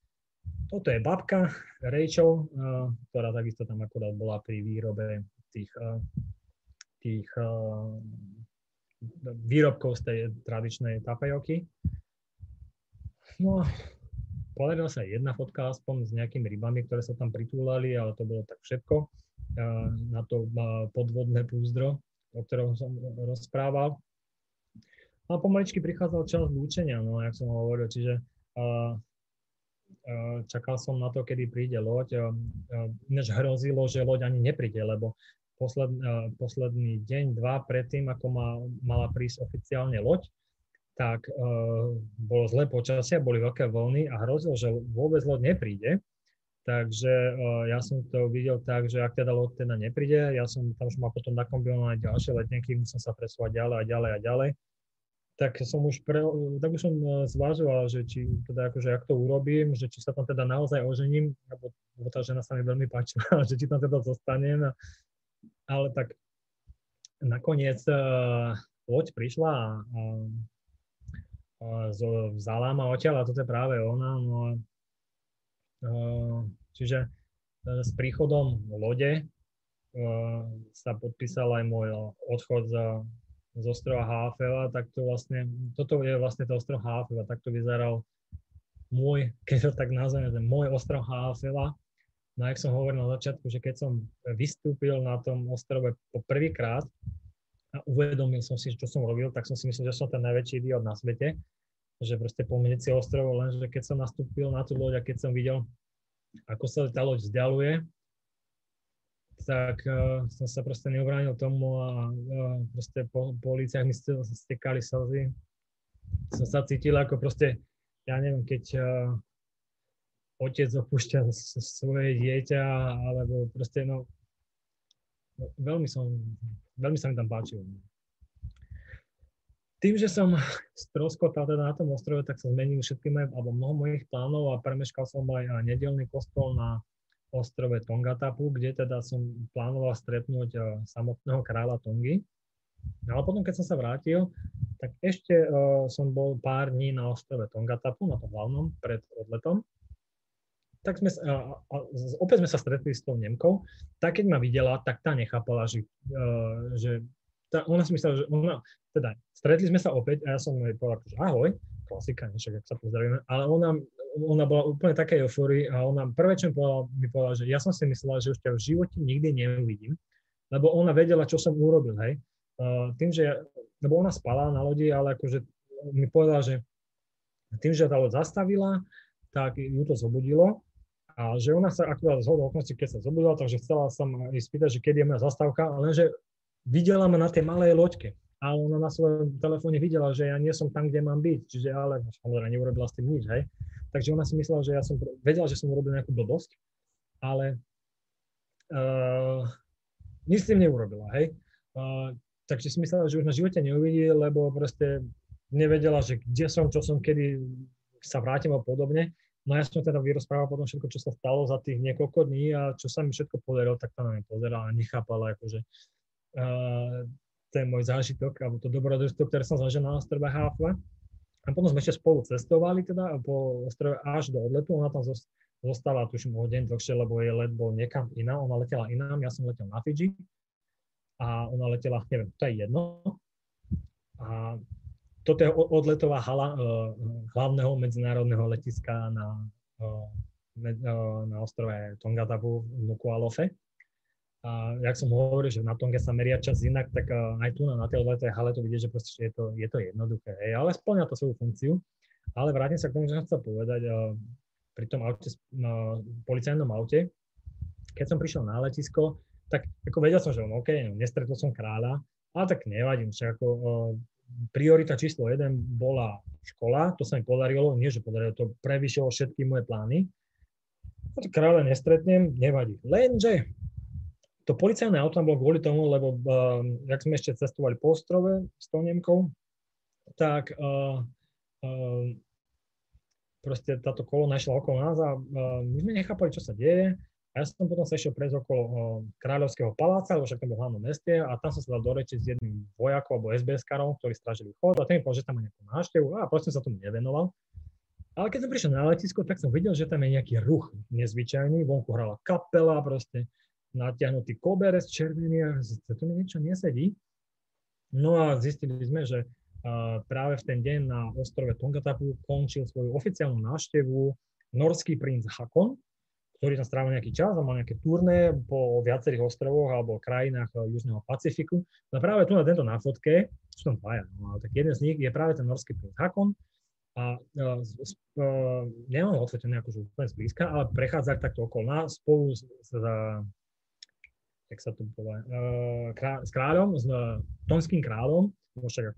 Toto je babka Rachel, ktorá takisto tam akorát bola pri výrobe tých, tých výrobkov z tej tradičnej tapejoky. No, podarila sa jedna fotka aspoň s nejakými rybami, ktoré sa tam pritúlali, ale to bolo tak všetko na to podvodné púzdro, o ktorom som rozprával. A pomaličky prichádzal čas lúčenia, no, jak som hovoril, čiže čakal som na to, kedy príde loď. Než hrozilo, že loď ani nepríde, lebo posled, uh, posledný deň, dva predtým, ako ma, mala prísť oficiálne loď, tak uh, bolo zlé počasie, boli veľké vlny a hrozilo, že vôbec loď nepríde. Takže uh, ja som to videl tak, že ak teda loď teda nepríde, ja som tam už mal potom nakombinované ďalšie letenky, musím sa presúvať ďalej a ďalej a ďalej tak som už, pre, tak už som uh, zvažoval, že či teda akože, ak to urobím, že či sa tam teda naozaj ožením, lebo, lebo tá žena sa mi veľmi páčila, že či tam teda zostanem, ale tak nakoniec uh, loď prišla a, a vzala ma odtiaľ a toto je práve ona, no a, čiže uh, s príchodom lode uh, sa podpísal aj môj odchod za z ostrova Háfela, tak to vlastne, toto je vlastne to ostrov Háfela, tak to vyzeral môj, keď to tak nazveme, môj ostrov Háfela. No jak som hovoril na začiatku, že keď som vystúpil na tom ostrove po prvýkrát a uvedomil som si, čo som robil, tak som si myslel, že som ten najväčší idiot na svete, že proste pomedzi si ostrov, lenže keď som nastúpil na tú loď a keď som videl, ako sa tá loď vzdialuje, tak uh, som sa proste neubránil tomu a uh, proste po, po uliciach mi stekali slzy. Som sa cítil ako proste, ja neviem, keď uh, otec opúšťa svoje dieťa, alebo proste, no veľmi som, veľmi sa mi tam páčilo. Tým, že som stroskotal teda na tom ostrove, tak sa zmenili všetky moje, alebo mnoho mojich plánov a premeškal som aj nedelný kostol na ostrove Tongatapu, kde teda som plánoval stretnúť eh, samotného kráľa Tongy. No ale potom, keď som sa vrátil, tak ešte uh, som bol pár dní na ostrove Tongatapu, na tom hlavnom, pred odletom. Tak sme, uh, uh, opäť sme sa stretli s tou Nemkou. Tak keď ma videla, tak tá nechápala, že, uh, že tá, ona si myslela, že ona, teda stretli sme sa opäť a ja som jej povedal, že ahoj, klasika, však ak sa pozdravíme, ale ona ona bola úplne také euforii a ona prvé, čo mi povedala, mi povedala, že ja som si myslela, že už ťa v živote nikdy neuvidím, lebo ona vedela, čo som urobil, hej. Uh, tým, že, lebo ona spala na lodi, ale akože mi povedala, že tým, že tá loď zastavila, tak ju to zobudilo a že ona sa akurát z hodou okolností, keď sa zobudila, takže chcela sa ma spýtať, že kedy je moja zastávka, lenže videla ma na tej malej loďke a ona na svojom telefóne videla, že ja nie som tam, kde mám byť, čiže ale samozrejme neurobila s tým nič, hej. Takže ona si myslela, že ja som vedela, že som urobil nejakú blbosť, ale uh, nič s tým neurobila, hej. Uh, takže si myslela, že už na živote neuvidí, lebo proste nevedela, že kde som, čo som, kedy sa vrátim a podobne. No ja som teda vyrozprával potom všetko, čo sa stalo za tých niekoľko dní a čo sa mi všetko podarilo, tak tam na pozerala a nechápala, akože uh, ten môj zážitok, alebo to dobrodružstvo, ktoré som zažil na ostrove Háfle. A potom sme ešte spolu cestovali teda po ostrove až do odletu. Ona tam zostala tuším o deň dlhšie, lebo jej let bol niekam iná. Ona letela inám, ja som letel na Fidži. A ona letela, neviem, to je jedno. A toto je odletová hala uh, hlavného medzinárodného letiska na, med, uh, na ostrove Tongatapu v Nukualofe. A jak som hovoril, že na Tonge sa meria čas inak, tak aj tu na, tej odletej hale to vidieť, že proste je to, je to jednoduché. Hej, ale splňa to svoju funkciu. Ale vrátim sa k tomu, čo som chcel povedať. Pri tom aute, policajnom aute, keď som prišiel na letisko, tak ako vedel som, že on, OK, nestretol som kráľa, ale tak nevadím, však ako priorita číslo jeden bola škola, to sa mi podarilo, nie že podarilo, to prevyšilo všetky moje plány. Kráľa nestretnem, nevadí. Lenže to policajné auto tam bolo kvôli tomu, lebo uh, jak sme ešte cestovali po ostrove s tou Nemkou, tak uh, uh, proste táto kolona išla okolo nás a my sme nechápali, čo sa deje. A ja som potom sa išiel prejsť okolo kráľovského paláca, lebo však tam bol v hlavnom meste a tam som sa dal do reči s jedným vojakom alebo SBS-karom, ktorí strážili chod a ten mi povedal, že tam má nejakú návštevu a proste sa tomu nevenoval. Ale keď som prišiel na letisko, tak som videl, že tam je nejaký ruch nezvyčajný, vonku hrala kapela, proste natiahnutý koberec červený a to mi niečo nesedí. No a zistili sme, že práve v ten deň na ostrove Tongatapu končil svoju oficiálnu návštevu norský princ Hakon, ktorý tam strávil nejaký čas a mal nejaké turné po viacerých ostrovoch alebo krajinách eh, Južného Pacifiku. No práve tu na tento na fotke, sú tam dvaja, no, tak jeden z nich je práve ten norský princ Hakon a uh, uh, nemám ho odfotené akože úplne zblízka, ale prechádza takto okolo nás spolu s, s, jak sa to povie, uh, krá, s kráľom, s uh, tonským kráľom, však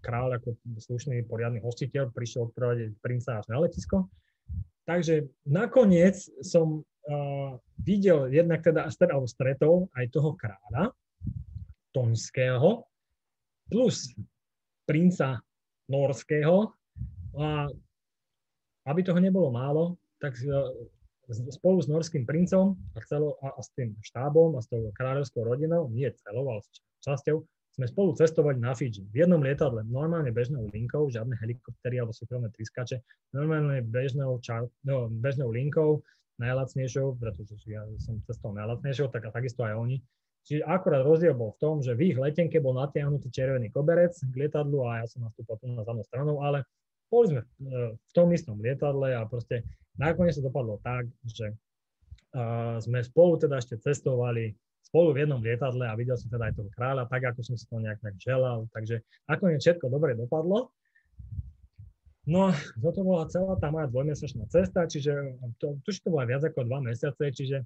kráľ ako slušný, poriadny hostiteľ prišiel odprevadiť princa až na letisko Takže nakoniec som uh, videl jednak teda, alebo stretol aj toho kráľa tonského plus princa norského. A aby toho nebolo málo, tak spolu s norským princom a, celo, a, a s tým štábom a s tou kráľovskou rodinou, nie celou, ale s časťou, sme spolu cestovali na Fidži. V jednom lietadle, normálne bežnou linkou, žiadne helikoptery alebo súkromné triskače, normálne bežnou, čar, no, bežnou linkou, najlacnejšou, pretože ja som cestoval najlacnejšou, tak a takisto aj oni. Čiže akorát rozdiel bol v tom, že v ich letenke bol natiahnutý červený koberec k lietadlu a ja som nastúpal tu na zadnou stranou, ale boli sme v tom istom lietadle a proste nakoniec sa dopadlo tak, že sme spolu teda ešte cestovali spolu v jednom lietadle a videl som teda aj toho kráľa, tak ako som si to nejak tak želal. Takže nakoniec všetko dobre dopadlo. No a toto bola celá tá moja dvojmesačná cesta, čiže to, tuž to bola viac ako dva mesiace, čiže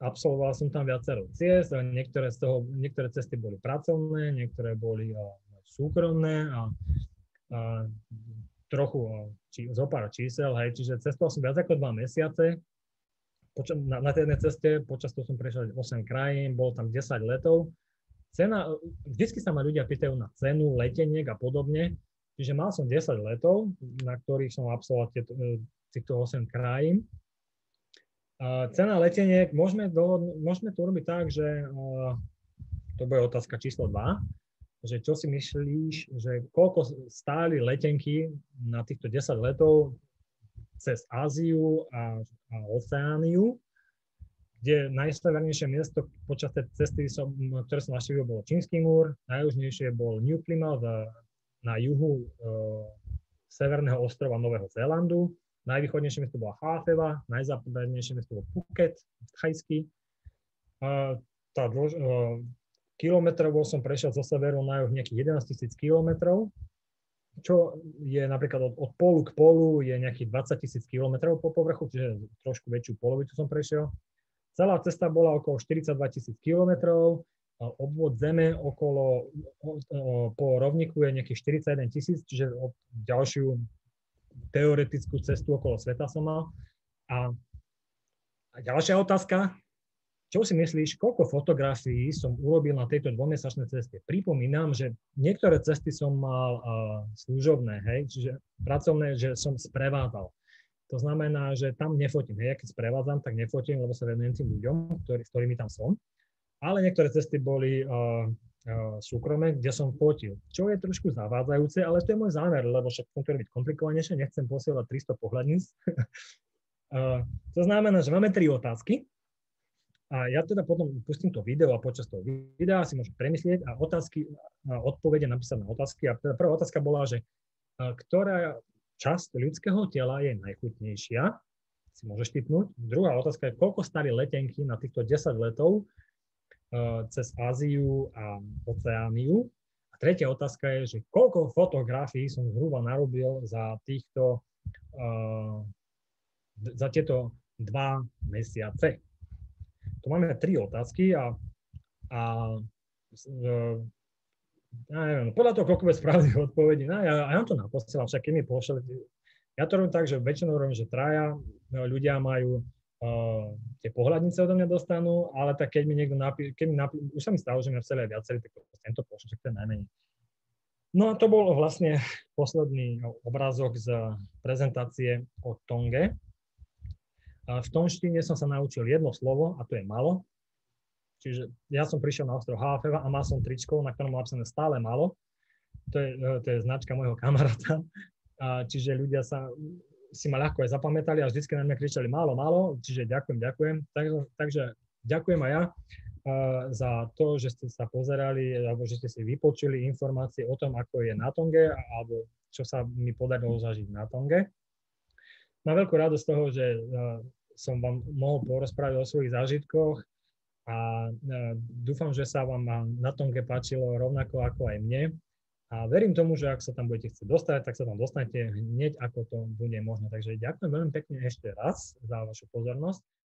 absolvoval som tam viacero ciest, niektoré, z toho, niektoré cesty boli pracovné, niektoré boli uh, súkromné a, a trochu uh, či, zo pár čísel, hej, čiže cestoval som viac ako dva mesiace, poča- na, na tej jednej ceste, počas toho som prešiel 8 krajín, bolo tam 10 letov. Cena, vždycky sa ma ľudia pýtajú na cenu leteniek a podobne, čiže mal som 10 letov, na ktorých som absolvoval e, týchto 8 krajín. A cena leteniek, môžeme, do, môžeme to robiť tak, že uh, to bude otázka číslo 2, že čo si myslíš, že koľko stáli letenky na týchto 10 letov cez Áziu a, a Oceániu, kde najsevernejšie miesto počas tej cesty, som, ktoré som navštívil, bolo Čínsky múr, najjužnejšie bol New Plymouth na juhu e, severného ostrova Nového Zélandu, najvýchodnejšie miesto bola Háfeva, najzápadnejšie miesto bolo Phuket, thajský. tá dĺž, e, kilometrovo som prešiel zo severu na juh nejakých 11 tisíc kilometrov, čo je napríklad od, od polu k polu je nejakých 20 tisíc kilometrov po povrchu, čiže trošku väčšiu polovicu som prešiel. Celá cesta bola okolo 42 tisíc kilometrov, obvod zeme okolo, po rovniku je nejakých 41 tisíc, čiže ďalšiu teoretickú cestu okolo sveta som mal. A, a ďalšia otázka, čo si myslíš, koľko fotografií som urobil na tejto dvomesačnej ceste? Pripomínam, že niektoré cesty som mal uh, služobné, hej, čiže pracovné, že som sprevádzal. To znamená, že tam nefotím. Hej, keď sprevádzam, tak nefotím, lebo sa venujem tým ľuďom, ktorý, s ktorými tam som. Ale niektoré cesty boli uh, súkromné, kde som fotil. Čo je trošku zavádzajúce, ale to je môj zámer, lebo však to byť komplikovanejšie, nechcem posielať 300 pohľadníc. to znamená, že máme tri otázky a ja teda potom pustím to video a počas toho videa si môžem premyslieť a otázky, a odpovede napísať na otázky. A teda prvá otázka bola, že ktorá časť ľudského tela je najchutnejšia, si môžeš typnúť. Druhá otázka je, koľko stali letenky na týchto 10 letov cez Áziu a Oceániu. A tretia otázka je, že koľko fotografií som zhruba narobil za týchto, za tieto dva mesiace tu máme tri otázky a, a e, ja neviem, podľa toho, koľko bude správnych odpovedí, no, ja, ja vám to naposielam, však keď mi pošlete, ja to robím tak, že väčšinou robím, že traja no, ľudia majú uh, tie pohľadnice odo mňa dostanú, ale tak keď mi niekto napíše, keď mi napí, už sa mi stalo, že mi napísali aj viacerí, tak tento pošlem, však to je najmenej. No a to bol vlastne posledný obrázok z prezentácie o Tonge. V tonštine som sa naučil jedno slovo a to je malo. Čiže ja som prišiel na ostrov Halafeva a mal som tričko, na ktorom napísané stále malo. To je, to je značka môjho kamaráta. A čiže ľudia sa si ma ľahko aj zapamätali a vždycky na mňa kričali málo, málo, čiže ďakujem, ďakujem. Takže, takže ďakujem aj ja za to, že ste sa pozerali alebo že ste si vypočuli informácie o tom, ako je na Tonge alebo čo sa mi podarilo zažiť na Tonge. Mám veľkú radosť z toho, že som vám mohol porozprávať o svojich zážitkoch a dúfam, že sa vám na Tonge páčilo rovnako ako aj mne. A verím tomu, že ak sa tam budete chcieť dostať, tak sa tam dostanete hneď, ako to bude možné. Takže ďakujem veľmi pekne ešte raz za vašu pozornosť.